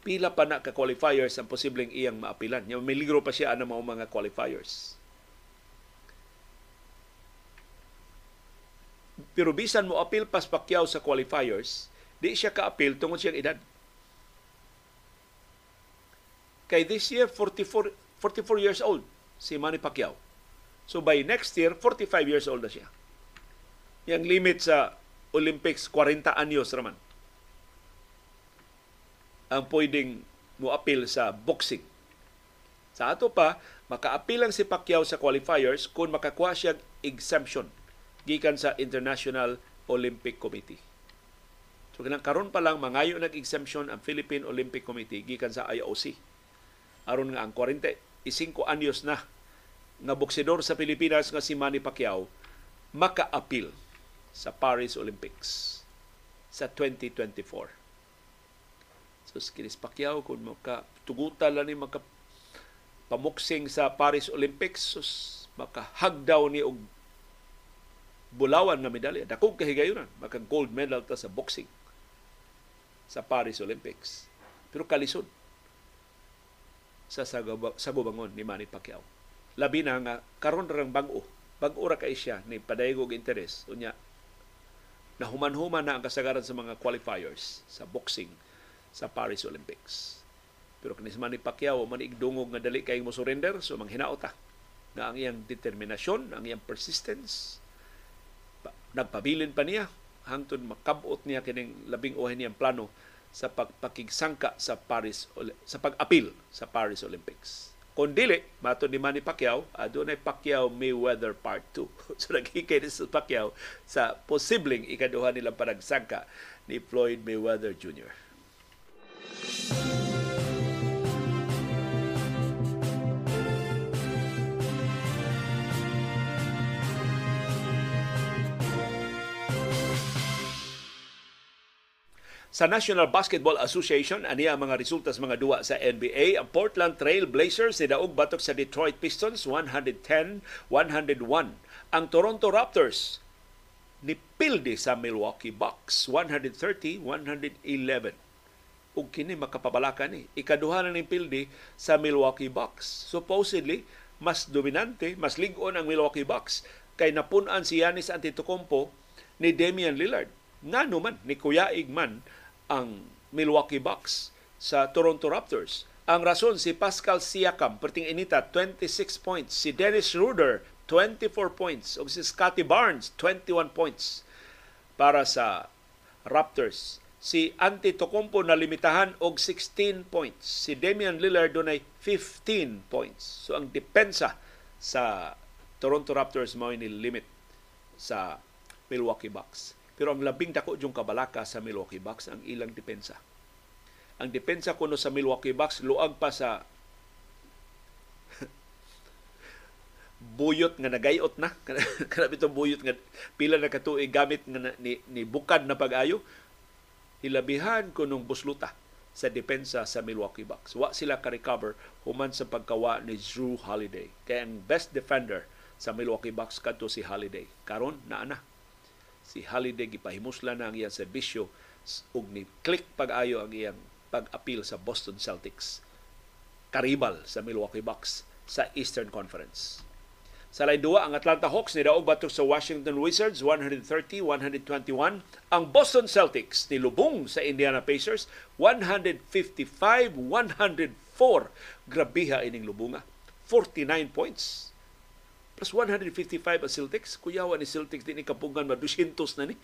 Pila pa na ka qualifiers ang posibleng iyang maapilan. Nya miligro pa siya mao mga qualifiers. Pero bisan mo apil pas Pacquiao sa qualifiers, di siya ka-apil tungod siyang edad. Kay this year, 44, 44 years old si Manny Pacquiao. So by next year, 45 years old na siya. Yang limit sa Olympics, 40 anyos raman. Ang pwedeng mo-appeal sa boxing. Sa ato pa, maka-appeal lang si Pacquiao sa qualifiers kung makakuha siya exemption gikan sa International Olympic Committee. So kanang karon pa lang mangayo nag exemption ang Philippine Olympic Committee gikan sa IOC. Aron nga ang 45 anyos na nga boksidor sa Pilipinas nga si Manny Pacquiao maka-appeal sa Paris Olympics sa 2024. So kinis Pacquiao kung maka tugutan lang ni maka pamuksing sa Paris Olympics sus makahagdaw ni og bulawan nga medalya. Dakong kahigayunan. Maka gold medal ta sa boxing sa Paris Olympics. Pero kalisod sa sagubangon ni Manny Pacquiao. Labi na nga karon rang bag-o. Bag-o ra kay siya ni padayog interes unya nahuman-human na ang kasagaran sa mga qualifiers sa boxing sa Paris Olympics. Pero kanis Manny Pacquiao man igdungog nga dali kay mo surrender so manghinaot ta nga ang iyang determinasyon, ang iyang persistence, nagpabilin pa niya hangtod makabot niya kining labing uhay niyang plano sa pagpakigsangka sa Paris sa pag-apil sa Paris Olympics. Kung dili, mato ni Manny Pacquiao, adunay Pacquiao Mayweather Part 2. so naghikay ni sa Pacquiao sa posibleng ikaduha nilang panagsangka ni Floyd Mayweather Jr. Sa National Basketball Association, ani ang mga resulta sa mga duwa sa NBA. Ang Portland Trail Blazers nidaog batok sa Detroit Pistons 110-101. Ang Toronto Raptors nipildi sa Milwaukee Bucks 130-111. Ug kini makapabalaka ni ikaduha na ning pildi sa Milwaukee Bucks. Supposedly mas dominante, mas lig-on ang Milwaukee Bucks kay napunan si Giannis Antetokounmpo ni Damian Lillard. Nga man, ni Kuyaig man ang Milwaukee Bucks sa Toronto Raptors. Ang rason si Pascal Siakam, perting inita, 26 points. Si Dennis Schroeder, 24 points. O si Scotty Barnes, 21 points para sa Raptors. Si Antetokounmpo na limitahan og 16 points. Si Damian Lillard dunay 15 points. So ang depensa sa Toronto Raptors mao ni limit sa Milwaukee Bucks. Pero ang labing dako yung kabalaka sa Milwaukee Bucks ang ilang depensa. Ang depensa kuno sa Milwaukee Bucks luag pa sa buyot nga nagayot na kana bitong buyot nga pila na katuig gamit nga ni, ni bukad na pag-ayo hilabihan kunong busluta sa depensa sa Milwaukee Bucks. Wa sila ka-recover human sa pagkawa ni Drew Holiday. Kaya ang best defender sa Milwaukee Bucks kadto si Holiday. Karon naa na si Holiday gipahimusla na ang iyang serbisyo ug ni click pag-ayo ang iyang pag-appeal sa Boston Celtics karibal sa Milwaukee Bucks sa Eastern Conference. Sa lain duwa, ang Atlanta Hawks ni daog batok sa Washington Wizards 130-121. Ang Boston Celtics ni lubong sa Indiana Pacers 155-104. Grabiha ining lubunga. 49 points plus 155 ang Celtics. Kuyawa ni Celtics din ikapungan ma 200 na ni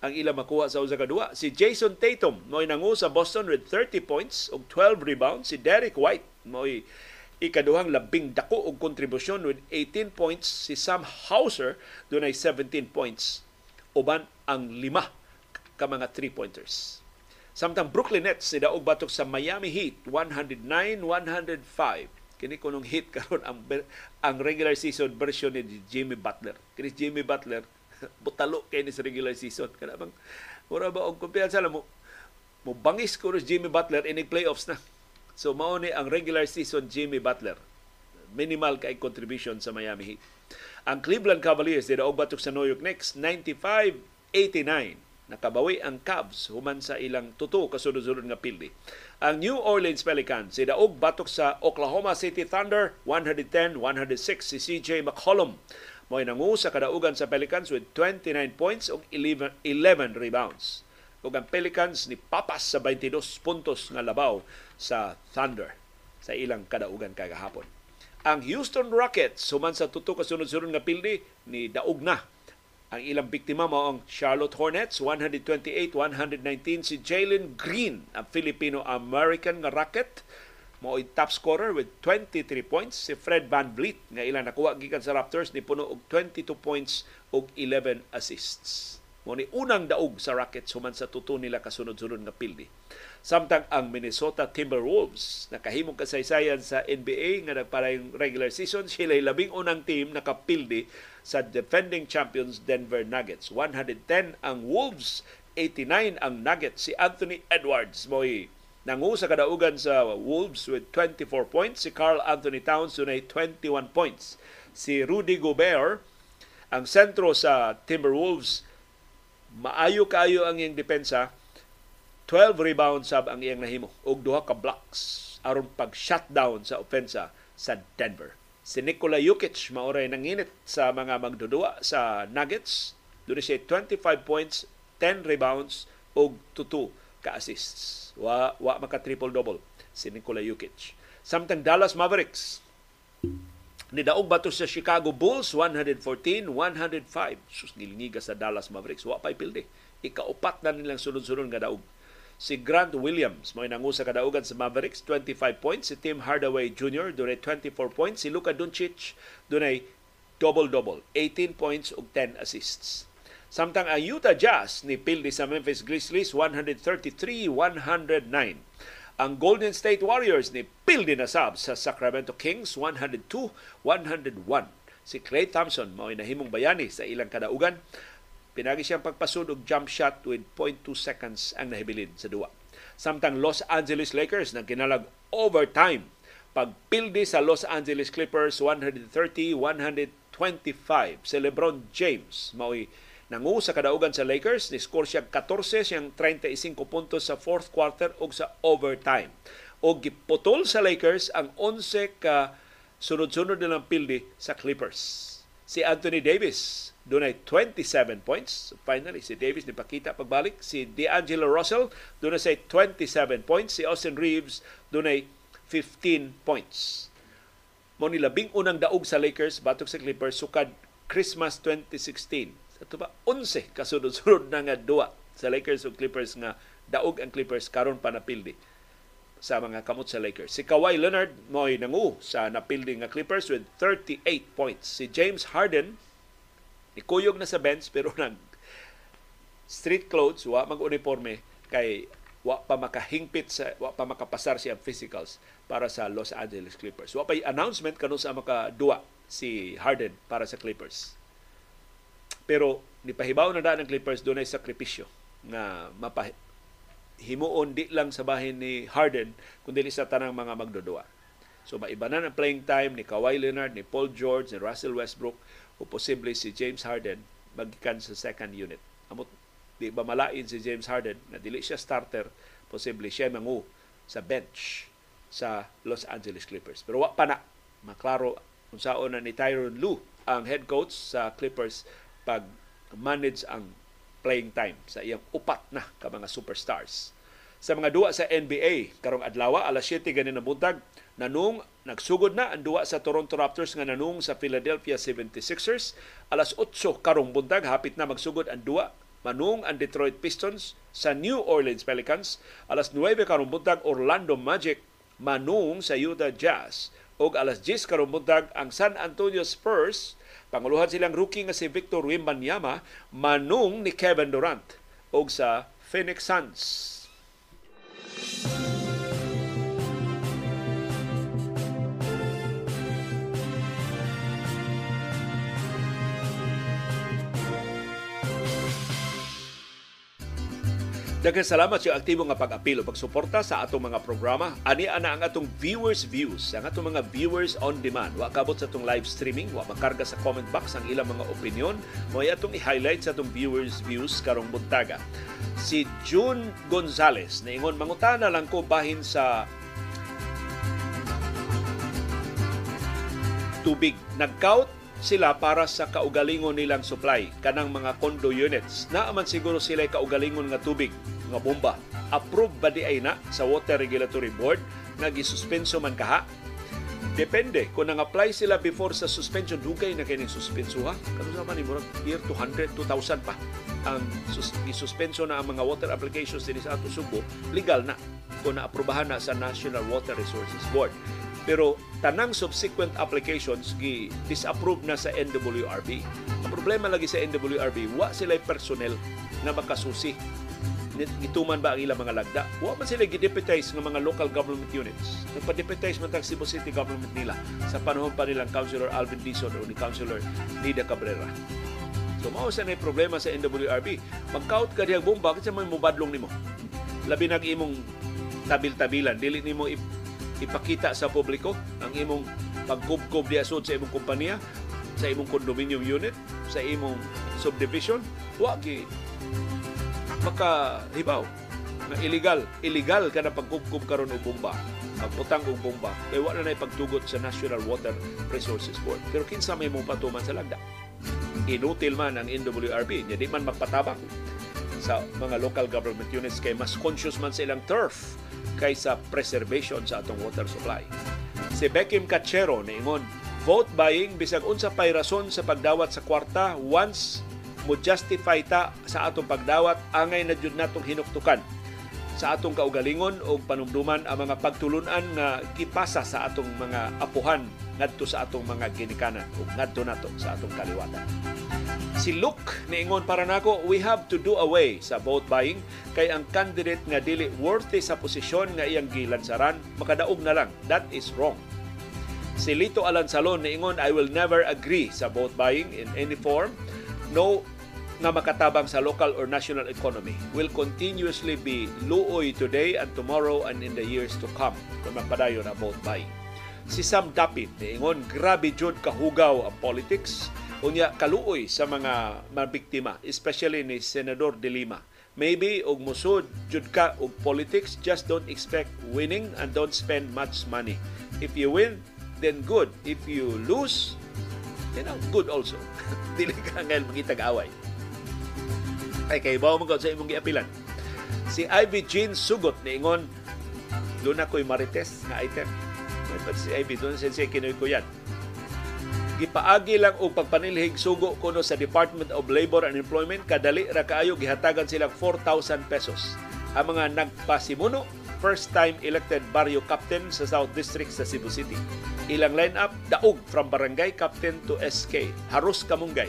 ang ila makuha sa usa ka duwa. Si Jason Tatum mo'y nangu sa Boston with 30 points ug 12 rebounds. Si Derek White mo'y ikaduhang labing dako og kontribusyon with 18 points. Si Sam Hauser dunay 17 points. Uban ang lima ka mga three-pointers. Samtang Brooklyn Nets ni daog batok sa Miami Heat 109-105. Kini kunong Heat karon ang ang regular season version ni Jimmy Butler. Kini Jimmy Butler butalo kay ni sa regular season. Kana bang mura ba og kumpiyansa mo mo bangis ko si Jimmy Butler in playoffs na. So mao ni ang regular season Jimmy Butler. Minimal kay contribution sa Miami Heat. Ang Cleveland Cavaliers di daog batok sa New York Knicks 95-89 nakabawi ang Cavs human sa ilang tuto kasunod-sunod nga pildi. Ang New Orleans Pelicans si daog batok sa Oklahoma City Thunder 110-106 si CJ McCollum mo nangu sa kadaugan sa Pelicans with 29 points ug 11, 11 rebounds. Ug ang Pelicans ni papas sa 22 puntos nga labaw sa Thunder sa ilang kadaugan kagahapon. Ang Houston Rockets human sa tuto kasunod-sunod nga pildi ni daog na ang ilang biktima mao ang Charlotte Hornets 128-119 si Jalen Green ang Filipino-American nga rocket mao top scorer with 23 points si Fred Van Vliet nga ilang nakuha gikan sa Raptors ni puno og 22 points ug 11 assists. Mo ni unang daog sa Rockets human sa tuto nila kasunod-sunod nga pildi. Samtang ang Minnesota Timberwolves nakahimong kasaysayan sa NBA nga nagparayong regular season, sila labing unang team nakapildi sa defending champions Denver Nuggets. 110 ang Wolves, 89 ang Nuggets. Si Anthony Edwards mo'y nangu sa kadaugan sa Wolves with 24 points. Si Carl Anthony Towns dunay 21 points. Si Rudy Gobert, ang sentro sa Timberwolves, maayo kayo ang iyang depensa 12 rebounds sab ang iyang nahimo ug duha ka blocks aron pag shutdown sa opensa sa Denver. Si Nikola Jokic maoray nanginit sa mga magdudua sa Nuggets. Doon siya 25 points, 10 rebounds ug 2 ka assists. Wa wa maka triple double si Nikola Jokic. Samtang Dallas Mavericks ni daog bato sa Chicago Bulls 114-105. Sus gilingiga sa Dallas Mavericks. Wa pay pilde. Ikaupat na nilang sunod-sunod nga daog si Grant Williams mo nangu sa kadaugan sa Mavericks 25 points. Si Tim Hardaway Jr. dunay 24 points. Si Luka Doncic dunay double-double 18 points ug 10 assists. Samtang ang Utah Jazz ni pildi sa Memphis Grizzlies 133-109 ang Golden State Warriors ni pildi na sab sa Sacramento Kings 102-101 si Klay Thompson mao nahimong bayani sa ilang kadaugan Pinagi siyang pagpasud og jump shot with 0.2 seconds ang nahibilin sa duwa. Samtang Los Angeles Lakers nang kinalag overtime pagpildi sa Los Angeles Clippers 130-125 si LeBron James mao'y nangu sa kadaugan sa Lakers ni score siya 14 siyang 35 puntos sa fourth quarter ug sa overtime. Og giputol sa Lakers ang 11 ka sunod-sunod nilang pildi sa Clippers. Si Anthony Davis dunay 27 points. Finally, si Davis ni pakita pagbalik. Si D'Angelo Russell dunay say 27 points. Si Austin Reeves dunay 15 points. Mo ni labing unang daog sa Lakers batok sa Clippers sukad Christmas 2016. Sa tuba 11 kasunod-sunod na nga duwa sa Lakers ug Clippers nga daog ang Clippers karon pa napildi sa mga kamot sa Lakers. Si Kawhi Leonard mo'y nangu sa napildi nga Clippers with 38 points. Si James Harden Ikuyog na sa bench pero nag street clothes, wa mag-uniforme kay wa pa makahingpit sa wa pa makapasar siya physicals para sa Los Angeles Clippers. Wa pa announcement kanu sa makadua si Harden para sa Clippers. Pero nipahibaw na daan ng Clippers dunay sakripisyo nga mapa himuon di lang sa bahin ni Harden kundi sa tanang mga magdudua. So maibanan ang playing time ni Kawhi Leonard, ni Paul George, ni Russell Westbrook o posible si James Harden magkan sa second unit. Amot di ba malain si James Harden na dili siya starter, posible siya mangu sa bench sa Los Angeles Clippers. Pero wa pa na maklaro kung na ni Tyron Lue ang head coach sa Clippers pag manage ang playing time sa iyang upat na ka mga superstars. Sa mga duwa sa NBA, karong adlaw alas 7 ganin na buntag, nanung nagsugod na ang duwa sa Toronto Raptors nga nanung sa Philadelphia 76ers. Alas 8 karong buntag, hapit na magsugod ang duwa manung ang Detroit Pistons sa New Orleans Pelicans. Alas 9 karong buntag, Orlando Magic manung sa Utah Jazz. O alas 10 karong buntag, ang San Antonio Spurs Panguluhan silang rookie nga si Victor Wembanyama manung ni Kevin Durant o sa Phoenix Suns. Daghang salamat sa aktibo nga pag-apil o pagsuporta sa atong mga programa. Ani ana ang atong viewers views, ang atong mga viewers on demand. Wa kabot sa atong live streaming, wa makarga sa comment box ang ilang mga opinion. Mo atong i-highlight sa atong viewers views karong buntaga. Si June Gonzales ingon mangutana lang ko bahin sa tubig. Nag-count sila para sa kaugalingon nilang supply kanang mga condo units. Naaman siguro sila kaugalingon nga tubig, nga bomba. Approve ba di ay na sa Water Regulatory Board nga gisuspenso man kaha? Depende kung nang-apply sila before sa suspension dugay na kining suspensuha. Kano sa man murag year 200 2000 pa ang sus- gisuspenso na ang mga water applications dinhi sa ato Subo legal na kung naaprubahan na sa National Water Resources Board. Pero tanang subsequent applications gi disapprove na sa NWRB. Ang problema lagi sa NWRB, wa sila personnel na makasusi gituman ba ang ilang mga lagda. Wa man sila gideputize ng mga local government units. Nagpa-deputize man tag Cebu City government nila sa panahon pa nilang Councilor Alvin Dizon o ni Councilor Nida Cabrera. So mao sa na problema sa NWRB. Mag-count ka diyang bomba kasi may mubadlong nimo. Labi nag imong tabil-tabilan, dili nimo ipakita sa publiko ang imong pagkubkob di asod sa imong kompanya, sa imong condominium unit, sa imong subdivision, wa gi makahibaw na illegal. Illegal ka na pagkubkob karon og bomba pagputang og bomba kay wala na pagtugot sa National Water Resources Board. Pero kinsa may mong patuman sa lagda? Inutil man ang NWRB, niya di man magpatabang sa mga local government units kay mas conscious man sa ilang turf kaysa preservation sa atong water supply. Si Beckham Cachero niingon, vote buying bisag unsa pay rason sa pagdawat sa kwarta once mo justify ta sa atong pagdawat angay na jud natong hinuktukan sa atong kaugalingon o panumduman ang mga pagtulunan nga gipasa sa atong mga apuhan ngadto sa atong mga ginikanan o ngadto nato sa atong kaliwatan. Si Luke niingon para nako, we have to do away sa vote buying kay ang candidate nga dili worthy sa posisyon nga iyang gilansaran makadaog na lang. That is wrong. Si Lito Alansalon niingon, I will never agree sa vote buying in any form. No nga makatabang sa local or national economy will continuously be luoy today and tomorrow and in the years to come kung magpadayon na vote buying. Si Sam Dapit, niingon, grabe jud kahugaw ang politics unya kaluoy sa mga mga biktima, especially ni Senador De Lima. Maybe og musud jud ka og politics, just don't expect winning and don't spend much money. If you win, then good. If you lose, then good also. Dili ka ngayon magitag away ay kay bawo man sa imong giapilan. Si Ivy Jean Sugot niingon Luna ko'y marites nga item. But si Ivy, doon siya siya kinoy ko yan. Gipaagi lang og pagpanilhig sugo kuno sa Department of Labor and Employment kadali ra kaayo gihatagan sila 4,000 pesos. Ang mga nagpasimuno first time elected barrio captain sa South District sa Cebu City. Ilang lineup daog from barangay captain to SK. Harus Kamungay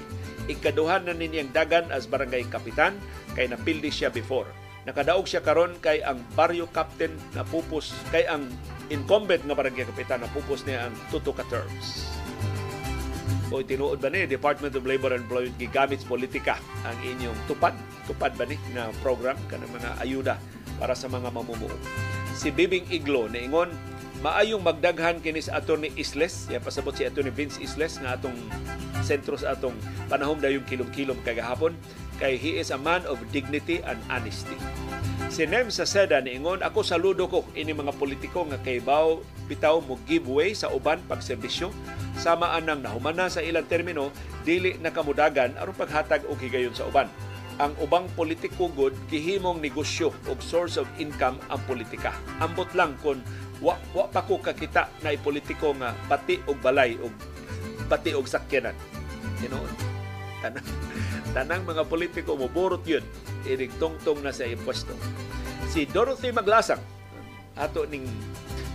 ikaduhan na ninyang dagan as barangay kapitan kay napildi siya before. Nakadaog siya karon kay ang barrio captain na pupus kay ang incumbent nga barangay kapitan na pupus niya ang tuto ka terms. O tinuod ba ni Department of Labor and Employment gigamit politika ang inyong tupad tupad ba ni na program kanang mga ayuda para sa mga mamumuo. Si Bibing Iglo niingon maayong magdaghan kini sa ato ni Isles. Ya pasabot si ato ni Vince Isles nga atong sentro sa atong panahom dayong kilom-kilom kagahapon. Kay he is a man of dignity and honesty. Si Nem sa Seda niingon, ako saludo ko ini mga politiko nga kay baw bitaw mo giveaway sa uban pagserbisyo sama anang nahumana sa ilang termino dili nakamudagan aron paghatag og higayon sa uban. Ang ubang politiko good gihimong negosyo og source of income ang politika. Ambot lang kon wa, wa pa ko kakita na politiko nga pati og balay og pati og sakyanan. You know, tanang, tanang mga politiko mo burot yun inig na sa impuesto. Si Dorothy Maglasang ato ning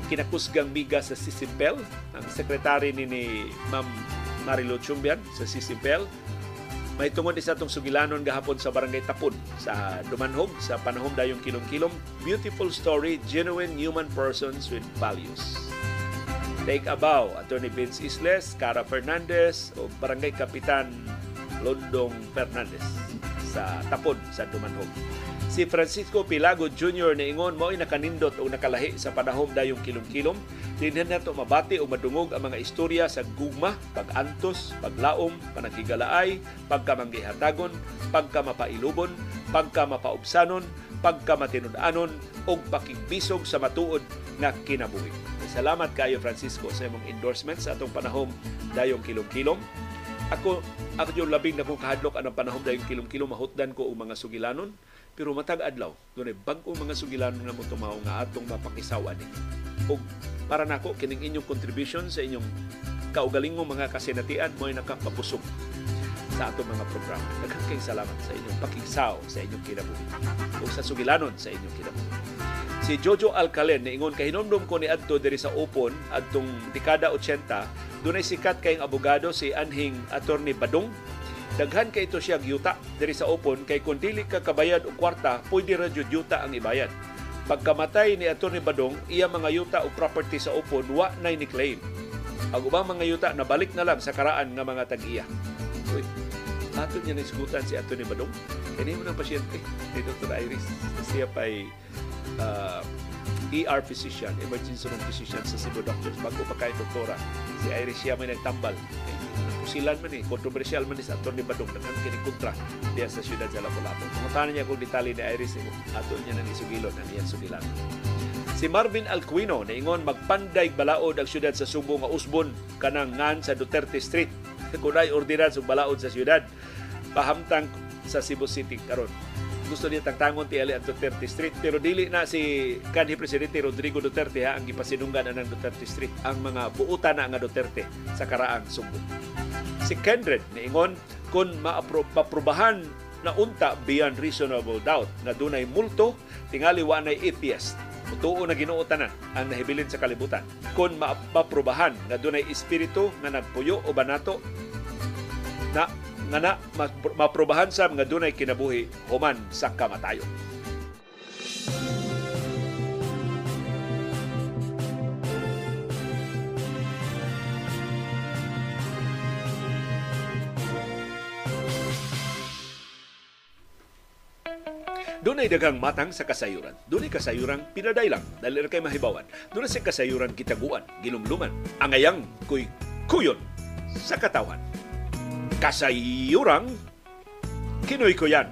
kinakusgang miga sa Sisimpel, ang sekretary ni, ni Ma'am Marilo Chumbian sa Sisimpel, May tungod isa tong sugilanon gahapon sa Barangay Tapon sa Dumanhog sa panahon dayong kilom-kilom. Beautiful story, genuine human persons with values. Take a bow, Attorney Vince Isles, Cara Fernandez o Barangay Kapitan Londong Fernandez sa Tapon sa Dumanhog. Si Francisco Pilago Jr. niingon mo ay nakanindot o nakalahi sa panahon dayong kilom-kilom. Dinhan nato mabati o madungog ang mga istorya sa gugma, pag-antos, paglaom, panagigalaay, pagkamanggihatagon, pagkamapailubon, pagkamapaubsanon, pagkamatinud-anon o pakigbisog sa matuod nga kinabuhi. Salamat kayo Francisco sa imong endorsement sa atong panahon dayong kilom-kilom. Ako ako yung labing na kong kahadlok anong panahon dayong kilom-kilom mahutdan ko og mga sugilanon pero matag adlaw, dunay bag-o mga sugilanon nga mo tumaw nga atong mapakisaw ani. Ug para nako kining inyong contribution sa inyong kaugalingong mga kasinatian mo ay nakapapusok sa atong mga programa. Daghang salamat sa inyong pakigsaw sa inyong kinabuhi o sa sugilanon sa inyong kinabuhi. Si Jojo Alcalen niingon kay hinumdum ko ni adto diri sa Upon adtong dekada 80 dunay sikat kayong abogado si Anhing Attorney Badong daghan kay ito siya yuta diri sa Upon kay kung dili ka kabayad og kwarta pwede ra jud yuta ang ibayad pagkamatay ni Attorney Badong iya mga yuta o property sa Upon wa nay ni claim ang ubang mga yuta nabalik na lang sa karaan nga mga tag-iya Uy, ato niya naisgutan si Atty. Badong. Kani mo ng pasyente ni Dr. Iris. Siya pa'y uh, ER physician, emergency room physician sa Cebu Doctors. Bago pa kay doktora, si Iris siya may nagtambal. Pusilan man eh, kontrobersyal man eh sa Atty. Badong. Naghan kini kontra diya sa siyudad sa Lapu-Lapu. Mga niya kung detalye ni Iris, eh, ato niya nang isugilon, na niya sugilan. Si Marvin Alquino naingon magpanday balaod ang siyudad sa Subo nga usbon kanang ngan sa Duterte Street kunay ordinan sa balaod sa siyudad pahamtang sa Cebu City karon gusto niya tangtangon ti Ali ang Duterte Street. Pero dili na si kanhi presidente Rodrigo Duterte ha ang gipasinunggan ng Duterte Street ang mga buutan na nga Duterte sa karaang Subo si Kendred niingon kung maaprubahan na unta beyond reasonable doubt na dunay multo tingali wa nay atheist. Mutuo na ginuotanan ang nahibilin sa kalibutan. Kung maprobahan na dunay espiritu nga nagpuyo o banato na nga na maprobahan sa mga dunay kinabuhi human sa kamatayon. Doon ay dagang matang sa kasayuran. Doon ay kasayuran pinadaylang dahil kay mahibawan. Doon ay kasayuran kitaguan, ginumluman, angayang kuy kuyon sa katawan. Kasayurang kinoy ko yan.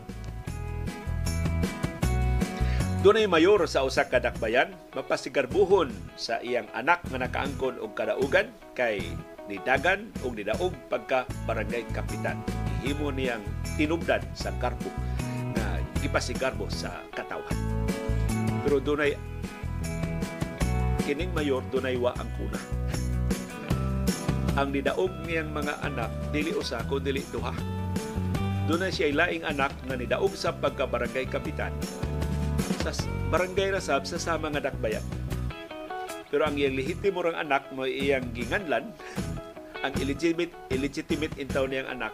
Doon ay mayor sa usa ka dakbayan, mapasigarbuhon sa iyang anak nga nakaangkon og kadaugan kay nidagan og nidaog pagka barangay kapitan. Ihimo niyang tinubdan sa karpo ipasigarbo sa katawan. Pero dunay kining mayor dunay wa ang kuna. Ang nidaog niyang mga anak dili usa kun dili duha. Dunay siya laing anak nga nidaog sa pagka-barangay kapitan sa barangay rasab sa sama nga dakbayan. Pero ang iyang lehitimo rang anak mo iyang ginganlan ang illegitimate illegitimate intaw niyang anak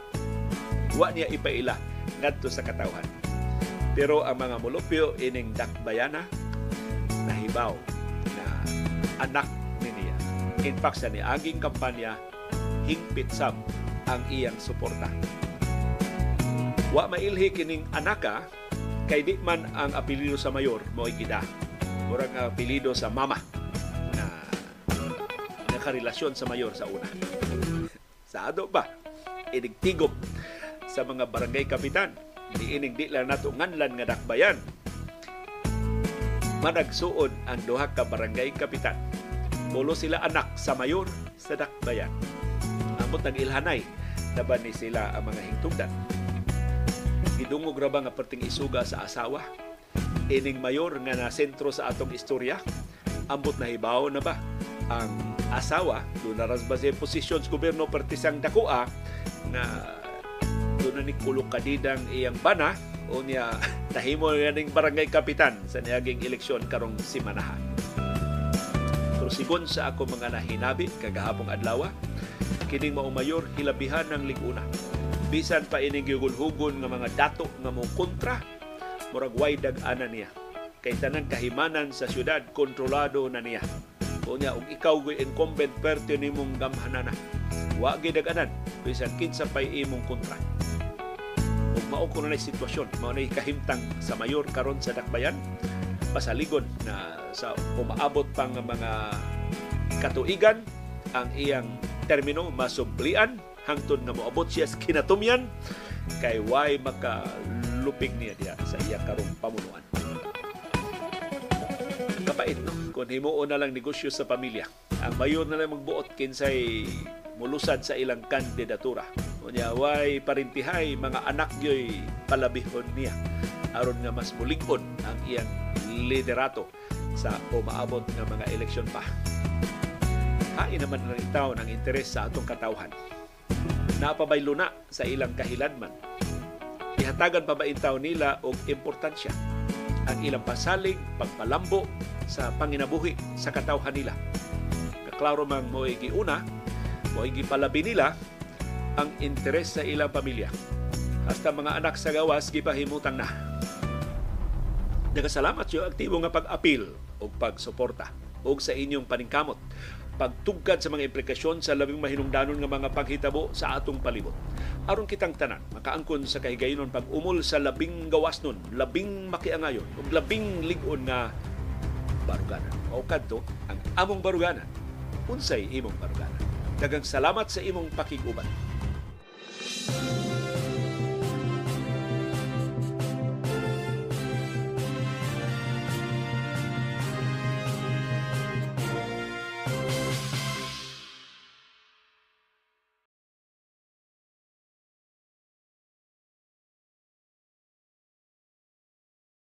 wa niya ipaila ngadto sa katawhan pero ang mga mulupyo ining dakbayana nahibaw na anak fact, sa niaging kampanya, hingpit sab ang iyang suporta. Wa mailhi kining anaka kay di man ang apelido sa mayor mo ikida. Murang apelido sa mama na nakarelasyon sa mayor sa una. Sa ado ba? Idigtigom sa mga barangay kapitan diining di lang nato nganlan nga dakbayan managsuod ang duha ka barangay kapitan Mulo sila anak sa mayor sa dakbayan. Amot ang ilhanay laban ni sila ang mga hingtugdan gidungog ra ba nga perting isuga sa asawa? Ining mayor nga na sentro sa atong istorya? Ambot na hibaw na ba ang asawa? Do na ba posisyon sa gobyerno pertisang dakoa nga doon na ni kulok kadidang iyang bana o niya nahimo ning barangay kapitan sa niyaging eleksyon karong simanahan. Sigon sa ako mga nahinabi kagahapong adlaw, kining mao mayor hilabihan ng liguna. bisan pa ining gigulhugon nga mga dato nga mo kontra murag way dag-ana niya. Kay tanang kahimanan sa syudad kontrolado na niya. Unya ug ikaw gyud incumbent perto nimong gamhanana. Wa gyud dag-anan bisan kinsa pay imong kontra. Ug mao ko na sitwasyon mao na kahimtang sa mayor karon sa Dakbayan pasaligon na sa umaabot pang mga katuigan ang iyang termino masumplian hangtod na moabot siya sa kinatumyan kay why makalupig niya diya sa iyang karong pamunuan. Kapait no, kung himuon na lang negosyo sa pamilya. Ang mayor na lang magbuot kinsay mulusad sa ilang kandidatura. Unya why parintihay mga anak yoy palabihon niya aron nga mas mulig-on ang iyang liderato sa umaabot nga mga eleksyon pa. Hain naman ng itaw ng interes sa atong katawhan. Napabaylo na sa ilang kahiladman. Ihatagan pa ba itaw nila og importansya ang ilang pasalig, pagpalambo sa panginabuhi sa katawhan nila. Kaklaro mang mo giuna, mo gipalabi nila ang interes sa ilang pamilya. Hasta mga anak sa gawas gipahimutang na. Nagasalamat siyo aktibo nga pag-apil o pagsuporta o sa inyong paningkamot pagtugkad sa mga implikasyon sa labing mahinungdanon nga mga paghitabo sa atong palibot. Aron kitang tanan, makaangkon sa kahigayonon pag-umol sa labing gawas nun, labing makiangayon, ug labing ligon nga baruganan. O kadto, ang among baruganan, unsay imong baruganan. Dagang salamat sa imong pakiguban.